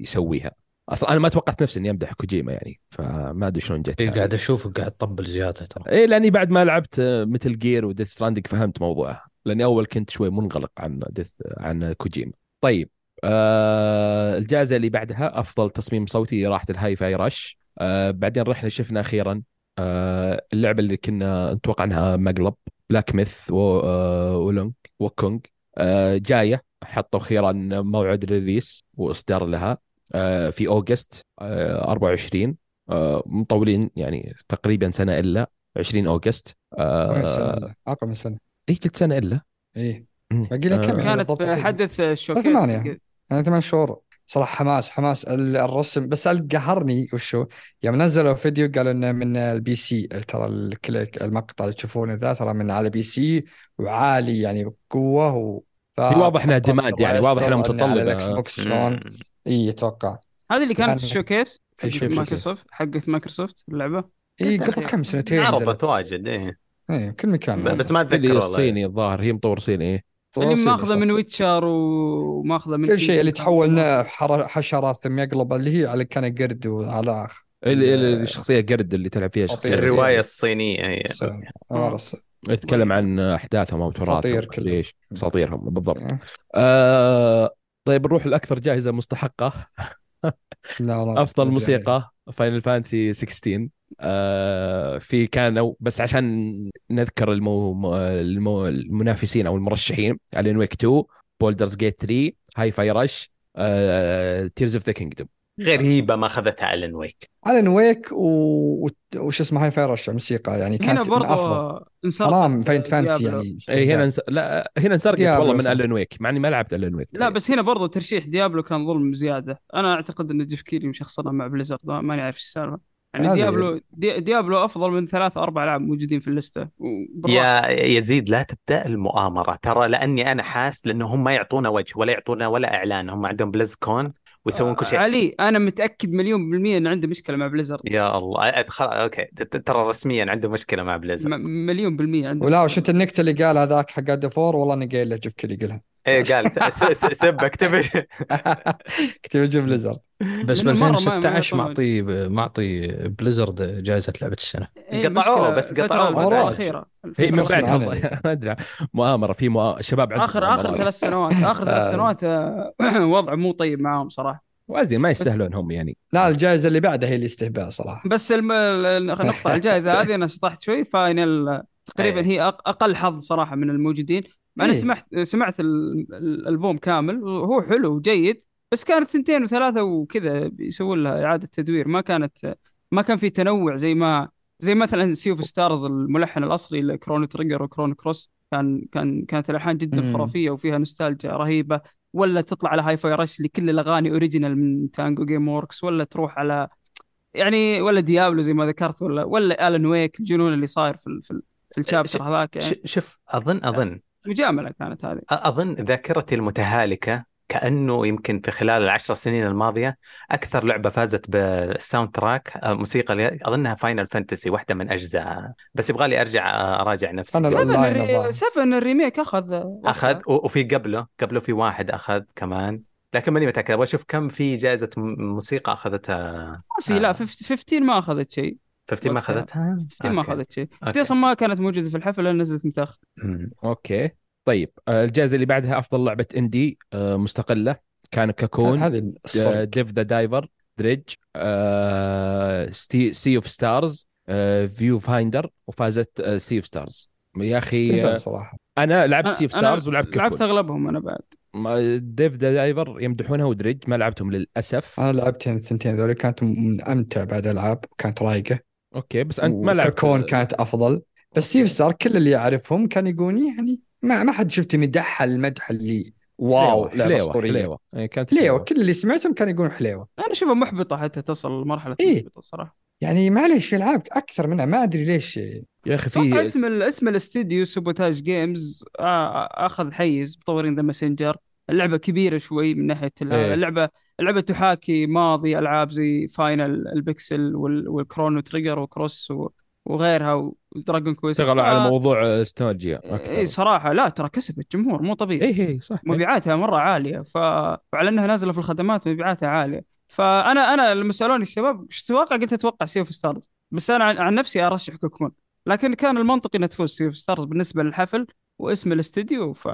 يسويها. أصلا أنا ما توقعت نفسي إني أمدح كوجيما يعني فما أدري شلون جت إيه هذه. قاعد اشوفك قاعد تطبل زيادة ترى. إيه لأني بعد ما لعبت Metal Gear و Death Stranding فهمت موضوعه لأني أول كنت شوي منغلق عن Death عن كوجيما. طيب آه الجائزة اللي بعدها أفضل تصميم صوتي راحت ال Hi-Fi Rush آه بعدين رحنا شفنا أخيرا آه اللعبة اللي كنا نتوقع انها مقلب Black Myth و آه Wukong آه جاية حطوا أخيرا موعد release وإصدار لها آه في August آه 24 آه مطولين يعني تقريبا سنة إلا 20 August آه إلا. أقل من سنة إي قلت سنة إلا إيه مم. باقي لها كم آه، يعني كانت في؟ حدث ال showcase ثمانية. يعني ثمان شهور صراحة حماس حماس ال- الرسم. بس اللي قهرني وشو؟ يوم نزلوا فيديو قالوا إنه من البي سي. ترى الكليك المقطع اللي تشوفونه ذا ترى من على بي سي وعالي يعني بقوة و ف... واضح إنها demand يعني، واضح إنها على متطلبة. الإكس بوكس شلون. إي أتوقع. هذه اللي كانت في الشوكيس؟ في حقت. مايكروسوفت حقت مايكروسوفت اللعبة؟ إي قبل كم سنتين عرضت واجد إيه. إي كل مكان بس ما أتذكر والله. الصيني الظاهر هي مطور صيني إيه. اللي صراحة ماخذة. من ويتشر وماخذة من كل شيء اللي تحول حشرات ثم يقلب اللي هي على كان قرد وعلى الشخصية قرد اللي تلعب فيها. شخصية الرواية. الصينية هي. عرس يتكلم عن أحداثهم أو تراثهم. إيش. اساطيرهم بالضبط. آه. طيب نروح لأكثر جائزة مستحقة. لا لا أفضل موسيقى Final Fantasy 16 آه في كانوا بس عشان نذكر المو... المو... المنافسين أو المرشحين Alan Wake 2 Baldur's Gate 3 Hi-Fi Rush Tears of the Kingdom غريبه ما أخذتها Alan Wake Alan Wake و... وش اسمه Hi-Fi Rush موسيقى يعني هنا كانت من أفضل. برضه انسرقت حرام Final Fantasy. يعني اي هنا نس... لا هنا انسرقت والله من. Alan Wake مع إني ما لعبت Alan Wake لا بس هنا برضو ترشيح Diablo كان ظلم زيادة. أنا أعتقد إن Geoff Keighley مشخصنها مع Blizzard ما- ماني عارف إيش السالفة. يعني Diablo دي Diablo أفضل من ثلاث أربع العاب موجودين في اللسته يا يزيد لا تبدأ المؤامرة. ترى لأني أنا حاس لأنه هم ما يعطونا وجه ولا يعطونا ولا إعلان. هم عندهم BlizzCon ويسوون كل شيء. علي أنا متأكد مليون بالمية إن عنده مشكلة مع Blizzard يا الله. أدخل... أوكي. ت- ت- ترى رسميا عنده مشكلة مع بليزر. م- مليون بالمية عنده. ولا وشفت النكتة اللي قال هذاك حق God of War والله اني قايل له Geoff Keighley قالها إيه قال س- س- س- سب اكتب. Activision Blizzard بس ب لأنه مرة ما- ما 2016 يعطون- معطي معطي Blizzard جائزة لعبة السنة. إيه، قطعوه، بس قطعوه. الأخيرة. هي من بعد. ما أدري. مؤامرة في مؤامرة شباب عندهم آخر آخر مؤامرات. ثلاث سنوات آخر ثلاث آه. سنوات آه، وضع مو طيب معاهم صراحة. وأزين ما يستاهلون هم يعني. لا الجائزة اللي بعدها هي الاستهبال صراحة. بس الم... نقطع. الجائزة هذه أنا شطحت شوي. فاينل تقريبا إيه. هي أق- أقل حظ صراحة من الموجودين. مع أنا إيه. سمعت سمعت ال- ال- الألبوم كامل. وهو حلو وجيد بس كانت ثنتين وثلاثة وكذا بيسوون لها إعادة تدوير. ما كانت ما كان في تنوع زي ما زي مثلا Sea of Stars الملحن الأصلي ل Chrono Trigger و Chrono Cross. كان كان كانت الألحان جدا مم. خرافية وفيها نوستالجيا رهيبة. ولا تطلع على Hi-Fi Rush اللي كل الأغاني original من Tango Gameworks ولا تروح على يعني ولا Diablo زي ما ذكرت ولا ولا Alan Wake الجنون اللي صاير في في, في ال chapter هذاك يعني. شوف أظن أظن مجاملة كانت هذه. أظن ذاكرتي المتهالكة كأنه يمكن في خلال العشر سنين الماضية أكثر لعبة فازت بال soundtrack آه، موسيقى أظنها Final Fantasy واحدة من اجزائها بس يبغى لي أرجع آه، أراجع نفسي seven ال online الري... الظاهر. seven ال remake أخذ أخذ وفي قبله قبله في واحد أخذ كمان لكن ماني متأكد أبغى أشوف كم في جائزة موسيقى أخذتها ما في لا آه. 15 ما أخذت شيء 15 ما. أخذتها 15 ما. أخذت شيء okay. 15 أصلا ما كانت موجودة في الحفل لأن نزلت متأخر. okay طيب آه، الجائزة اللي بعدها أفضل لعبة indie آه، مستقلة. كان Cocoon Dave the Diver Dredge Sea of Stars Viewfinder وفازت Sea of Stars يا أخي آه، صراحة. أنا لعبت أنا- Sea of Stars ولعبت لعبت Cocoon أغلبهم أنا بعد. Dave the Diver يمدحونها و Dredge ما لعبتهم للأسف. أنا لعبت الثنتين ذولي كانت من أمتع بعد ألعاب كانت رايقة. okay بس أنت ما لعبت Cocoon كانت أفضل. بس Sea of Stars كل اللي يعرفهم كان يقول يعني ما ما حد شفت مدحها المدح اللي wow لعبه حليوة اسطوريه حليوة. إيه، كانت حليوة كل اللي سمعتهم كانوا يقولون حليوة. أنا أشوفها محبطة حتى تصل لمرحلة إيه. محبطه صراحة. يعني معليش في ألعاب أكثر منها ما أدري ليش. يا أخي في اسم ال- اسم الاستديو Sabotage Games آه، أخذ حيز مطورين The Messenger اللعبة كبيرة شوي من ناحية ال- إيه. اللعبة اللعبة تحاكي ماضي ألعاب زي Final ال pixel وال- وال Chrono Trigger و Cross و- وغيرها و Dragon Quest. اشتغلوا على آه، موضوع النوستالجيا اي أكثر. صراحة لا ترى كسبت جمهور مو طبيعي. اي اي صح. إيه. مبيعاتها مرة عالية ف... وعلى إنها نازلة في الخدمات مبيعاتها عالية. فأنا أنا لما سألوني الشباب إيش تتوقع؟ قلت أتوقع Sea of Stars بس أنا عن, عن نفسي أرشح Cocoon لكن كان المنطقي إنها تفوز Sea of Stars بالنسبة للحفل واسم الاستديو ف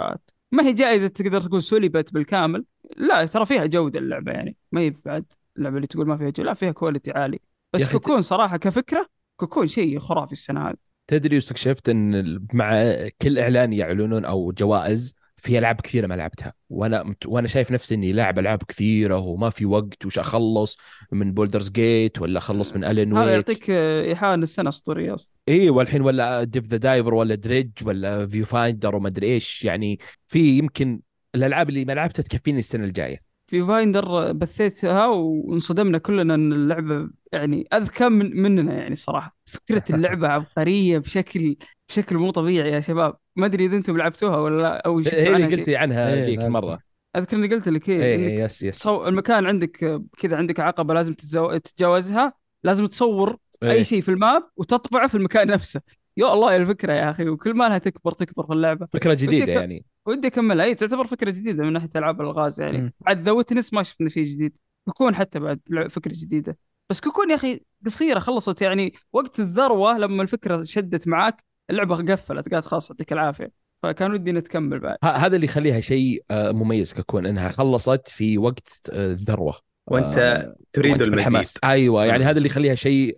ما هي جائزة تقدر تقول سلبت بالكامل. لا ترى فيها جودة اللعبة يعني. ما هي بعد اللعبة اللي تقول ما فيها جوده لا فيها quality عالي. بس Cocoon صراحة كفكرة Cocoon شيء خرافي السنة هذه. تدري واستكشفت إن مع كل إعلان يعلنون أو جوائز في العاب كثيره ما لعبتها. وأنا مت- وأنا شايف نفسي إني لاعب ألعاب كثيرة وما في وقت وش أخلص من Baldur's Gate ولا أخلص من الين هذا Wake يعطيك آه، إيحاء إن السنة أسطورية أصلا اي والحين ولا Dave the Diver ولا Dredge ولا Viewfinder وما أدري إيش. يعني في يمكن الألعاب اللي ما لعبتها تكفيني السنة الجاية. Viewfinder بثيتها وانصدمنا كلنا إن اللعبة يعني أذكى من مننا يعني صراحة. فكرة اللعبة عبقرية بشكل بشكل مو طبيعي يا شباب. ما أدري إذا أنتم لعبتوها ولا لا أو هي عنها اللي شيء. قلتي عنها إيه، ذيك. مرة. أذكر إني قلت لك اي إيه اي انك yes yes. تصو... المكان عندك كذا عندك عقبة لازم تتزو... تتجاوزها. لازم تصور إيه. أي شيء في ال map وتطبعه في المكان نفسه. يا الله يا الفكرة يا أخي وكل ما لها تكبر تكبر في اللعبة. فكرة جديدة يعني. ودي اكملها. اي تعتبر فكرة جديدة من ناحية ألعاب الغاز يعني. بعد The Witness ما شفنا شيء جديد. كوكون حتى بعد فكرة جديدة. بس كوكون يا أخي قصيرة خلصت يعني وقت الذروة لما الفكرة شدت معاك اللعبة قفلت قالت خلاص يعطيك العافية. فكان ودي نتكمل بعد. ه- هذا اللي يخليها شيء آه، مميز ككون إنها خلصت في وقت آه، الذروة. وأنت آه، تريد المزيد. بالحماس. أيوه يعني. هذا اللي يخليها شيء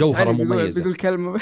جوهرة مميزة. بيقول كلمة.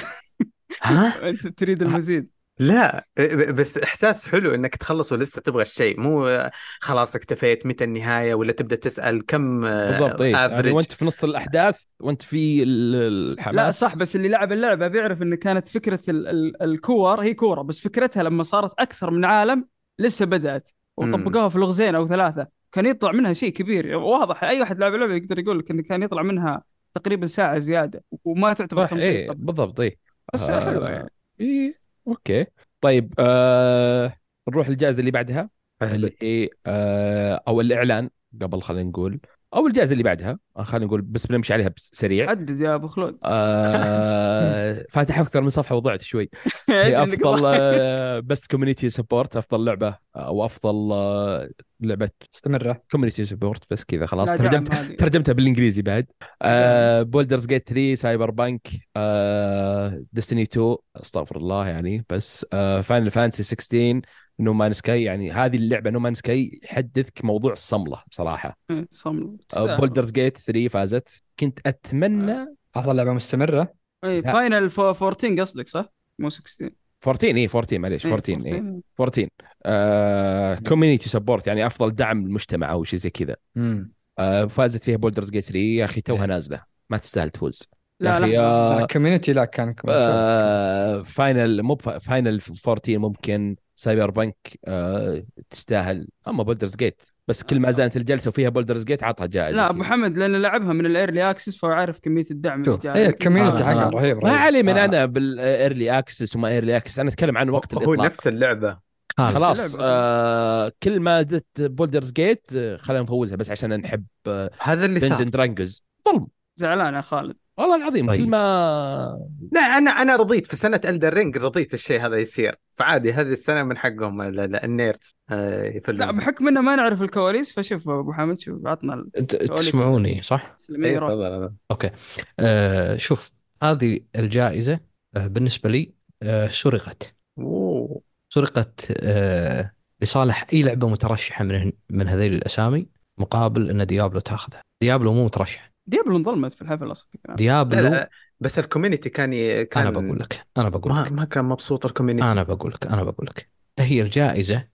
ها؟ أنت تريد المزيد. لا بس إحساس حلو إنك تخلص ولسه تبغى الشيء. مو خلاص اكتفيت متى النهاية ولا تبدأ تسأل كم بالضبط اي يعني وأنت في نص الأحداث وأنت في ال- الحماس. لا صح بس اللي لعب اللعبة بيعرف إن كانت فكرة ال ال الكور هي كورة بس فكرتها لما صارت أكثر من عالم لسه بدأت. وطبقوها في لغزين أو ثلاثة. كان يطلع منها شيء كبير. واضح أي واحد لعب اللعبه يقدر يقول لك انه كان يطلع منها تقريبا ساعة زيادة وما تعتبر تمطيط اي طبعاً. بالضبط اي بس آه، حلوة يعني. اي okay. طيب آه نروح الجائزة اللي بعدها اللي هي آه أو الإعلان قبل خلينا نقول. أو الجائزة اللي بعدها. آه، خلينا نقول بس بنمشي عليها بس سريع. عدد يا أبو خلود. آه فاتح أكثر من صفحة وضعت شوي. هي أفضل. best community support أفضل لعبة أو أفضل آه، لعبة مستمره community support بس كذا خلاص. ترجمت. ترجمتها بالإنجليزي بعد. آه Baldur's Gate 3 Cyberpunk آه Destiny 2 أستغفر الله يعني. بس آه Final Fantasy 16 No Man's Sky يعني هذه اللعبة No Man's Sky يحدثك موضوع الصمله بصراحه إيه، صمل آه تستاهل. بولدرز جيت 3 فازت. كنت أتمنى أفضل لعبة مستمرة. اي. Final Fo- 14 قصدك صح؟ مو 16 14 اي 14 معليش إيه، 14 اي 14 آه community support يعني أفضل دعم المجتمع أو شيء زي كذا. امم آه فازت فيها Baldur's Gate 3 يا أخي توها نازلة. ما تستاهل تفوز. لا لا. آه community لا كان ممتاز. آه Final مو Final 14 ممكن. Cyberpunk آه تستاهل أما Baldur's Gate بس كل ما زالت الجلسة وفيها Baldur's Gate عطها جائزة لا. أبو حمد لأنه لعبها من ال early access فهو عارف كمية الدعم اللي شوف جاء هي ال community آه، حقها آه. رهيب ما. علي من آه. أنا بال early access وما early access أنا أتكلم عن وقت هو الاطلاق نفس اللعبة خالد خلاص اللعبة. آه كل ما زدت Baldur's Gate آه، خلينا نفوزها بس عشان نحب آه هذا اللي صار ظلم زعلان يا خالد والله العظيم طيب. كل ما لا أنا أنا رضيت في سنة Elden Ring رضيت الشيء هذا يصير. فعادي هذه السنة من حقهم ال- ال- ال nerds آه، يفلون. لا بحكم إنه ما نعرف الكواليس فشوف أبو حمد شوف عطنا ت- تسمعوني صح؟ إيه، أوكي. آه شوف هذه الجائزة آه بالنسبة لي آه سرقت. أوه. سرقت آه لصالح أي لعبة مترشحة من من هذيل الأسامي مقابل إن Diablo تاخذها. Diablo مو مترشح. Diablo انظلمت في الحفل أصلا Diablo؟ لا لا بس ال community كان ي... كان أنا بقول لك أنا بقول ما لك. ما كان مبسوط ال community أنا بقول لك أنا بقول لك. هي الجائزة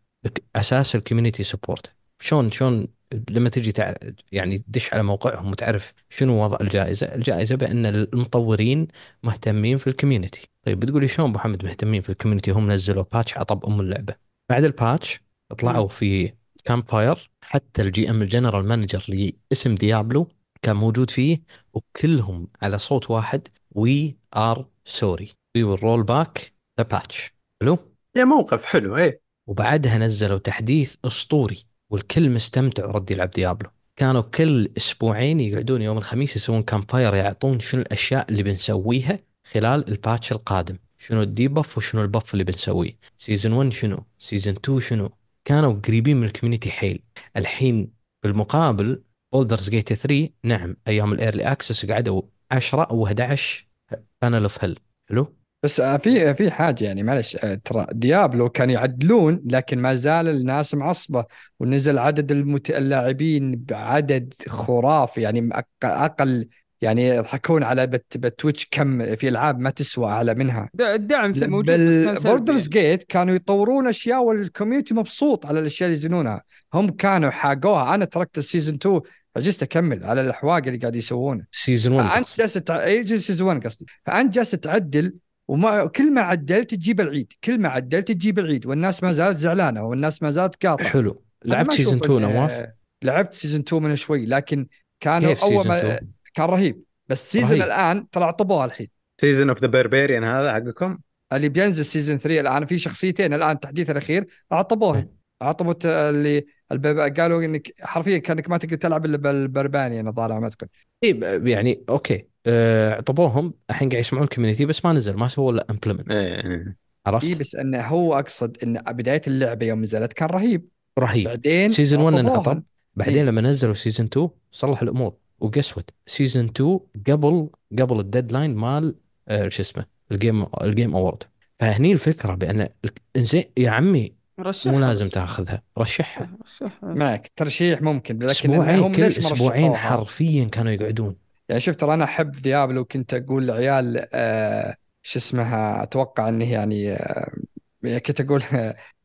أساس ال community support. شلون شلون لما تجي تع... يعني تدش على موقعهم وتعرف شنو وضع الجائزة، الجائزة بأن المطورين مهتمين في ال community، طيب بتقول لي شلون أبو محمد مهتمين في ال community هم نزلوا patch عطب أم اللعبة. بعد ال patch طلعوا في campfire حتى ال GM ال general manager لاسم Diablo كان موجود فيه وكلهم على صوت واحد we are sorry we will roll back the patch حلو؟ يا موقف حلو إيه. وبعدها نزلوا تحديث أسطوري والكل مستمتع ورد يلعب Diablo. كانوا كل أسبوعين يقعدون يوم الخميس يسوون campfire يعطون شنو الأشياء اللي بنسويها خلال ال patch القادم. شنو ال debuff وشنو ال buff اللي بنسويه. season 1 شنو؟ season 2 شنو؟ كانوا قريبين من ال community حيل. الحين بالمقابل Baldur's Gate 3 نعم أيام ال early access قعدوا 10 أو 11 Panel of Hell حلو؟ بس آه، في في حاجة يعني معلش آه، ترى Diablo كانوا يعدلون لكن ما زال الناس معصبة ونزل عدد المت... اللاعبين بعدد خرافي يعني أقل يعني يضحكون على بت... بتويتش كم في ألعاب ما تسوى أعلى منها. الدعم في موجود بس بوردرز يعني. جيت كانوا يطورون أشياء والكوميونتي مبسوط على الأشياء اللي يزنونها. هم كانوا حاقوها. أنا تركت السيزون 2 عجزت أكمل على الأحواق اللي قاعد يسوونه سيزون 1 فأنت. جالس تع... اي سيزون 1 قصدي. فأنت جالس تعدل وما كل ما عدلت تجيب العيد. كل ما عدلت تجيب العيد. والناس ما زالت زعلانة والناس ما زالت قاطعة. حلو. لعبت سيزون أشوف 2 إن- نواف؟ لعبت season 2 من شوي لكن كانوا أول season ما 2 كان رهيب بس season رهيب. الآن ترى عطبوها الحين season of the barbarian هذا حقكم اللي بينزل season 3 الآن في شخصيتين الآن التحديث الأخير عطبوها إيه. عطبوا ت- اللي الب- قالوا إنك حرفيا كأنك ما تقدر تلعب إلا بال barbarian أنا على ما اعتقد اي يعني أوكي آه، عطبوهم الحين قاعد يسمعون ال community بس ما نزل ما سووا له implement إيه إيه. اي عرفت؟ بس إنه هو أقصد إن بداية اللعبة يوم نزلت كان رهيب رهيب بعدين season 1 عطبوها. انعطب بعدين إيه. لما نزلوا season 2 صلح الأمور وقسوت season 2 قبل قبل ال deadline مال آه، شو اسمه ال Game ال Game Award فهني الفكرة بأن زين يا عمي رشحها مو لازم. تاخذها رشحها رشحها معك ترشيح ممكن لكن أسبوعين هم كل أسبوعين؟ حرفيا كانوا يقعدون يعني شفت ترى أنا أحب Diablo كنت أقول لعيال آه شو اسمها أتوقع انه يعني آه كنت أقول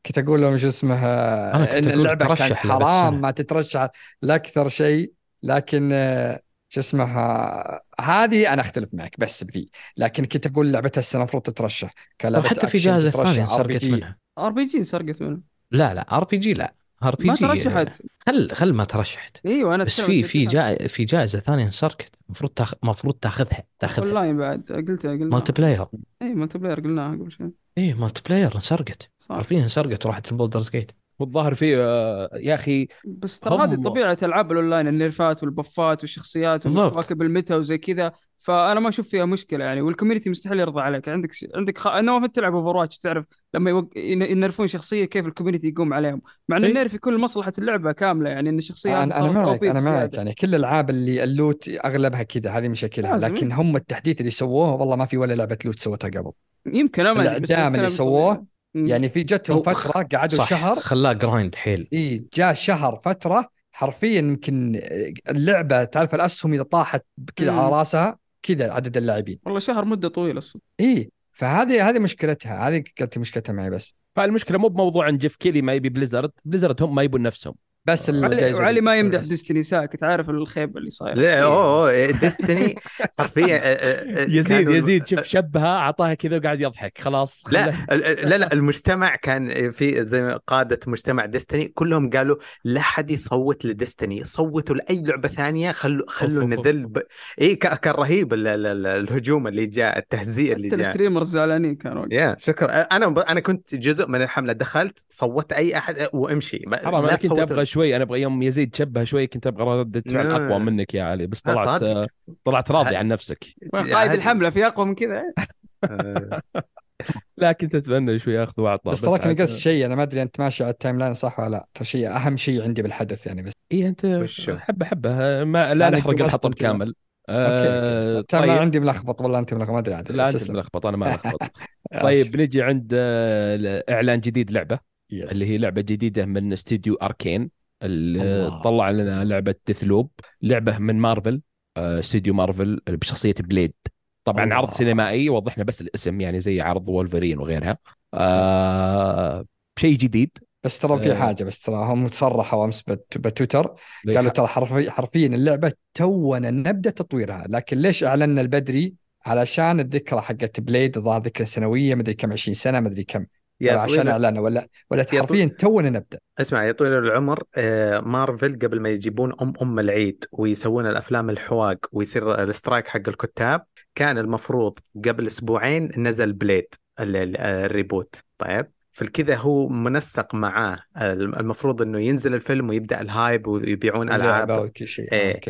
كنت أقول لهم شو اسمها أنا كنت اللعبة كانت لعبة حرام. ما تترشح لاكثر شيء لكن آه شو اسمها هذه أنا أختلف معك بس بذي. لكن كنت أقول لعبه السنة المفروض تترشح كلعبة حتى في جائزة ثانية انسرقت RPG. منها. RPG سرقت منه لا لا RPG لا. RP ما G ترشحت. خل خل ما ترشحت. إيوه أنا بس في في. جا في جائزة ثانية انسرقت. المفروض تاخ... المفروض تاخذها تاخذها. أونلاين بعد قلت قلنا multiplayer اي multiplayer قلناها قبل شوي. إيه multiplayer انسرقت. صح. عارفين انسرقت وراحت ال Baldur's Gate. والظاهر فيه آه، يا أخي بس ترى هذه طبيعة ألعاب الأونلاين النيرفات والبفات والشخصيات بالضبط. ومواكب ال meta وزي كذا فأنا ما أشوف فيها مشكلة يعني وال community مستحيل يرضى عليك عندك ش... عندك خ... نواف انت تلعب Overwatch تعرف لما يوق... ين- ينرفون شخصية كيف ال community يقوم عليهم مع ان إيه. ال nerf يكون لمصلحة اللعبة كاملة يعني إن الشخصيه أنا أنا معك أنا معك يعني كل الألعاب اللي ال loot أغلبها كذا هذه مشاكلها. لكن هم التحديث اللي سووه والله ما في ولا لعبة loot سوتها قبل يمكن بس الإعدام اللي سووه. يعني في جتهم فترة قعدوا صح شهر. خلاه grind حيل. إي جاء شهر فترة حرفيا يمكن اللعبة تعرف الأسهم إذا طاحت كذا. على راسها كذا عدد اللاعبين. والله شهر مدة طويله أصلا. إي فهذه هذه مشكلتها هذه كانت مشكلتها معي بس. فالمشكلة مو بموضوع إن Geoff Keighley ما يبي Blizzard Blizzard هم ما يبون نفسهم. بس علي, الجائزه وعلي ما يمدح Destiny ساكت عارف الخيبة اللي صايرة. لا أوه Destiny حرفيا آه، آه، آه، يزيد يزيد شوف شبهها أعطاها كذا وقاعد يضحك خلاص لا لا لا المجتمع كان في زي ما قادة مجتمع Destiny كلهم قالوا لا حد يصوت ل Destiny صوتوا لأي لعبة ثانية خلوا خلوا نذل ب... اي كان رهيب ال- ال- ال- الهجوم اللي جاء التهزيء اللي حتى جاء. ال streamers زعلانين كانوا يا شكرا. أنا أنا كنت جزء من الحملة دخلت صوت أي أحد وامشي ما- أنا كنت أبغى شوي أنا أبغى يوم يزيد شبه شوي كنت أبغى ردة فعل. أقوى منك يا علي بس طلعت. آه، طلعت راضي عن نفسك قائد. الحملة في أقوى من كذا لا كنت اتمنى شوي أخذ وأعطى بس تراك نقصت شيء أنا ما أدري أنت ماشي على ال timeline صح ولا لا ترى شيء أهم شيء عندي بالحدث يعني بس إي أنت؟ حبه حبه ما لا يعني نحرق الحطب كامل okay ال timeline طيب عندي ملخبط والله أنت ملخبط ما أدري عاد لا أنت. ملخبط أنا ما لخبط طيب بنجي عند آه، إعلان جديد لعبة يس. اللي هي لعبة جديدة من استديو Arkane اللي. طلع لنا لعبة Deathloop لعبة من مارفل آه، استديو مارفل بشخصية Blade. طبعا الله. عرض سينمائي وضحنا بس الاسم يعني زي عرض وولفرين وغيرها. آه شيء جديد. بس ترى في آه. حاجة بس ترى هم تصرحوا أمس بت- بتويتر. قالوا ترى حرفي حرفيا اللعبة تونا نبدأ تطويرها. لكن ليش أعلنا البدري؟ علشان الذكرى حقت Blade الظاهر ذكرى سنوية مدري كم 20 سنة مدري كم. يا عشان اعلنا ولا ولا حرفيا تونا نبدأ. اسمع يا طويل العمر آه، مارفل قبل ما يجيبون أم أم العيد ويسوون الأفلام الحواق ويصير ال strike حق الكتاب كان المفروض قبل أسبوعين نزل Blade ال- ال- ال reboot. طيب؟ فالكذا هو منسق معاه. المفروض إنه ينزل الفيلم ويبدأ ال hype ويبيعون ألعاب. إيه.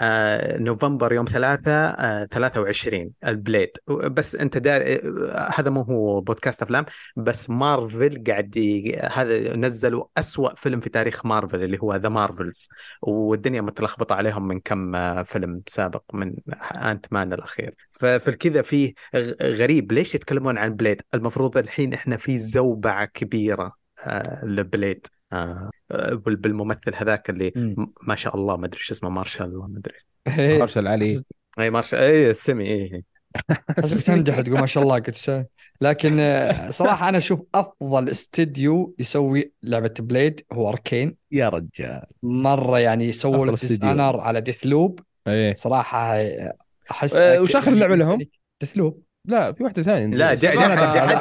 آه نوفمبر يوم ثلاثة آه 23 ال Blade. بس انت دار آه هذا مو هو بودكاست أفلام بس مارفل قاعد. هذا نزلوا أسوأ فيلم في تاريخ مارفل اللي هو The Marvels والدنيا متلخبطة عليهم من كم آه فيلم سابق من Ant-Man الأخير. ففي الكذا فيه غريب. ليش يتكلمون عن Blade المفروض الحين إحنا في زوبعة كبيرة آه ل Blade. آه بال- بالممثل هذاك اللي. م- ما شاء الله ما أدري شو اسمه مارشال ما أدري إيه. مارشال علي اي مارشال اي السمي اي حسب تمدح تقول ما شاء الله قلت لكن آه، صراحة أنا أشوف أفضل استديو يسوي لعبة Blade هو Arkane يا رجال مرة يعني سووا. Dishonored على Deathloop إيه صراحة آه، أحس آه، وش آخر لعبة لهم؟ Deathloop لا في واحدة ثانية لا،.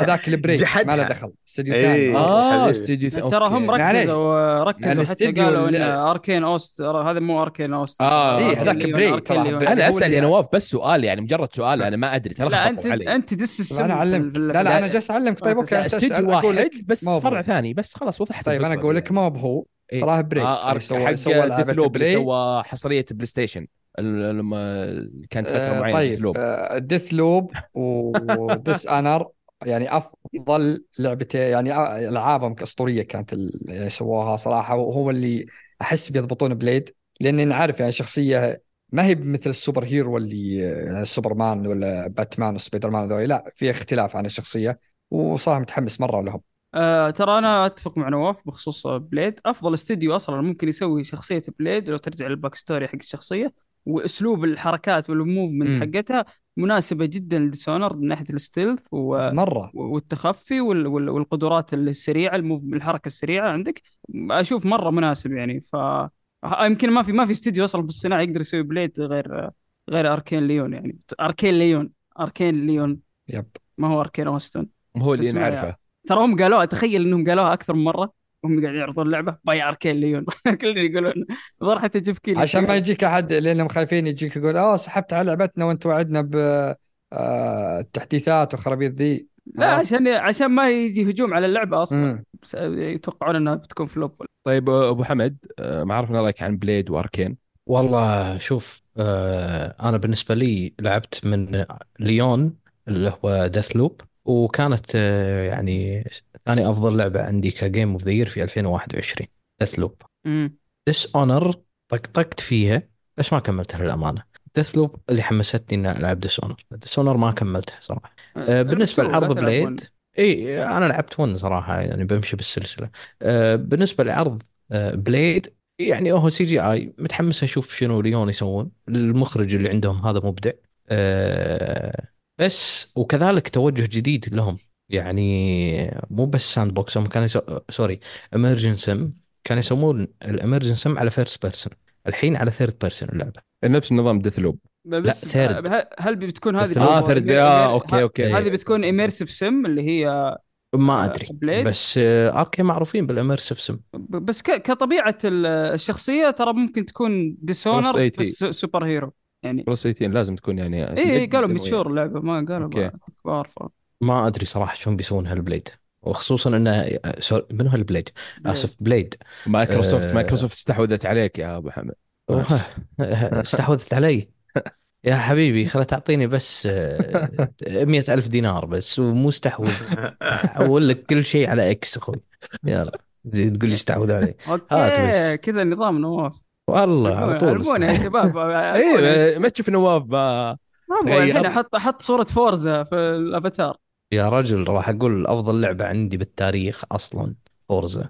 هذاك ال Prey. ما له دخل استديو إيه. ثاني آه. استديو ثاني ترى هم. ركزوا ركزوا يعني حتى قالوا إن Arkane Austin هذا مو Arkane Austin إيه، Arkane هذاك Prey. أنا أسأل يا نواف بس سؤال يعني مجرد سؤال أنا ما أدري ترى لا انت. أنت دس السم أنا في- لا لا أنا جالس أعلمك طيب okay استديو واحد بس فرع. ثاني بس خلاص وضحت طيب أنا أقول. لك ما هو بهو إيه. تراه Prey آه أرك... سوى حق سوى Prey حصرية PlayStation لما كانت فترة آه، معينة Death طيب loop Deathloop و Dishonored يعني أفضل لعبتين يعني آه، ألعابهم اسطوريه كانت ال- يعني سووها صراحة وهو اللي أحس بيضبطون Blade لأني نعرف يعني شخصية ما هي مثل ال superhero اللي يعني سوبرمان ولا باتمان وسبايدر مان ذولي لا في اختلاف عن الشخصية وصراحة متحمس مرة لهم. آه ترى أنا أتفق مع نواف بخصوص Blade. أفضل استديو أصلا ممكن يسوي شخصية Blade لو ترجع لل backstory حق الشخصية وأسلوب الحركات وال movement. حقتها مناسبة جدا ل Dishonored من ناحية ال stealth و... مرة. والتخفي وال... وال... والقدرات السريعة ال move... الحركة السريعة عندك. أشوف مرة مناسب يعني. ف يمكن ما في ما في استديو أصلا في الصناعة يقدر يسوي Blade غير غير Arkane Lyon يعني. Arkane Lyon Arkane Lyon. Yep. ما هو Arkane Austin. هو اللي نعرفه. ترى هم قالوها تخيل إنهم قالوها أكثر من مرة. وهم قاعدين يعرضون اللعبة. by Arkane Lyon كلهم يقولون. ظهر حتى جيف كيلي عشان ما يجيك أحد لانهم خايفين يجيك يقول آه سحبت على لعبتنا وانت وعدنا ب آه، التحديثات وخرابيط ذي. لا عشان عشان ما يجي هجوم على اللعبة أصلا. بس يتوقعون إنها بتكون flop طيب أبو حمد آه، ما عرفنا رايك عن Blade و Arkane والله شوف آه أنا بالنسبة لي لعبت من Lyon اللي هو Deathloop وكانت آه يعني ثاني أفضل لعبة عندي ك game of the year في 2021 Deathloop Dishonored طقطقت فيها بس ما كملتها للأمانة. Deathloop اللي حمستني إني ألعب Dishonored Dishonored ما كملتها صراحة. آه، بالنسبة لعرض Blade إي أنا لعبت one صراحة يعني بمشي بالسلسلة. آه، بالنسبة لعرض آه، Blade يعني هو CGI متحمس أشوف شنو Lyon يسوون. المخرج اللي عندهم هذا مبدع. بس وكذلك توجه جديد لهم. يعني مو بس sandbox هم كانوا يسو... sorry immersive sim كانوا يسمون ال immersive sim على first person الحين على third person اللعبة. نفس النظام Deathloop بس third. هل- بتكون هذه آه third آه okay okay. هذه بتكون immersive sim اللي هي ما أدري. بليد بس آه، Arkane معروفين بال immersive sim بس ك- كطبيعة ال- الشخصية ترى ممكن تكون Dishonored Cross 80. بس superhero يعني. plus 18 لازم تكون يعني اي اي قالوا mature اللعبة ما قالوا okay. ما أدري صراحة شلون بيسوون هال Blade. وخصوصا إنه sorry منو هال Blade؟ آسف Blade. Microsoft آه. مايكروسوفت استحوذت عليك يا أبو حمد استحوذت علي. يا حبيبي خلا تعطيني بس آه، مئة ألف دينار بس ومو استحوذ. أقول لك كل شيء على إكس أخوي. يلا تقول لي استحوذ علي. okay. كذا النظام نواف. والله على طول. يا شباب. اي ما تشوف نواف ما. الحين أحط أحط صورة فورزا في الأفاتار. يا رجل راح أقول أفضل لعبة عندي بالتاريخ أصلا فورزا.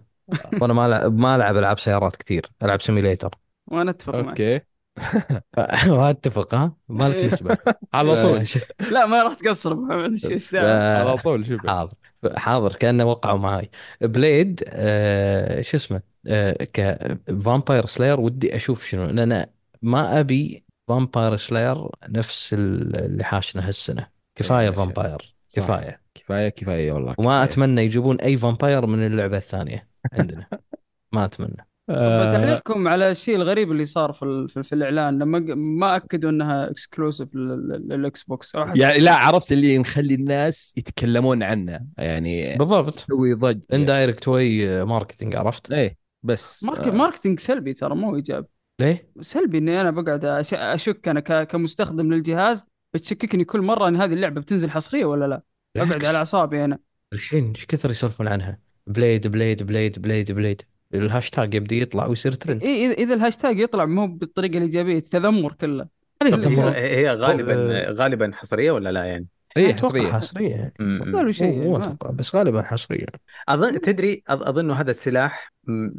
وأنا ما ألعب ما ألعب ألعاب سيارات كثير ألعب simulator وأنا أتفق معك. okay. وأتفق ها؟ مالك نسبة. على طول. لا ما راح تقصر محمد. إيش على طول شوف حاضر. حاضر كأنه وقعوا معاي. بليد آه شو اسمه؟ آه ك vampire slayer ودي أشوف شنو. لأن أنا ما أبي vampire slayer نفس اللي حاشنا هالسنة. كفاية إيه، vampire صح. كفاية. كفاية كفاية والله وما كفاية. أتمنى يجيبون أي vampire من اللعبة الثانية عندنا. ما أتمنى. آه، تعليقكم على الشيء الغريب اللي صار في ال- في, في الإعلان. لما ما أكدوا إنها exclusive للاكس بوكس يعني لا عرفت اللي نخلي الناس يتكلمون عنه. يعني بالضبط. تسوي ضج indirect way marketing عرفت؟ إيه بس mark آه، marketing سلبي ترى مو ايجابي ليه؟ سلبي إني أنا بقعد أش- أشك أنا ك- كمستخدم للجهاز بتشككني كل مرة إن هذه اللعبة بتنزل حصرية ولا لا؟ بالعكس. على أعصابي أنا. الحين إيش كثر يسولفون عنها؟ بليد بليد بليد بليد بليد الهاشتاج يبدأ يطلع ويصير ترند إيه إذا- إذا الهاشتاج يطلع مو بالطريقة الإيجابية التذمر كله. هي هي غالبا آه. غالبا حصرية ولا لا يعني؟ أتوقع حصريه حصرية يعني. قالوا شيء مو يعني مو ما- أتوقع. بس غالبا حصرية. أظن تدري أظن هذا السلاح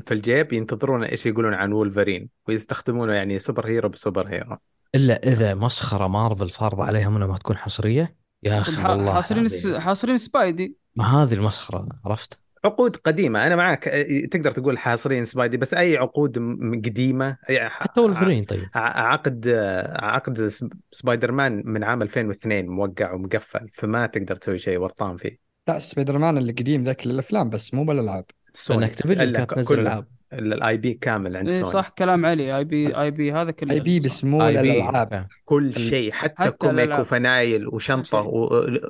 في الجيب ينتظرون إيش يقولون عن وولفرين ويستخدمونه يعني super hero ب super hero. إلا إذا مسخرة مارفل فارضه عليهم إنها ما تكون حصرية؟ يا أخي والله حاصرين حاصرين سبايدي. ما هذه المسخرة عرفت؟ عقود قديمة. أنا معك أه، تقدر تقول حاصرين سبايدي بس أي عقود قديمة حتى ولفرين طيب. ع- عقد عقد سب- سبايدر مان من عام 2002 موقع ومقفل فما تقدر تسوي شيء ورطان فيه. لا سبايدر مان القديم ذاك للأفلام بس مو بالألعاب. سوني. اكتيفيجن كانت تنزل. ألعاب. ال IP كامل عند سوني. صح كلام علي. IP IP هذا كله IP بس مو الالعاب كل شيء حتى, حتى comic الألعاب. وفنايل وشنطة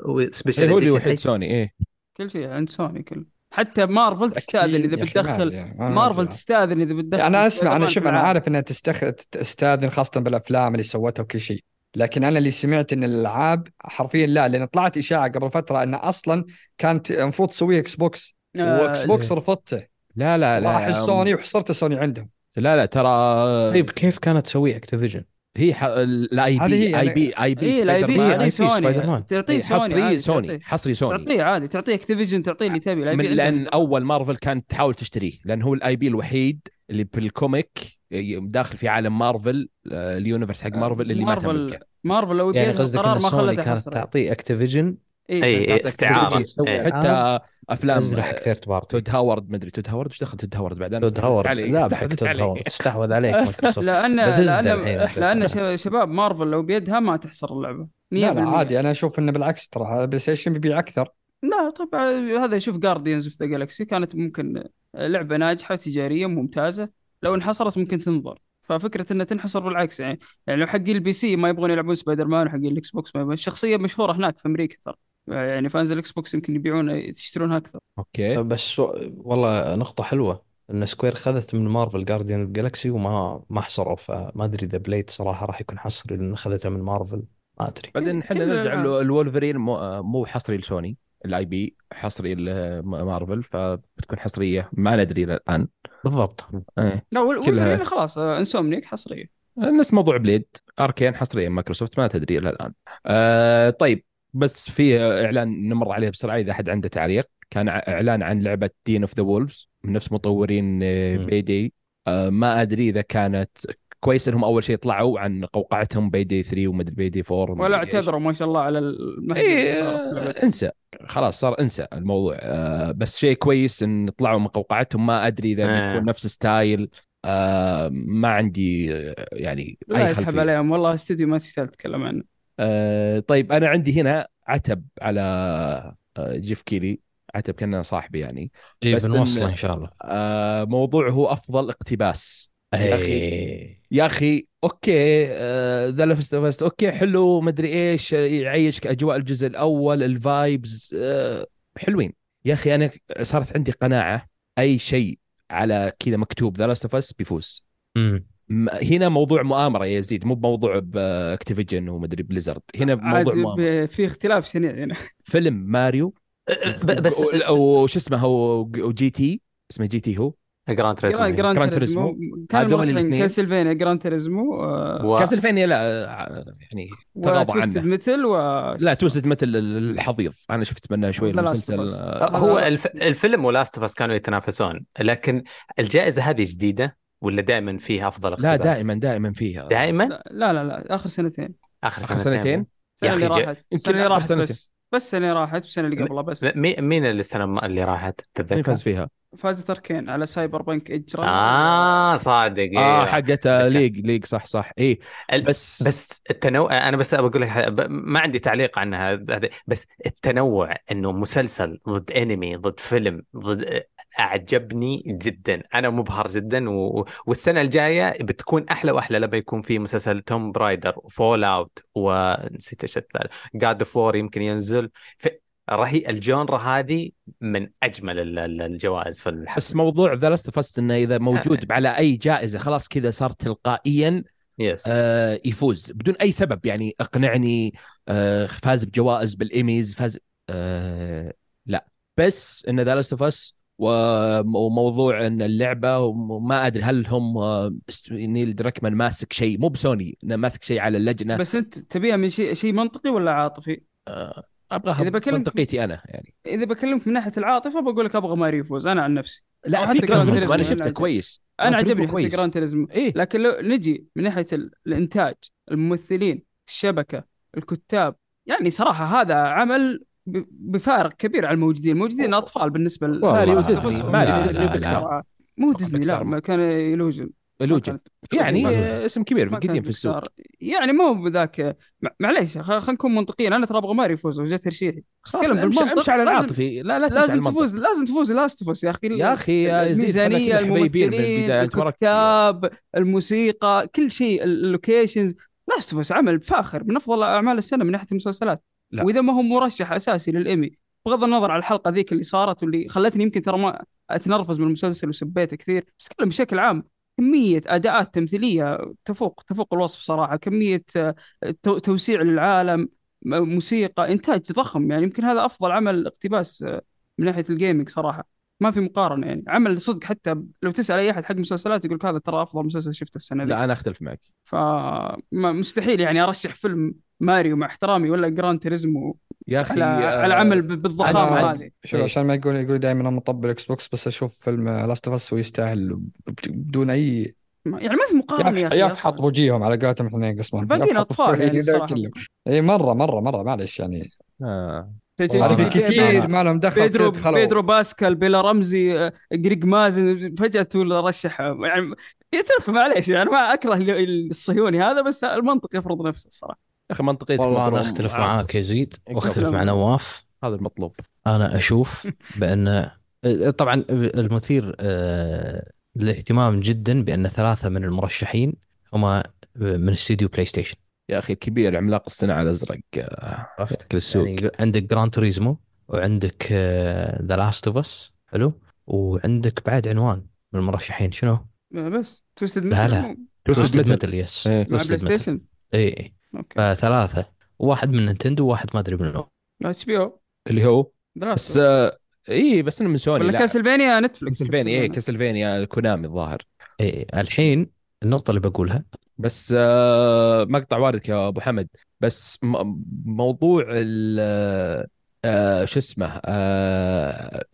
و special إيه هو اللي وحيد سوني إيه. كل شيء عند سوني كله. حتى مارفل تستأذن إذا بتدخل يعني. مارفل. تستأذن إذا بتدخل أنا أسمع أنا شوف أنا. عارف إنها تستخ... تستأذن خاصة بالأفلام اللي سوتها وكل شيء لكن أنا اللي سمعت إن الألعاب حرفيا لا لأن طلعت إشاعة قبل فترة إن أصلا كانت المفروض تسويها إكس بوكس آه، واكس بوكس رفضته لا لا لا راح سوني وحصرت سوني عندهم لا لا ترى طيب كيف كانت تسوي اكتيفيجن؟ هي ح... الاي بي اي بي اي بي اي الاي بي سبايدر مان. تعطيه سوني إيه، سوني حصري عادي، سوني تعطيه. حصري سوني تعطيه عادي تعطيه اكتيفيجن تعطيه اللي تبي الاي من بي لأن. أول مارفل كانت تحاول تشتريه لأن هو الاي بي الوحيد اللي في الكوميك داخل في عالم مارفل آه، اليونيفرس حق مارفل اللي ما مارفل تملكه مارفل لو يعني قصدك القرار إن ما سوني كانت تعطيه اكتيفيجن اي تعطيك استعارة. تسوي إيه. حتى أفلام تنزل حق third party تود هاورد مدري تود هاورد؟ وش دخل تود هاورد بعد أنا تود هاورد. لا بحق استحوذت تود. هاورد. استحوذ عليك مايكروسوفت. لأن لأن شباب مارفل لو بيدها ما تحصر اللعبة. 100% لا لا عادي. أنا أشوف إنه بالعكس ترى. بلاي ستيشن بيبيع أكثر. لا طبعا هذا شوف جارديانز اوف ذا جالكسي كانت ممكن لعبة ناجحة تجارية ممتازة. لو انحصرت ممكن تنظر. ففكرة إنها تنحصر بالعكس يعني يعني لو حقين ال PC ما يبغون يلعبون سبايدر مان وحقين الاكس بوكس ما يبغون. الشخصيه مشهورة هناك في أمريكا ترى. يعني fans الاكس بوكس يمكن يبيعون تشترونها أكثر. okay. بس والله نقطة حلوة إن سكوير خذت من مارفل جارديان اوف جالكسي وما ما حصروا فما أدري إذا بليد صراحة راح يكون حصري لأن اخذتها من مارفل ما أدري. بعدين إحنا نرجع الولفرين مو, مو حصري لسوني ال IP حصري لمارفل فبتكون حصرية ما ندري إلى الآن. بالضبط. إيه. لا وال- كلها- والفريق خلاص إنسومنيك حصرية. نفس موضوع بليد اركين حصريا مايكروسوفت ما تدري إلى الآن. آه طيب. بس في إعلان نمر عليه بسرعة إذا حد عنده تعليق. كان إعلان عن لعبة دين اوف ذا وولفز من نفس مطورين مم. بيدي آه ما أدري إذا كانت كويس إنهم أول شيء طلعوا عن قوقعتهم بيدي 3 ومدري بيدي 4 ومدري ولا إيش. اعتذروا ما شاء الله على لعبتهم. انسى. خلاص صار انسى الموضوع. آه بس شيء كويس إن طلعوا من قوقعتهم. ما أدري إذا آه. بيكون نفس style. آه ما عندي آه، يعني لا أي يسحب عليهم. والله استوديو ما تستاهل تتكلم عنه. آه طيب أنا عندي هنا عتب على آه جيف كيلي. عتب كأنه صاحبي يعني. اي بس إن- بنوصله ان شاء الله. آه موضوع هو أفضل اقتباس. يا أخي. إيه. يا أخي okay ذا لاست أوف okay حلو مدري إيش يعيشك اجواء الجزء الأول ال vibes آه حلوين. يا أخي أنا صارت عندي قناعة أي شيء على كذا مكتوب ذا لاست أوف بيفوز. أمم. هنا موضوع مؤامرة يا يزيد مو بموضوع باكتيفيجن ومدري بليزرد هنا موضوع مؤامرة. في اختلاف شنيع هنا. فيلم ماريو بس وش اسمه هو وجي تي اسمه جي تي هو؟ جراند تريزمو جران جران جران تريزمو. كان مرشحين. كاسلفينيا جران تريزمو و- كاسلفينيا لا يعني تغاضى عنه. ميتل و لا توستد مثل الحضيض أنا شفت منه شوي The Last of المسلسل. Us. آه، هو الف... الفيلم ولاست اوف كانوا يتنافسون لكن الجائزة هذه جديدة ولا دائما فيها أفضل لا اقتباس؟ دائما دائما فيها. دائما؟ لا لا لا, لا آخر سنتين. آخر آخر سنتين, سنتين؟ يا السنة أخي اللي جا- راحت. السنة اللي آخر راحت سنتين. بس بس السنة اللي راحت والسنة اللي قبلها بس. مين مين اللي السنة اللي راحت؟ مين تتذكر؟ فاز فيها؟ فازت أركين على سايبر بنك إجرا. آه صادق. آه أيوه حقت آه، ليج ليج صح صح. اي بس بس التنوع أنا بس بقول لك ما عندي تعليق عنها. هذا- بس التنوع إنه مسلسل ضد أنمي ضد فيلم ضد أعجبني جدا. أنا مبهر جدا و... والسنة الجاية بتكون أحلى وأحلى. لما يكون في مسلسل Tomb Raider و Fallout ونسيت إيش الثالث. God of War يمكن ينزل. في رهي ال genre هذه من أجمل ال- ال- الجوائز في الحفل بس موضوع The Last إنه إذا موجود على أي جائزة خلاص كذا صار تلقائيا yes آه يفوز. بدون أي سبب يعني اقنعني آه فاز بجوائز بالإيميز فاز آه لا. بس إن The Last of وموضوع إن اللعبة وما أدري هل هم آه، نيل دراكمان ماسك شيء مو بسوني إنه ماسك شيء على اللجنة. بس أنت تبيها من شيء شيء منطقي ولا عاطفي؟ أبغاها إذا بكلمك- منطقيتي أنا يعني. إذا بكلمك من ناحية العاطفة بقول لك أبغى ماريو يفوز أنا عن نفسي. لا حتى Gran أنا شفته كويس أنا عجبني حتى. Gran إيه. لكن لو نجي من ناحية ال- الإنتاج الممثلين الشبكة الكتاب يعني صراحة هذا عمل بفارق كبير على الموجودين. الموجودين أطفال بالنسبة ل- والله. ماريو لا، ديزني لا، ماريو لا، ديزني لا، وبيكسار لا. مو ديزني لا. ما كان يلوجن إلوجن. يعني اسم كبير كان قديم في السوق. يعني مو بذاك. مع- معليش خ- خلينا نكون منطقيين. أنا ترى أبغى ماريو يفوز وجاء ترشيحي. اتكلم امشي, بالمنطق. امشي على لازم- العاطفي لا لا لازم. تفوز لازم تفوز. لاست يا أخي يا أخي الميزانية الممثلين الكتاب الموسيقى كل شيء ال locations Last of عمل فاخر. من أفضل أعمال السنة من ناحية المسلسلات. لا. وإذا ما هو مرشح أساسي للإيمي بغض النظر عن الحلقة ذيك اللي صارت واللي خلتني يمكن ترى ما أتنرفز من المسلسل وسبيته كثير بس أتكلم بشكل عام كمية أداءات تمثيلية تفوق تفوق الوصف صراحة كمية آه، تو- توسيع للعالم موسيقى إنتاج ضخم يعني يمكن هذا أفضل عمل اقتباس آه، من ناحية ال gaming صراحة ما في مقارنة يعني عمل صدق حتى لو تسأل أي أحد حق مسلسلات يقول لك هذا ترى أفضل مسلسل شفته السنة ذي لا أنا أختلف معك فمستحيل يعني أرشح فيلم ماريو مع احترامي ولا Gran Turismo يا أخي على, آه، على عمل ب- بالضخامة أنا- هذه شوف. عشان ما يقول يقول دائما أنا مطبل Xbox بس أشوف فيلم Last of Us ويستاهل بدون اي يعني ما في مقارنة يا أخي يفحط. وجيههم على قولتهم إحنا قسما الباقيين يفحط أطفال يعني. اي مره مره مرة معلش يعني آه. في كثير ما لهم دخل بيدرو بيدرو باسكال بيلا رمزي آه، جريج مازن فجأة تقول رشح. يعني يترك معليش يعني ما أكره ال- الصهيوني هذا بس المنطق يفرض نفسه الصراحة. يا أخي منطقيتك والله أنا. أختلف آه، معاك يزيد وأختلف تسلم. مع نواف. هذا المطلوب. أنا أشوف بأن طبعا المثير آه، للاهتمام جدا بأن ثلاثة من المرشحين هم من استديو بلاي ستيشن يا أخي كبير عملاق الصناعة الأزرق آه، عرفت. يأكل السوق. يعني عندك Gran Turismo وعندك The Last of Us حلو؟ وعندك بعد عنوان من المرشحين شنو؟ بس. Twisted لا، لا. Metal Twisted Metal. Metal yes. مع بلاي Twisted Metal ستيشن اي okay. فثلاثة. واحد من نينتندو وواحد ما أدري منو HBO. اللي هو؟ بس آه، اي بس إنه من سوني ولا لا. كاسلفينيا نتفلكس كاسلفينيا اي كاسلفينيا كونامي الظاهر. اي الحين النقطة اللي بقولها بس آه، مقطع واردك يا أبو حمد. بس موضوع ال آه، شو اسمه آه،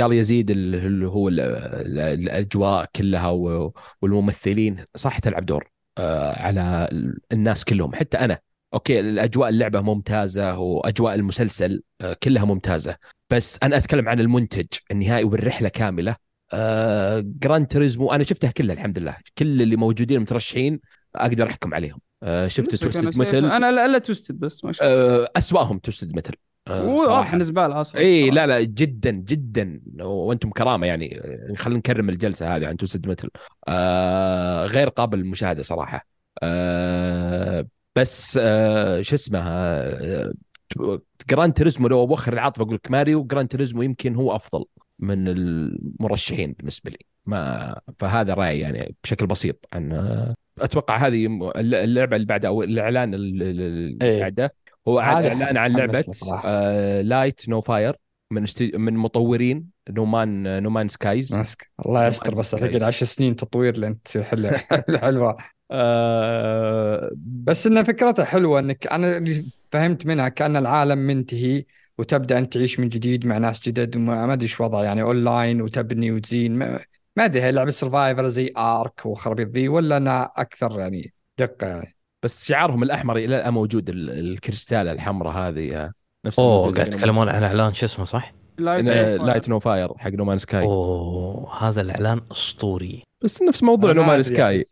قال يزيد ال- اللي هو ال- ال- الأجواء كلها والممثلين صح تلعب دور آه، على ال- الناس كلهم حتى أنا. okay الأجواء اللعبة ممتازة وأجواء المسلسل آه، كلها ممتازة. بس أنا أتكلم عن المنتج النهائي والرحلة كاملة. آه، Gran Turismo أنا شفتها كلها الحمد لله. كل اللي موجودين مترشحين أقدر أحكم عليهم. آه، شفت Twisted Metal أنا لا لا Twisted بس ما شاء الله أسواهم Twisted Metal. واضح زباله أصلا إي. لا لا جدا جدا. وأنتم كرامة يعني خلينا نكرم الجلسة هذه عن Twisted Metal آه غير قابل للمشاهدة صراحة. آه بس آه شو اسمه Gran Turismo لو أوخر العاطفة أقول لك ماريو Gran Turismo يمكن هو أفضل من المرشحين بالنسبة لي. ما فهذا رأيي يعني بشكل بسيط عن أتوقع هذه اللعبة اللي بعدها أو الإعلان ال- ال- اللي إيه. بعده هو هذا إعلان عن لعبة. آه Light No Fire من استي... من مطورين No Man's No Man's Sky ماسك. الله يستر بس اعتقد 10 سنين تطوير لين تصير حلوة. حلوة. آه... بس إن فكرتها حلوة إنك أنا اللي فهمت منها كأن العالم منتهي وتبدأ أنت تعيش من جديد مع ناس جدد وما ما أدري إيش وضعها يعني اونلاين وتبني وتزين. ما, ما أدري هي لعبة survival زي Ark وخرابيط ذي ولا انها أكثر يعني دقة يعني؟ بس شعارهم الأحمر إلى الآن موجود ال... الكريستاله الحمراء هذه آه، نفس أوه قاعد يتكلمون عن إعلان شو اسمه صح؟ Light No Fire حق No Man Sky أوه هذا الإعلان أسطوري. بس نفس موضوع No Man Sky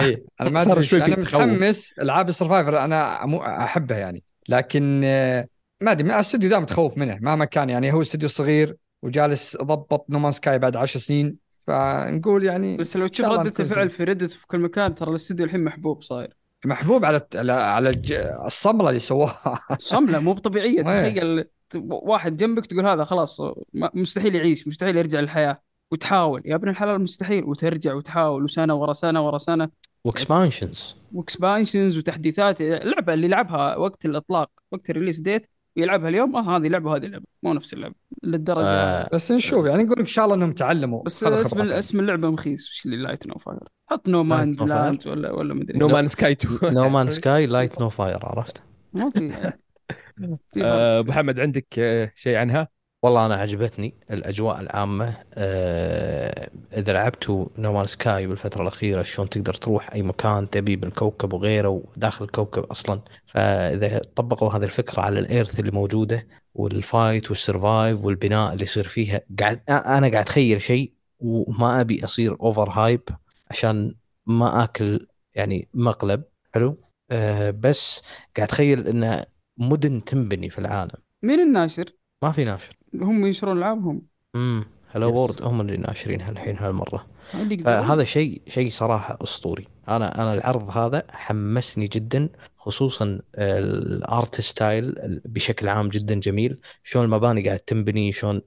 اي أنا ما أدري شوي أنا. متحمس العاب ال survival أنا مو أحبها يعني. لكن آه، ما أدري من الاستوديو ذا متخوف منه. مهما كان يعني هو استوديو صغير وجالس ضبط No Man Sky بعد 10 سنين. فنقول يعني بس لو تشوف بتكون الفعل. في Reddit في كل مكان ترى الاستوديو الحين محبوب صاير. محبوب على على على الج- الصملة اللي سواها. صملة مو طبيعيه. تخيل واحد جنبك تقول هذا خلاص مستحيل يعيش مستحيل يرجع للحياة. وتحاول. يا ابن الحلال مستحيل. وترجع وتحاول. وسنة ورا سنة ورا سنة. و expansions و expansions وتحديثات. اللعبة اللي لعبها وقت الإطلاق وقت ال release date ويلعبها اليوم آه هذه لعبة وهذه لعبة مو نفس اللعبة للدرجة آه بس نشوف يعني نقول إن شاء الله إنهم تعلموا بس اسم. اسم اللعبة مخيس وش اللي Light No Fire حط No Man Light No Fire. لاند ولا ولا مدري No Man Sky 2 No Man Sky Light No Fire عرفت؟ ما في. آه، أبو حمد عندك آه، شيء عنها؟ والله أنا عجبتني الأجواء العامة آه إذا لعبتوا No Man Sky بالفترة الأخيرة شلون تقدر تروح أي مكان تبي بالكوكب وغيره وداخل الكوكب أصلا. فإذا طبقوا هذه الفكرة على ال earth اللي موجودة وال fight وال survive والبناء اللي يصير فيها قاعد أنا قاعد أتخيل شيء وما أبي أصير over hype عشان ما آكل يعني مقلب. حلو؟ آه بس قاعد أتخيل ان مدن تنبني في العالم. مين الناشر؟ ما في ناشر. هم ينشرون ألعابهم. امم Hello Games. وورد هم اللي ناشرينها الحين هالمرة. اللي يقدرون. فهذا شيء شيء صراحة أسطوري. أنا أنا العرض هذا حمسني جدا خصوصا ال art style بشكل عام جدا جميل. شلون المباني قاعد تنبني شلون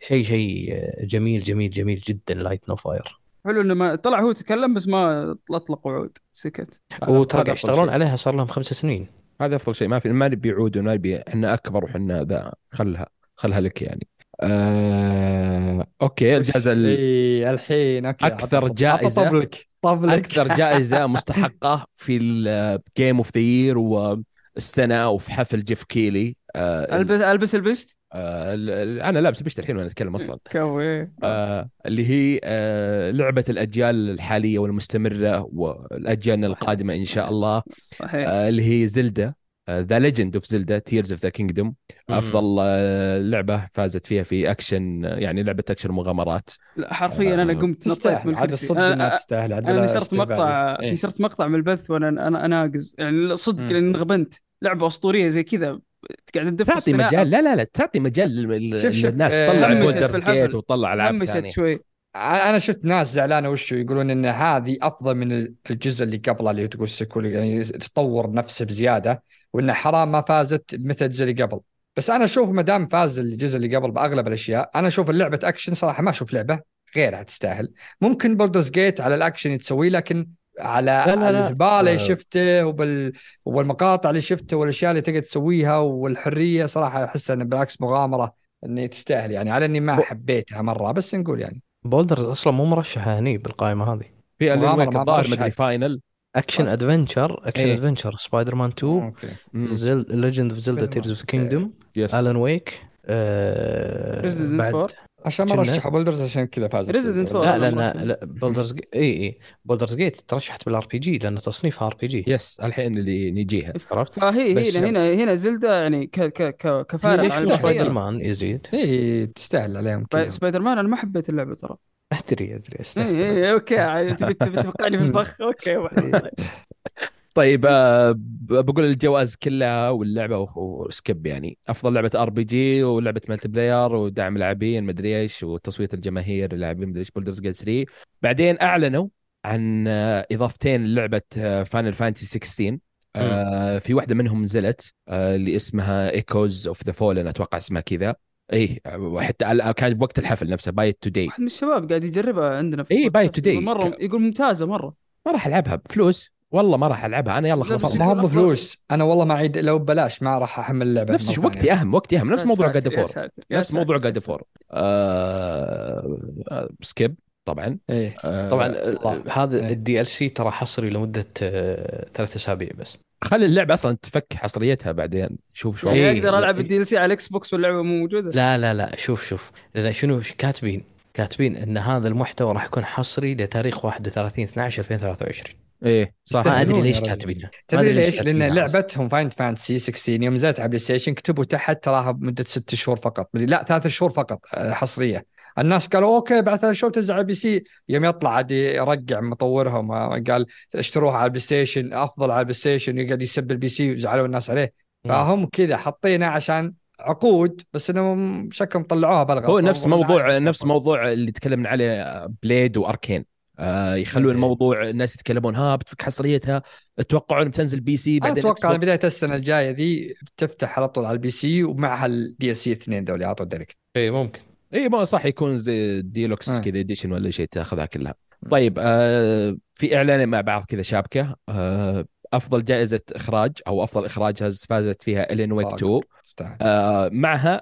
شيء شيء جميل جميل جميل جدا. Light No Fire حلو إنه ما طلع هو تكلم بس ما أطلق وعود. سكت. وترى يشتغلون. عليها صار لهم خمس سنين. هذا أفضل شيء ما في ما نبي يعود وما نبي إحنا أكبر وحنا ذا خلها. خلها لك يعني. آه... okay الجائزه ال... اي الحين okay جائزة- عطى طبلك طبلك. أكثر جائزة مستحقة في ال game of the year والسنة وفي حفل Geoff Keighley آه... ألبس ألبس البست آه... أنا لابس بشت الحين وأنا أتكلم أصلا. كوي آه... اللي هي آه... لعبة الأجيال الحالية والمستمرة والأجيال القادمة إن شاء الله. صحيح. آه، اللي هي Zelda The Legend of Zelda Tears of the Kingdom أفضل آه، لعبة فازت فيها في اكشن يعني لعبة اكشن مغامرات. لا حرفيا أنا آه، قمت نطيت من عاد الكرسي الصدق انها أنا تستاهل. عاد أنا نشرت. مقطع إيه. نشرت مقطع من البث وأنا أنا أناقز. يعني صدق. لاني انغبنت. لعبة أسطورية زي كذا. قاعد تدف تعطي. مجال. لا لا لا تعطي مجال للناس. آه، تطلع همشت Baldur في Gate. وتطلع ألعاب ثانية. شوي. أنا شفت ناس زعلانة وشو يقولون إن هذه أفضل من الجزء اللي قبله اللي تقول sequel يعني تطور نفسه بزيادة وإنه حرام ما فازت مثل الجزء اللي قبل بس أنا أشوف ما دام فاز الجزء اللي قبل بأغلب الأشياء أنا أشوف اللعبه أكشن صراحة ما أشوف لعبة غيرها تستاهل ممكن Baldur's Gate على الأكشن تسويه لكن على. الجبال اللي آه. شفته وبال... والمقاطع اللي شفته والأشياء اللي تقدر تسويها والحرية صراحة أحس انه بالعكس مغامرة إني تستاهل يعني على إني ما حبيتها مرة بس نقول يعني Baldur's أصلا مو مرشحة هني بالقائمة هذه في Alan Wake الظاهر. مدري final action adventure action. adventure Spider-Man 2 okay The Legend of Zelda. Tears of Kingdom Alan Wake بعد. عشان ما رشحوا Baldur's عشان كذا فازت. Four. لا لا والله لا, Baldur's اي اي Baldur's Gate ترشحت بال RPG لأن تصنيفها RPG yes الحين اللي نجيها. عرفت؟ فهي بس- هنا هنا هنا Zelda يعني ك ك ك كفارق عن؟ Spider Man يزيد. اي تستاهل عليهم كلهم. سبايدر مان أنا ما حبيت اللعبة ترى. أدري أدري اي استهتر اي okay تبي تبي توقعني في الفخ أوكي. طيب آه، ب- بقول الجوائز كلها واللعبة و skip يعني. أفضل لعبة RPG ولعبة multiplayer ودعم لاعبين مدري إيش وتصويت الجماهير اللاعبين مدري إيش Baldur's Gate 3 بعدين أعلنوا عن آه، إضافتين للعبة Final Fantasy 16 آه، في واحدة منهم نزلت آه، اللي اسمها Echoes of the Fallen أتوقع اسمها كذا. اي حتى ال- كان بوقت الحفل نفسه by today واحد من الشباب قاعد يجربها عندنا في البودكاست. by today. مرة يقول ممتازة مرة. ما راح ألعبها بفلوس. والله ما راح ألعبها. أنا يلا خلاص. ما هو. بفلوس. أنا والله ما عيد لو ببلاش ما راح أحمل اللعبة نفس وقتي. أهم وقتي أهم. نفس موضوع God of War نفس موضوع God of War. آه... skip طبعا. إيه. آه... طبعا. هذا إيه. ال DLC ترى حصري لمدة آه، ثلاث أسابيع بس. خلي اللعبة أصلا تفك حصريتها بعدين. شوف شوي يعني إيه، أقدر ألعب. ال DLC على ال Xbox واللعبة مو موجودة؟ لا لا لا شوف شوف. شنو كاتبين؟ كاتبين إن هذا المحتوى راح يكون حصري لتاريخ 31 12 2023 إيه صح ما أدري ليش. كاتبينها تدري ليش؟ لأن. لعبتهم Final Fantasy 16 يوم نزلت على PlayStation كتبوا تحت تراها بمده ست شهور فقط لا ثلاث شهور فقط آه، حصرية الناس قالوا okay بعد ثلاث شهور تنزل على ال PC يوم يطلع عاد يرجع مطورهم آه، قال اشتروها على ال PlayStation أفضل على ال PlayStation يقعد يسب ال PC وزعلوا الناس عليه فهم كذا حاطينه عشان عقود بس انهم شكلهم طلعوها بالغلط هو نفس موضوع. نفس موضوع اللي تكلمنا عليه Blade و Arkane آه يخلون إيه. الموضوع الناس يتكلمون ها بتفك حصريتها توقعون بتنزل PC بعدين أتوقع على. بداية السنة الجاية ذي بتفتح على طول على ال PC ومعها ال DLC اثنين ذولي على طول direct اي ممكن اي ما صح يكون زي ديلوكس آه. كذا edition ولا شيء تاخذها كلها طيب آه في إعلان مع بعض كذا شابكة آه أفضل جائزة إخراج أو أفضل إخراج هز- فازت فيها Alan Wake طاقة. 2 تستاهل آه معها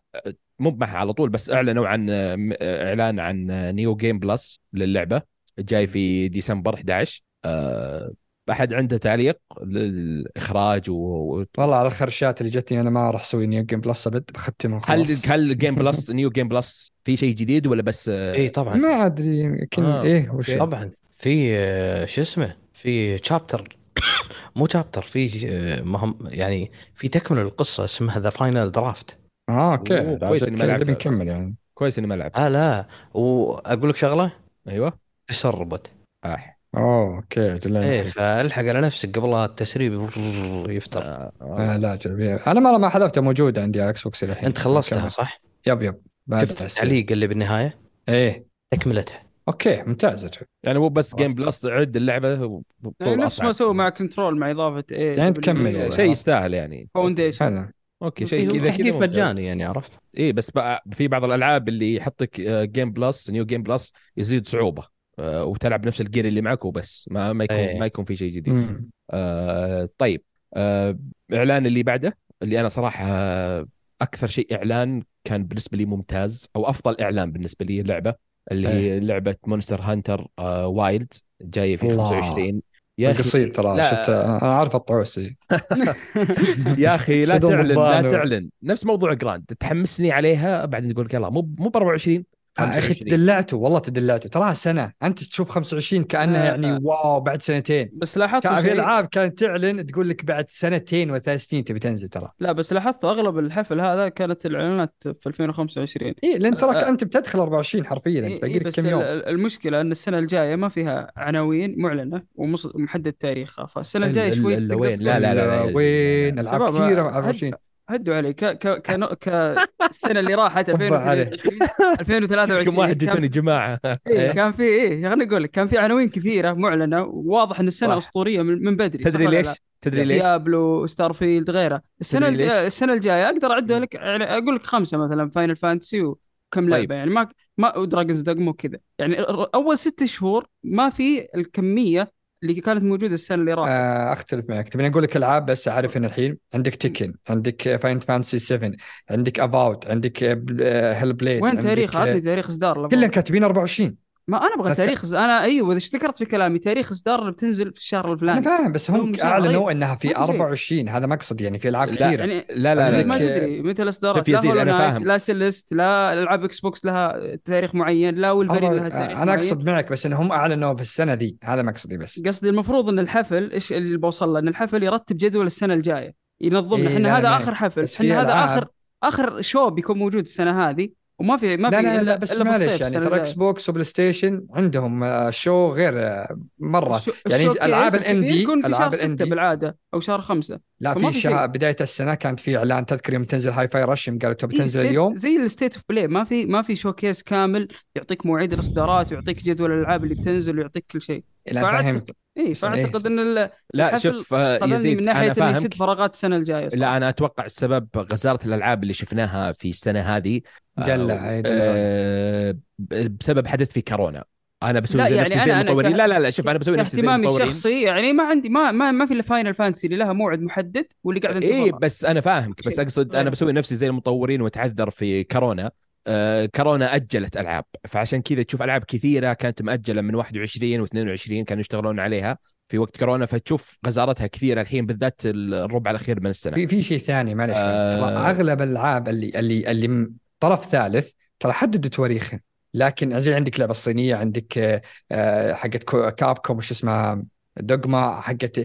مو معها على طول بس أعلنوا عن آه، آه، إعلان عن New Game Plus للعبة جاي في ديسمبر 11 آه أحد عنده تعليق للإخراج و... والله على ال crashات اللي جتني أنا ما راح أسوي New Game Plus أبد بختمها هل هل Game Plus New Game Plus في شيء جديد ولا بس آه، اي طبعا. ما أدري يمكن آه، إيه وش. طبعا. في آه، شو اسمه؟ في chapter مو chapter في آه، مهم يعني في تكملة القصة اسمها The Final Draft آه okay. كويس إني ما. بنكمل يعني. كويس إني ما لعبت آه لا. وأقول لك شغلة؟ أيوه. تسربت آه. اوه okay إيه. فألحق على نفسك قبل التسريب يفتر آه. آه لا جل أنا ما ما حذفتها موجوده عندي على Xbox الحين أنت خلصتها نكمل. صح؟ yep yep بعد شفت. التعليق اللي بالنهاية إيه تكملتها okay ممتاز. يعني مو بس Game Plus عد اللعبة يعني نفس ما سووا مع Control مع إضافة إيه يعني تكمل يعني. شيء يستاهل يعني Foundation okay شيء كذا تحديث. مجاني يعني عرفت؟ اي بس بقى في بعض الألعاب اللي يحطك Game Plus New Game Plus يزيد صعوبة وتلعب نفس ال gear اللي معك وبس. ما ما يكون إيه. ما يكون في شيء جديد. آه طيب. آه إعلان اللي بعده اللي أنا صراحة آه، أكثر شيء إعلان كان بالنسبة لي ممتاز أو أفضل إعلان بالنسبة لي اللعبة اللي هي لعبة Monster Hunter آه Wilds جاية في الله. 25 يا أخي قصير ترى. شفت أنا عارف الطعوس يا أخي لا تعلن لا تعلن. نفس موضوع Grand تحمسني عليها بعدين تقول لك يلا مو مو ب 24 آه، يا أخي 25. تدلعتوا والله تدلعتوا. تراها سنة. أنت تشوف 25 كأنها آه. يعني واو بعد سنتين. بس لاحظت في العاب كانت تعلن تقول لك بعد سنتين وثلاث سنين تبي تنزل ترى. لا بس لاحظت أغلب الحفل هذا كانت الإعلانات في 2025 اي لأن تراك آه. انت بتدخل 24 حرفيا إيه باقي إيه لك كم يوم. ال- المشكلة أن السنة الجاية ما فيها عناوين معلنة ومحدد تاريخها. فالسنة الجاية ال- شوي لا لا لا لا. وين؟ ألعاب كثيرة هد- 24 هدوا علي ك ك كنو- كالسنة اللي راحت طبع عليه. 2023 2023 كم واحد جيتوني جماعة إيه كان في إيه خليني أقول لك كان في عناوين كثيرة معلنة وواضح إن السنة. اسطوريه من, من بدري تدري ليش؟ تدري ليش؟ Diablo Starfield غيره السنة؟ الجايه السنة الجاية أقدر اعدها لك يعني أقول لك خمسة مثلا Final Fantasy وكم لعبة طيب. يعني ما ما و Dragon's Dogma وكذا يعني أول ست شهور ما في الكمية اللي كانت موجودة السنة اللي راحت. آه، أختلف معك. تبيني أقول لك ألعاب بس أعرف إن الحين عندك Tekken عندك Final Fantasy 7 عندك Avowed عندك Hellblade وين عندك تاريخ؟ عطني آه، تاريخ إصدار كلهم كاتبين 24 ما أنا أبغى تاريخ أنا أيوه إذا ذكرت في كلامي تاريخ اصدار اللي بتنزل في الشهر أنا الفلاني فاهم بس هم أعلنوا. إنها في ما في شيء. 24 هذا مقصد يعني في ألعاب لا، كثيرة. يعني لا لا لا, ما لا. تدري متى الإصدارات. شوف يا لا هولو أنا نايت فاهم. لا سيلست لا العاب إكس بوكس لها تاريخ معين لا والفريق لها تاريخ أنا معين. اقصد معك بس إنهم أعلنوا في السنة دي هذا مقصدي بس. قصدي المفروض إن الحفل إيش اللي بوصل له؟ إن الحفل يرتب جدول السنة الجاية. ينظم إيه، إحنا لا، هذا معك. آخر حفل. إحنا هذا اخر آخر شو بيكون موجود السنة هذه؟ وما في ما لا في لا الا لا بس معلش يعني ترى إكس. بوكس وبلاي ستيشن عندهم آه، شو غير آه، مرة الشو- يعني ألعاب شهر ستة ال indie. بالعادة أو شهر خمسة لا في في شهر. بداية السنة كانت في إعلان تذكر يوم تنزل Hi-Fi Rush قالوا تبي تنزل اليوم زي ال State of Play ما في ما في showcase كامل يعطيك مواعيد الإصدارات ويعطيك جدول الألعاب اللي بتنزل ويعطيك كل شيء فهمت اي إيه، فاعتقد إن ال- لا شوف آه، يزيد من ناحية فاهمك. سد فراغات السنة الجاية صراحة. لا أنا أتوقع السبب غزارة الألعاب اللي شفناها في السنة هذه آه، دلع، أي دلع. آه، بسبب حدث في كورونا. أنا بسوي لا، زي يعني نفسي زي أنا- أنا المطورين. ك- لا لا لا شوف أنا بسوي نفسي زي المطورين. الشخصي يعني ما عندي ما ما, ما في إلا Final Fantasy اللي لها موعد محدد واللي قاعد إيه انتظرها بس أنا فاهمك بس أقصد. أنا بسوي نفسي زي المطورين واتعذر في كورونا. آه كورونا أجلت ألعاب. فعشان كذا تشوف ألعاب كثيرة كانت مأجلة من 21 و22 كانوا يشتغلون عليها في وقت كورونا. فتشوف غزارتها كثيرة الحين بالذات الربع الأخير من السنة. في في شيء ثاني معلش آه. أغلب الألعاب اللي اللي اللي طرف ثالث ترى حددوا تواريخها لكن زي عندك لعبه الصينية عندك آه، آه، حقت Capcom وش اسمها دوغما حقت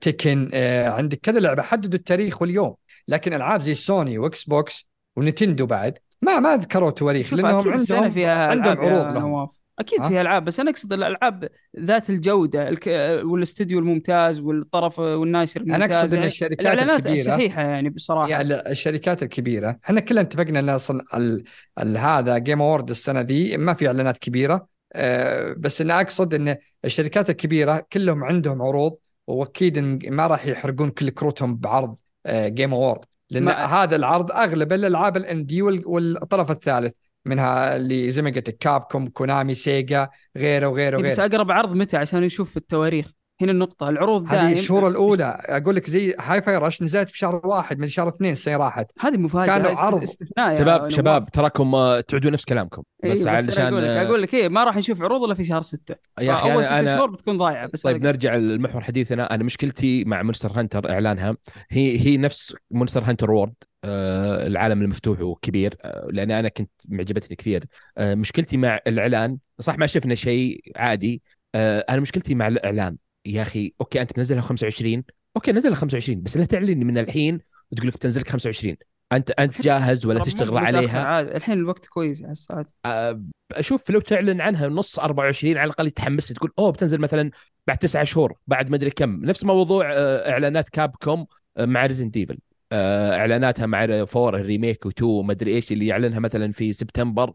Tekken آه، عندك كذا لعبة. حددوا التاريخ واليوم. لكن ألعاب زي Sony و Xbox و Nintendo بعد ما ما ذكروا تواريخ لأنهم عندهم فيها عندهم عروض لهم. نواف أكيد ها؟ فيها ألعاب بس أنا أقصد الألعاب ذات الجودة الك... والاستديو الممتاز والطرف والناشر الممتاز أنا أقصد إن يعني الشركات الإعلانات الكبيره شحيحه يعني بصراحة يعني الشركات الكبيرة إحنا كلنا اتفقنا إن أصلا ال... ال... هذا Game Award السنة دي ما في إعلانات كبيرة أه بس أنا أقصد إن الشركات الكبيرة كلهم عندهم عروض وأكيد ما راح يحرقون كل كروتهم بعرض أه Game Award لأن ما- هذا العرض اغلب الالعاب ال indie وال... والطرف الثالث منها اللي زي ما قلت Capcom Konami Sega غيره وغيره إيه بس وغيره. أقرب عرض متى؟ عشان نشوف التواريخ. هنا النقطة العروض دائما هذه الشهور الأولى أقول لك زي Hi-Fi Rush نزلت في شهر واحد من شهر اثنين السنة راحت هذه مفاجأة كانوا عرض. استثناء شباب. شباب تراكم آه، تعودوا نفس كلامكم إيه بس بس أنا علشان أقول لك آه، أقول لك إيه ما راح نشوف عروض إلا في شهر ستة يا أخي اول ست أنا شهور بتكون ضايعة بس طيب. نرجع لمحور حديثنا أنا مشكلتي مع Monster Hunter إعلانها هي هي نفس Monster Hunter World آه العالم المفتوح وكبير آه لأن أنا كنت معجبتني كثير آه مشكلتي مع الإعلان صح ما شفنا شيء عادي آه أنا مشكلتي مع الإعلان يا أخي OK أنت منزلها 25 OK نزلها 25 بس لا تعلن من الحين وتقول لك بتنزل لك 25 أنت أنت جاهز ولا تشتغل عليها؟ عاد الحين الوقت كويس على الساعات آه، أشوف لو تعلن عنها نص 24 على الأقل يتحمس تقول أوه بتنزل مثلا بعد تسعة شهور بعد ما أدري كم. نفس موضوع آه، إعلانات كابكوم آه، مع ريزدنت ايفل إعلاناتها مع four ال remake و2 ما أدري إيش اللي يعلنها مثلا في سبتمبر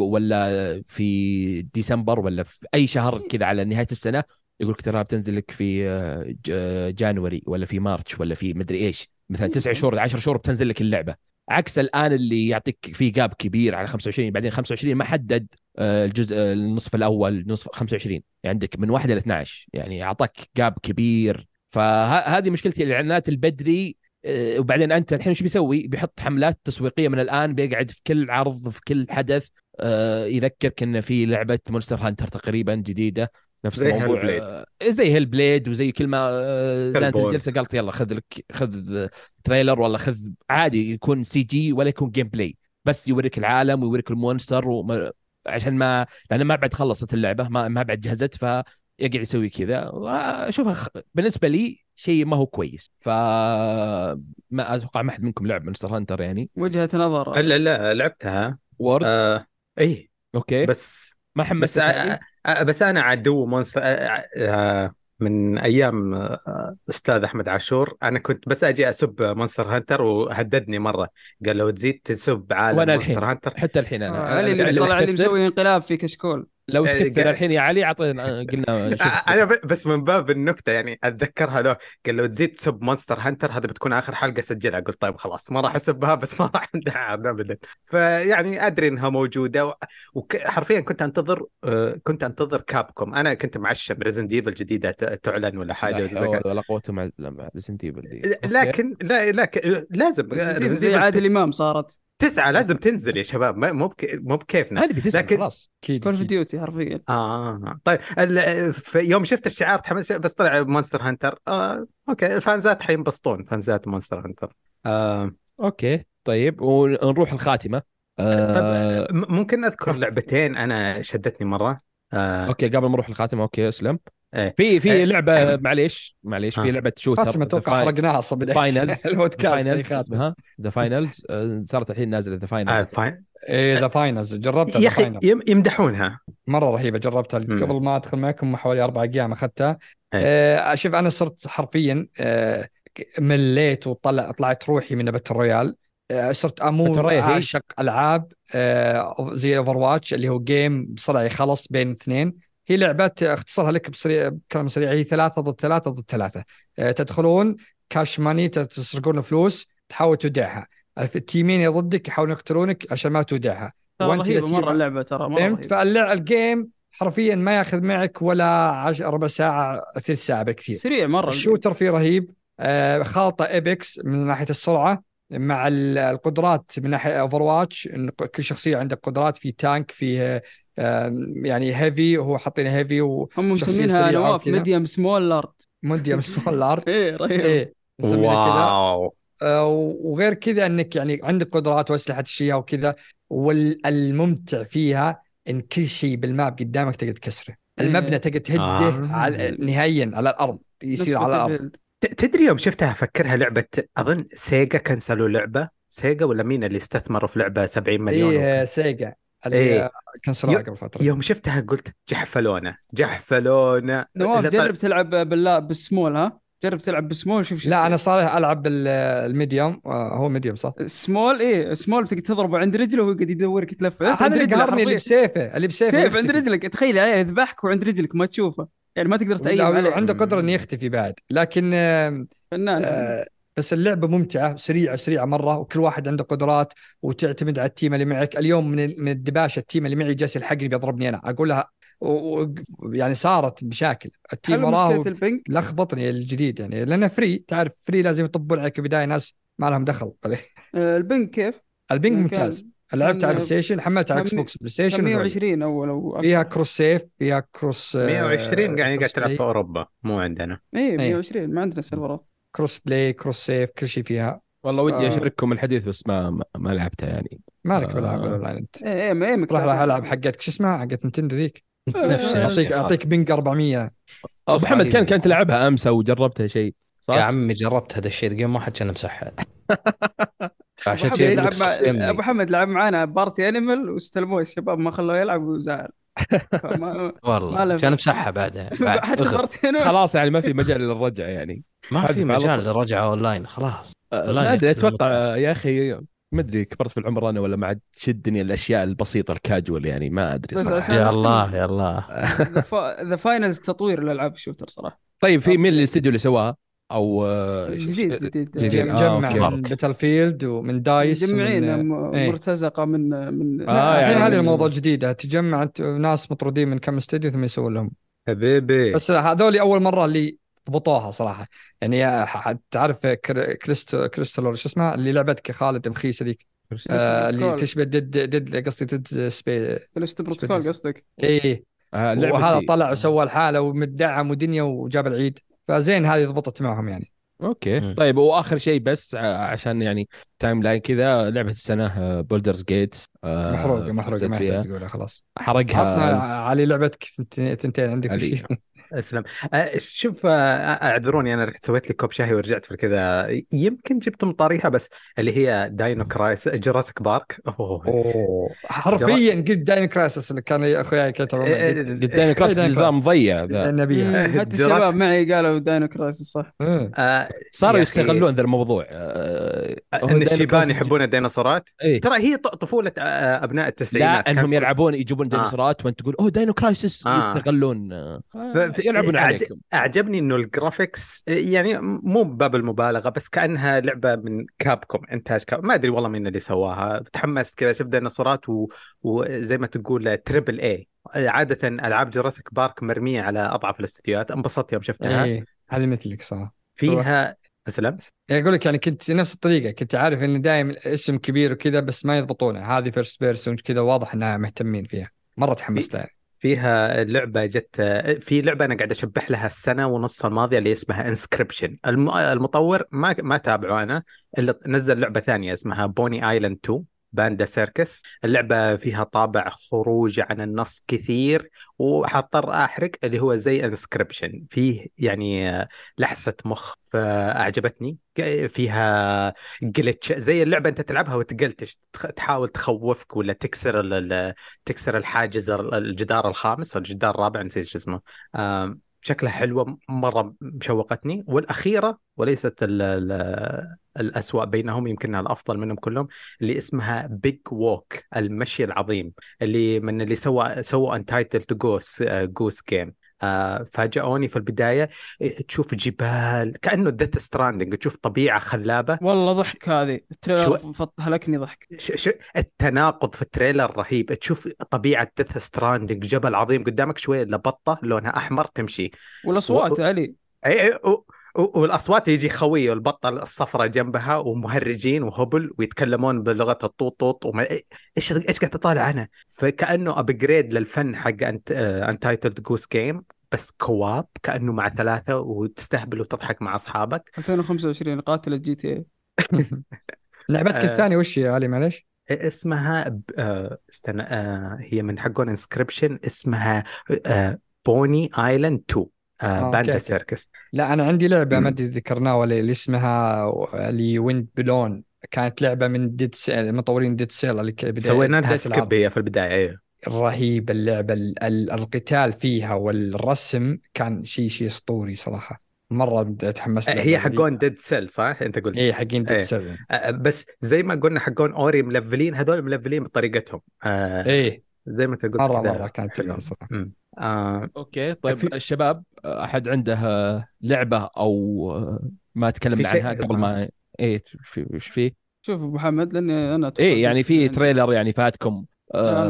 ولا في ديسمبر ولا في أي شهر كذا على نهاية السنة. يقول لك ترى بتنزل لك في آه، آه، جانوري ولا في مارتش ولا في مدري إيش. مثلا تسعة شهور 10 شهور بتنزل لك اللعبة. عكس الآن اللي يعطيك في جاب كبير على 25 بعدين 25 ما حدد آه، الجزء النصف الأول نصف 25 يعني عندك من 1 إلى 12 يعني أعطاك جاب كبير. فهذه مشكلتي الإعلانات البدري وبعدين أنت الحين إيش بيسوي؟ بيحط حملات تسويقية من الآن بيقعد في كل عرض في كل حدث. يذكرك إن في لعبة مونستر هانتر تقريبا جديدة. نفس زي موضوع هيل بليد. آه، زي هيل بليد وزي كل ما بولز. الجلسه قالت يلا خذ لك خذ trailer ولا خذ عادي يكون CG ولا يكون gameplay بس يوريك العالم ويوريك المونستر وما عشان ما لأن ما بعد خلصت اللعبة ما ما بعد جهزت فيقعد يسوي كذا. واشوفها خ- بالنسبة لي شيء ما هو كويس ف ما أتوقع ما حد منكم لعب مونستر هانتر يعني. وجهة نظر. لا لا لعبتها. وورد آه إيه. أوكي. بس ما بس حمست آه بس أنا عدو مونستر من أيام أستاذ أحمد عاشور. أنا كنت بس أجي أسب مونستر هانتر وهددني مرة. قال لو تزيد تسب عالم مونستر. هانتر. حتى الحين أنا آه، اللي طلع اللي مسوي انقلاب في كشكول. لو آه، تكثر الحين يا علي اعطينا قلنا شوف. أنا ب- بس من باب النكتة يعني أتذكرها له قال لو تزيد تسب مونستر هانتر هذا بتكون آخر حلقة سجلها. قلت طيب خلاص ما راح أسبها بس ما راح امدحها ابدا. فيعني أدري إنها موجودة وحرفيا كنت أنتظر آه، كنت أنتظر كابكوم أنا كنت معشم ريزدنت ايفل جديدة تعلن ولا حاجة لا. حول ولا قوة مع ريزدنت ايفل لكن لا لكن لازم. زي عادل إمام صارت. تسعة لازم تنزل يا شباب. ما- مو بك... مو بكيفنا. هذه بتسمع لكن- خلاص. أكيد كول اوف. ديوتي حرفيا. آه. طيب ال... في يوم شفت الشعار تحمست بس طلع مونستر هانتر آه... OK. الفانزات حينبسطون فانزات مونستر هانتر آه... OK. طيب ونروح الخاتمة. آه... طيب م- ممكن أذكر لعبتين أنا شدتني مرة؟ آه... OK قبل ما نروح الخاتمة OK أسلم. إيه. في في إيه. لعبة معليش معليش في آه. لعبة shooter خاتمه أتوقع حرقناها أصلا بدايه فاينلز البودكاست. اسمها ذا فاينلز صارت الحين نازلة ذا آه فاينلز فاين... إيه ذا فاينلز جربتها يا أخي. يمدحونها مرة رهيبة جربتها مم. قبل ما أدخل معكم حوالي أربع أيام أخذتها إيه. آه شوف أنا صرت حرفيا آه مليت وطلع طلعت روحي من battle royale آه صرت امور؟ أعشق ألعاب آه زي اوفر واتش اللي هو game بسرعة يخلص بين اثنين هي لعبة اختصرها لك بسريع بكلمة سريعة هي ثلاثة ضد ثلاثة ضد ثلاثة. آه تدخلون cash money تسرقون فلوس تحاول تودعها. ال team ين ضدك يحاولون يقتلونك عشان ما تودعها. إذا مرة تجيب- اللعبة ترى فهمت؟ رهيبة. فاللعب ال game حرفيا ما ياخذ معك ولا عش... ربع ساعة ثلث ساعة بالكثير سريع مرة. الشوتر فيه رهيب. آه خالطة ايبكس من ناحية السرعة. مع ال- القدرات من ناحية اوفر واتش إن كل شخصية عندك قدرات في تانك فيه آه يعني هيفي وهو حاطين هيفي هم مسمينها سريعة نواف. ميديوم سمول لارد ومديم سمول ارت إيه رهيب. إيه واو. آه، وغير كذا إنك يعني عندك قدرات وأسلحة تشيلها وكذا والممتع فيها إن كل شيء بال map قدامك تقدر تكسره. إيه. المبنى تقدر تهده آه. على نهائيا على الأرض يصير على الأرض. تدري يوم شفتها أفكرها لعبة أظن سيجا cancel وا لعبة؟ سيجا ولا مين اللي استثمروا في لعبة 70 مليون إيه سيجا اللي إيه. cancel وها قبل فترة. يوم شفتها قلت جحفلونا جحفلونا. نواف جرب تلعب باللا بالسمول ها؟ جرب تلعب بالسمول شوف شو لا. أنا صالح ألعب بال- ال medium آه، هو medium صح؟ small إيه small تقدر تضربه عند رجله وهو قاعد يدورك تلف هذا اللي قهرني اللي بسيفه اللي بسيفه. سيف عند. رجلك. تخيل عيال يذبحك وعند رجلك ما تشوفه. يعني ما تقدر تأيم لا، عليه. عنده قدرة إنه يختفي بعد. لكن فنان. آه، بس اللعبة ممتعة سريعة سريعة مرة وكل واحد عنده قدرات وتعتمد على التيم اللي معك. اليوم من من الدباشة التيم اللي معي جالس يلحقني بيضربني أنا. أقولها و... و... يعني صارت مشاكل التيم وراه البنك؟ لخبطني الجديد يعني. لأنه فري تعرف فري لازم يطبون عليك البداية ناس ما لهم دخل. آه، البنك كيف؟ البنج كان- ممتاز. لعبت على كان- بلاي ستيشن حملت على كان إكس بوكس بلاي ستيشن كان وزوجي. 120 اول أو. فيها كروس سيف فيها كروس آه، 120 قاعد قاعد تلعب. في أوروبا مو عندنا إيه. 120 ما عندنا server ات cross play cross save كل شيء فيها والله ودي آه. اشارككم الحديث بس ما ما, ما لعبتها يعني مالك آه. بالعاب اونلاين أنت إيه إيه إيه راح راح ألعب حقتك شو اسمها حقت نينتندو ذيك نفس اعطيك الشيء أعطيك ping 400 أبو محمد. كان كانت تلعبها أمس أو جربتها شيء صح؟ يا عمي جربت هذا الشيء game واحد كان مسحها عشان كذا لعب مع. أبو حمد لعب معانا بارتي انيمالز واستلموه الشباب ما خلوه يلعب وزعل. ما والله له- كان مسحها بعدها بعد حتى. بارتي خلاص يعني ما في مجال للرجعة يعني ما في مجال. للرجعة اونلاين خلاص آه، لا ما أدري أتوقع يا أخي ما أدري كبرت في العمر أنا ولا ما عاد تشدني الأشياء البسيطة الكاجوال يعني ما أدري صراحة يا الله يا الله ذا فاينلز تطوير الالعاب ال shooter صراحة طيب في مين الاستديو اللي سواها؟ أو آه، جديد جديد. جديد. آه، مجمع OK. من. باتل فيلد ومن دايس مجمعين. مرتزقة من من آه، يعني هذه من- الموضوع جديده تجمع ناس مطرودين من كم استديو ثم يسوون لهم. حبيبي. بس هذول أول مرة اللي ضبطوها صراحة. يعني ح- تعرف كر- كريست كريستالور شو اسمها؟ اللي لعبتك خالد مخيسه ذيك آه اللي. تشبه ديد ديد قصدي ديد سبي كلست بروتوكول قصدك؟ اي آه، وهذا طلع وسوى الحالة ومدعم ودنيا وجاب العيد. فزين هذه ضبطت معهم يعني okay مم. طيب واخر شيء بس ع- عشان يعني timeline كذا لعبة السنة Baldur's Gate محروقة محروقة ما تقولها خلاص حرقها. علي لعبتك ثنتين ثنتين عندك؟ أسلم. أه، شوف أه، أعذروني أنا رحت سويت لي كوب شاي ورجعت في كذا يمكن جبتم طاريها بس اللي هي Dino Crisis Jurassic Park أوه. أوه. حرفيا قلت Dino Crisis اللي كان اخوياي كتبوا إيه، معي. قدام كراس داين نظام مضيع ذا. نبيها مم، حتى الشباب معي قالوا داينو كرايسس صح. إيه. أه، صاروا يستغلون ذا الموضوع. إن داينو الشيبان كرايسس- يحبون الديناصورات؟ إيه. ترى هي طفولة أه، أبناء لا التسعينات إنهم كان- يلعبون يجيبون ديناصورات وأنت تقول أوه داينو كرايسس. يستغلون. ف- يلعبون أعج- عليكم. أعجبني إنه الجرافيكس يعني مو باب المبالغه بس كأنها لعبة من كابكوم إنتاج كاب ما أدري والله مين اللي سواها. تحمست كذا شفت ديناصورات و... وزي ما تقول triple A عادة ألعاب Jurassic Park مرمية على أضعف الاستديوهات. انبسطت يوم شفتها. إيه هذه مثلك صح. فيها أسلم. يعني أقول لك يعني كنت نفس الطريقة كنت عارف إن دائما اسم كبير وكذا بس ما يضبطونه. هذه first person كذا واضح إنها مهتمين فيها. مرة تحمست لها فيها لعبة جت في لعبة أنا قاعد أشبح لها السنة ونص الماضية اللي اسمها Inscryption المطور ما ما تابعه أنا إلا نزل لعبة ثانية اسمها Pony Island 2 Panda Circus اللعبة فيها طابع خروج عن النص كثير وحضطر أحرق اللي هو زي Inscryption فيه يعني لحسة مخ فأعجبتني فيها glitch زي اللعبة أنت تلعبها وتقلتش تحاول تخوفك ولا تكسر تكسر الحاجز الجدار الخامس أو الجدار الرابع نسيت شو اسمه. شكلها حلوة مرة مشوقتني. والأخيرة وليست ال ال الأسوأ بينهم يمكنها الأفضل منهم كلهم اللي اسمها Big Walk المشي العظيم اللي من اللي سوى سووا Untitled Goose Goose Game فاجئوني في البداية. إيه، تشوف جبال كأنه Death Stranding تشوف طبيعة خلابة. والله ضحك هذه. ال trailer شو- هلكني ضحك. التناقض في ال trailer رهيب. تشوف طبيعة Death Stranding جبل عظيم قدامك شوية لبطة لونها أحمر تمشي. والأصوات و- علي. اي اي و... و... والاصوات يجي خوي والبطة الصفراء جنبها ومهرجين وهبل ويتكلمون بلغة الطوط طوط وما... إيش إيش قاعد تطالع أنا فكأنه upgrade لل fun حق انت Untitled Goose Game بس co-op كأنه مع ثلاثة وتستهبل وتضحك مع أصحابك 2025 قاتل ال GTA لعبتك آه. الثانية وش يا علي معلش؟ اسمها ب... آه، استنى آه، هي من حقون Inscryption اسمها Pony Island 2 آه، آه، Panda. Circus. لا أنا عندي لعبة ما أدري ذكرناها ولا اللي اسمها اللي Windblown. كانت لعبة من Dead Cells مطورين Dead Cells اللي سوينا لها. skip هي في البداية أيوه رهيب اللعبة. ال- ال- القتال فيها والرسم كان شيء شيء أسطوري صراحة. مرة تحمست لها هي. حقون Dead Cells صح؟ أنت قلت. إيه حقين Dead إيه. Cells. آه، بس زي ما قلنا حقون Ori ملفلين هذول ملفلين بطريقتهم. آه إيه. زي ما أنت قلت مرة مرة كانت صراحة. آه okay طيب في- الشباب أحد عنده آه، لعبة أو آه، ما تكلمنا عنها قبل. ما إيه في وش في؟ شوف أبو محمد لأني أنا إيه يعني في يعني- تريلر يعني فاتكم آه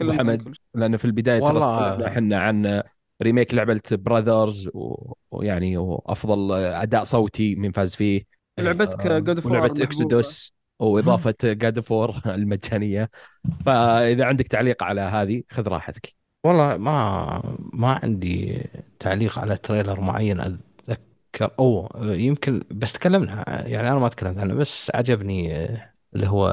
عن محمد. كل شيء. لأن في البداية ترى والله- إحنا عن ريميك لعبة براذرز و- ويعني وافضل أداء صوتي من فاز فيه لعبتك آه، War ولعبة محبوبة. اكسودوس وإضافة جاد فور المجانية فإذا عندك تعليق على هذه خذ راحتك والله ما ما عندي تعليق على trailer معين أتذكر. أو يمكن بس تكلمنا يعني أنا ما تكلمت عنه بس عجبني آه، اللي هو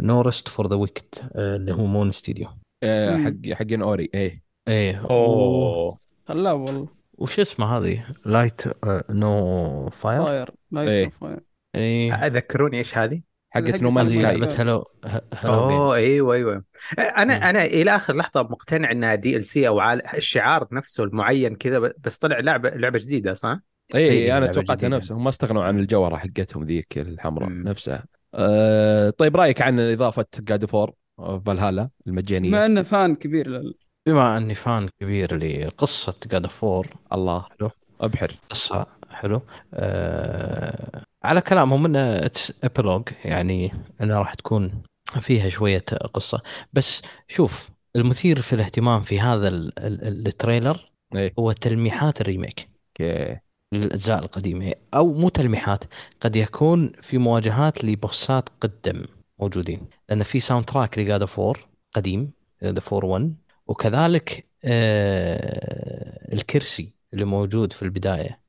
No Rest for the Wicked اللي هو Moon Studio آه،. حق حقين Ori إيه. إيه. أوه. لا والله. وش اسمه هذه؟ Light No Fire Fire إيه. Light Fire إيه. اذكروني إيش هذه؟ حقت حق No Man's Sky. لعبة هلو هلو أوه. أيوه أيوه أنا مم. أنا إلى آخر لحظة مقتنع إنها DLC أو عال... الشعار نفسه المعين كذا بس طلع لعبة لعبة جديدة صح؟ اي إيه، أنا جديدة. نفسها هم ما استغنوا عن الجوهره حقتهم ذيك الحمراء مم. نفسها أه طيب رأيك عن إضافة God of War Valhalla المجانية بما إنه fan كبير لل... بما أني fan كبير لقصة God of War الله حلو. أبحر قصة حلو آه على كلامهم انه it's epilogue يعني إنها راح تكون فيها شوية قصة. بس شوف المثير في الاهتمام في هذا ال- ال- ال trailer إيه. هو تلميحات ال remake. okay. للاجزاء القديمة. أو مو تلميحات قد يكون في مواجهات لبوسات قدم موجودين. لأن في soundtrack ل God of War قديم God of War 1 وكذلك آه الكرسي اللي موجود في البداية.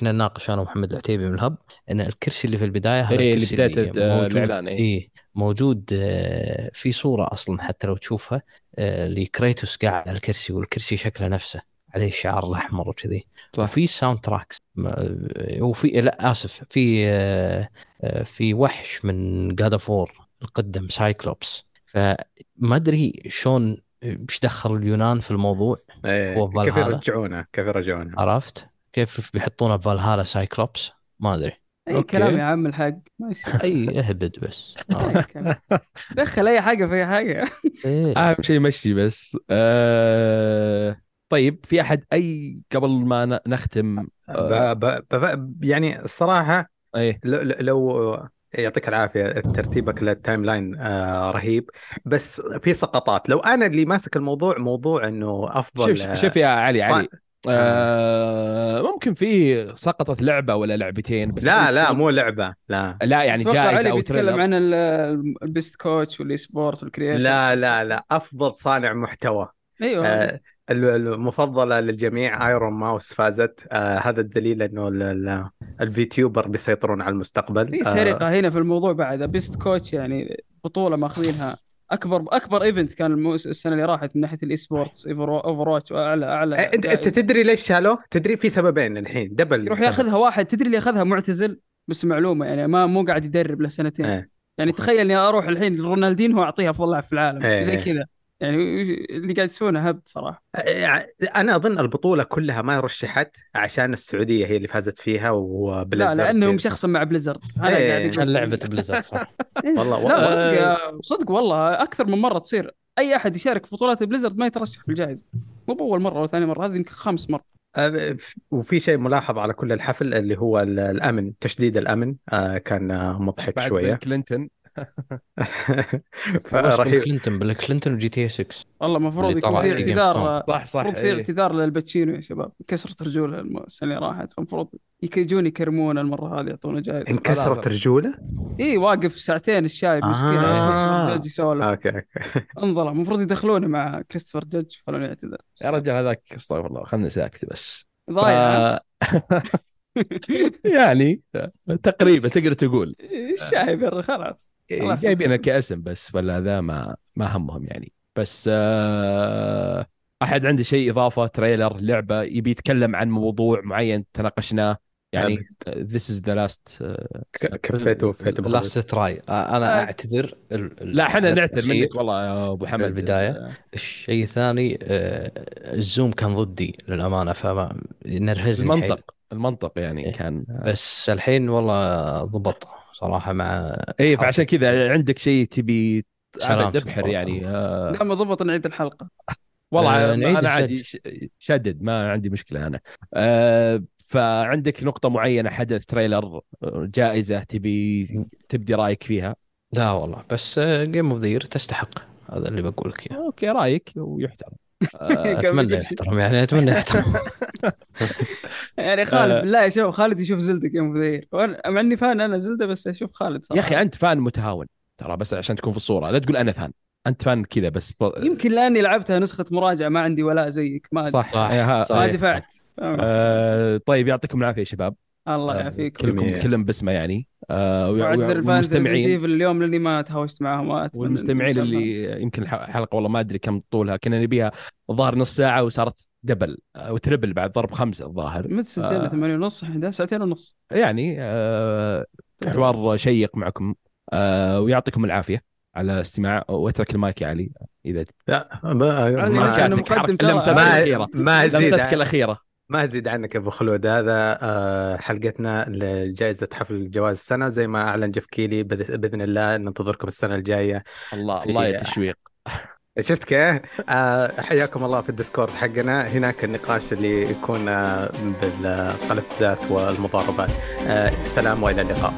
كنا نناقش أنا ومحمد العتيبي من ال Hub إن الكرسي اللي في البداية هذا إيه، الكرسي اللي ال- موجود الإعلان، إيه. إيه موجود آه في صورة أصلا حتى لو تشوفها آه لكريتوس قاعد على الكرسي والكرسي شكله نفسه عليه الشعار الاحمر وكذي. وفي soundtracks ما- وفي لا آسف في آه، آه، في وحش من God of War القدم Cyclops فما أدري شلون إيش دخل اليونان في الموضوع هو كيف. يرجعونه كيف يرجعونه عرفت كيف بيحطونه بفالهالا سايكلوبس؟ ما أدري. أي أوكي. كلام يا عم الحق ماشي أي اهبد بس. أي. دخل أي حاجة في أي حاجة. إيه. أهم شيء مشي بس. آه... طيب في أحد أي قبل ما ن- نختم؟ آه... ب... ب... ب... يعني الصراحة إيه. لو, لو يعطيك العافية ترتيبك للتايم لاين آه رهيب. بس في سقطات. لو أنا اللي ماسك الموضوع موضوع إنه أفضل شوف شوف يا علي صا- علي. آه... ممكن في سقطت لعبة ولا لعبتين بس لا لا مو لعبة لا. لا يعني جائزة علي أو بيتكلم trailer عن ال- ال best coach وال esport وال creator لا لا لا أفضل صانع محتوى. أيوه. آه ال- المفضله للجميع Ironmouse فازت. آه هذا الدليل إنه ال- ال- ال VTuber بيسيطرون على المستقبل. في آه سرقه هنا في الموضوع بعد. best coach يعني بطولة ماخذينها. أكبر أكبر event كان السنة اللي راحت من ناحية ال esports Overwatch وأعلى أعلى أنت أنت جائزة. تدري ليش شالوه؟ تدري في سببين الحين double يروح. ياخذها واحد تدري اللي ياخذها معتزل بس معلومة يعني ما مو قاعد يدرب له سنتين إيه. يعني تخيل إني أروح الحين لرونالدينهو واعطيها افضل لاعب في العالم إيه. زي كذا يعني اللي قاعد يسوونه هبد صراحة. أنا أظن البطولة كلها ما رشحت عشان السعودية هي اللي فازت فيها و Blizzard لا لانهم شخصا مع Blizzard. هذا إيه. قاعد عشان لعبه Blizzard صح؟ إيه. والله- لا صدق صدق والله. أكثر من مرة تصير. أي أحد يشارك في بطولات Blizzard ما يترشح في الجائزة. مو بأول مرة ولا ثاني مرة هذه يمكن خامس مرة. وفي شيء ملاحظ على كل الحفل اللي هو ال- الأمن تشديد الأمن. آه، كان آه، مضحك بعد شوية. كلينتون فرهيب. كلينتون بل كلينتون و GTA 6 والله المفروض يكون طلع في في اعتذار. صح صح المفروض في إيه. اعتذار للباتشينو يا شباب. كسرت رجوله الم- السنة اللي راحت. فالمفروض يجون يكرمونه المرة هذه يعطونه جائزه انكسرت رجوله؟ إي واقف ساعتين الشايب مسكين. آه. كريستوفر جاج يسولف. okay okay. انظر المفروض يدخلونه مع كريستوفر جاج خلونه يعتذر يا رجال هذاك استغفر الله خلنا ساكت بس. ضايع. ف- يعني تقريبا تقدر تقول. الشايب يا رجل، خلاص خلاص. جايبينه كاسم بس ولا ذا ما ما همهم يعني. بس آه، أحد عنده شيء إضافة؟ trailer لعبة يبي يتكلم عن موضوع معين تناقشناه؟ يعني this is the last كفيت وفيت last try أنا أعتذر ال- ال- لا إحنا نعتذر. منك والله يا أبو حمد. بالبداية. الشيء الثاني آه، ال Zoom كان ضدي للأمانة فما نرفزني. المنطق. المنطق يعني إيه. كان بس الحين والله ضبط صراحة مع اي فعشان كذا عندك شيء تبي تبحر. يعني آه، دام ضبط نعيد الحلقة. والله آه، نعيد أنا. عادي شدد ما عندي مشكلة أنا. آه، فعندك نقطة معينة حدث trailer جائزة تبي تبدي رأيك فيها؟ لا والله بس game of the تستحق هذا اللي بقول لك إياه. okay رأيك ويحترم. أتمنى يحترم يعني أتمنى يحترم يعني خالد آه. بالله يا شباب خالد يشوف Zelda game of the وأنا مع إني fan أنا Zelda بس أشوف خالد يا صراحة أخي أنت fan متهاون ترى بس عشان تكون في الصورة لا تقول أنا fan أنت fan كذا بس ب... يمكن لأني لعبتها نسخة مراجعة ما عندي ولاء زيك ما. صح صح، صح. ما. دفعت؟ آه، طيب يعطيكم العافية يا شباب الله آه، يعافيك. كلكم جميع. كلهم بسمه يعني. آه، ويع- واعتذر ال fans اليوم لأني ما تهاوشت معاهم والمستمعين اللي يمكن الح- الحلقة والله ما أدري كم طولها كنا نبيها الظاهر نص ساعة وصارت double أو triple بعد ضرب خمسة الظاهر. متى سجلنا؟ آه. 8 ونص 11 ساعتين ونص. يعني آه، حوار شيق معكم. آه، ويعطيكم العافية على الاستماع واترك المايك يا علي إذا لا ما ما, ما, الأخيرة. ما ما أزيد عنك يا أبو خلود. هذا آه، حلقتنا لجائزة حفل جوائز السنة. زي ما أعلن جيف كيلي بإذن الله ننتظركم السنة الجاية الله في- الله يا تشويق شفت كيف؟ آه حياكم الله في ال Discord حقنا. هناك النقاش اللي يكون آه بالقلفزات والمضاربات. آه سلام وإلى اللقاء.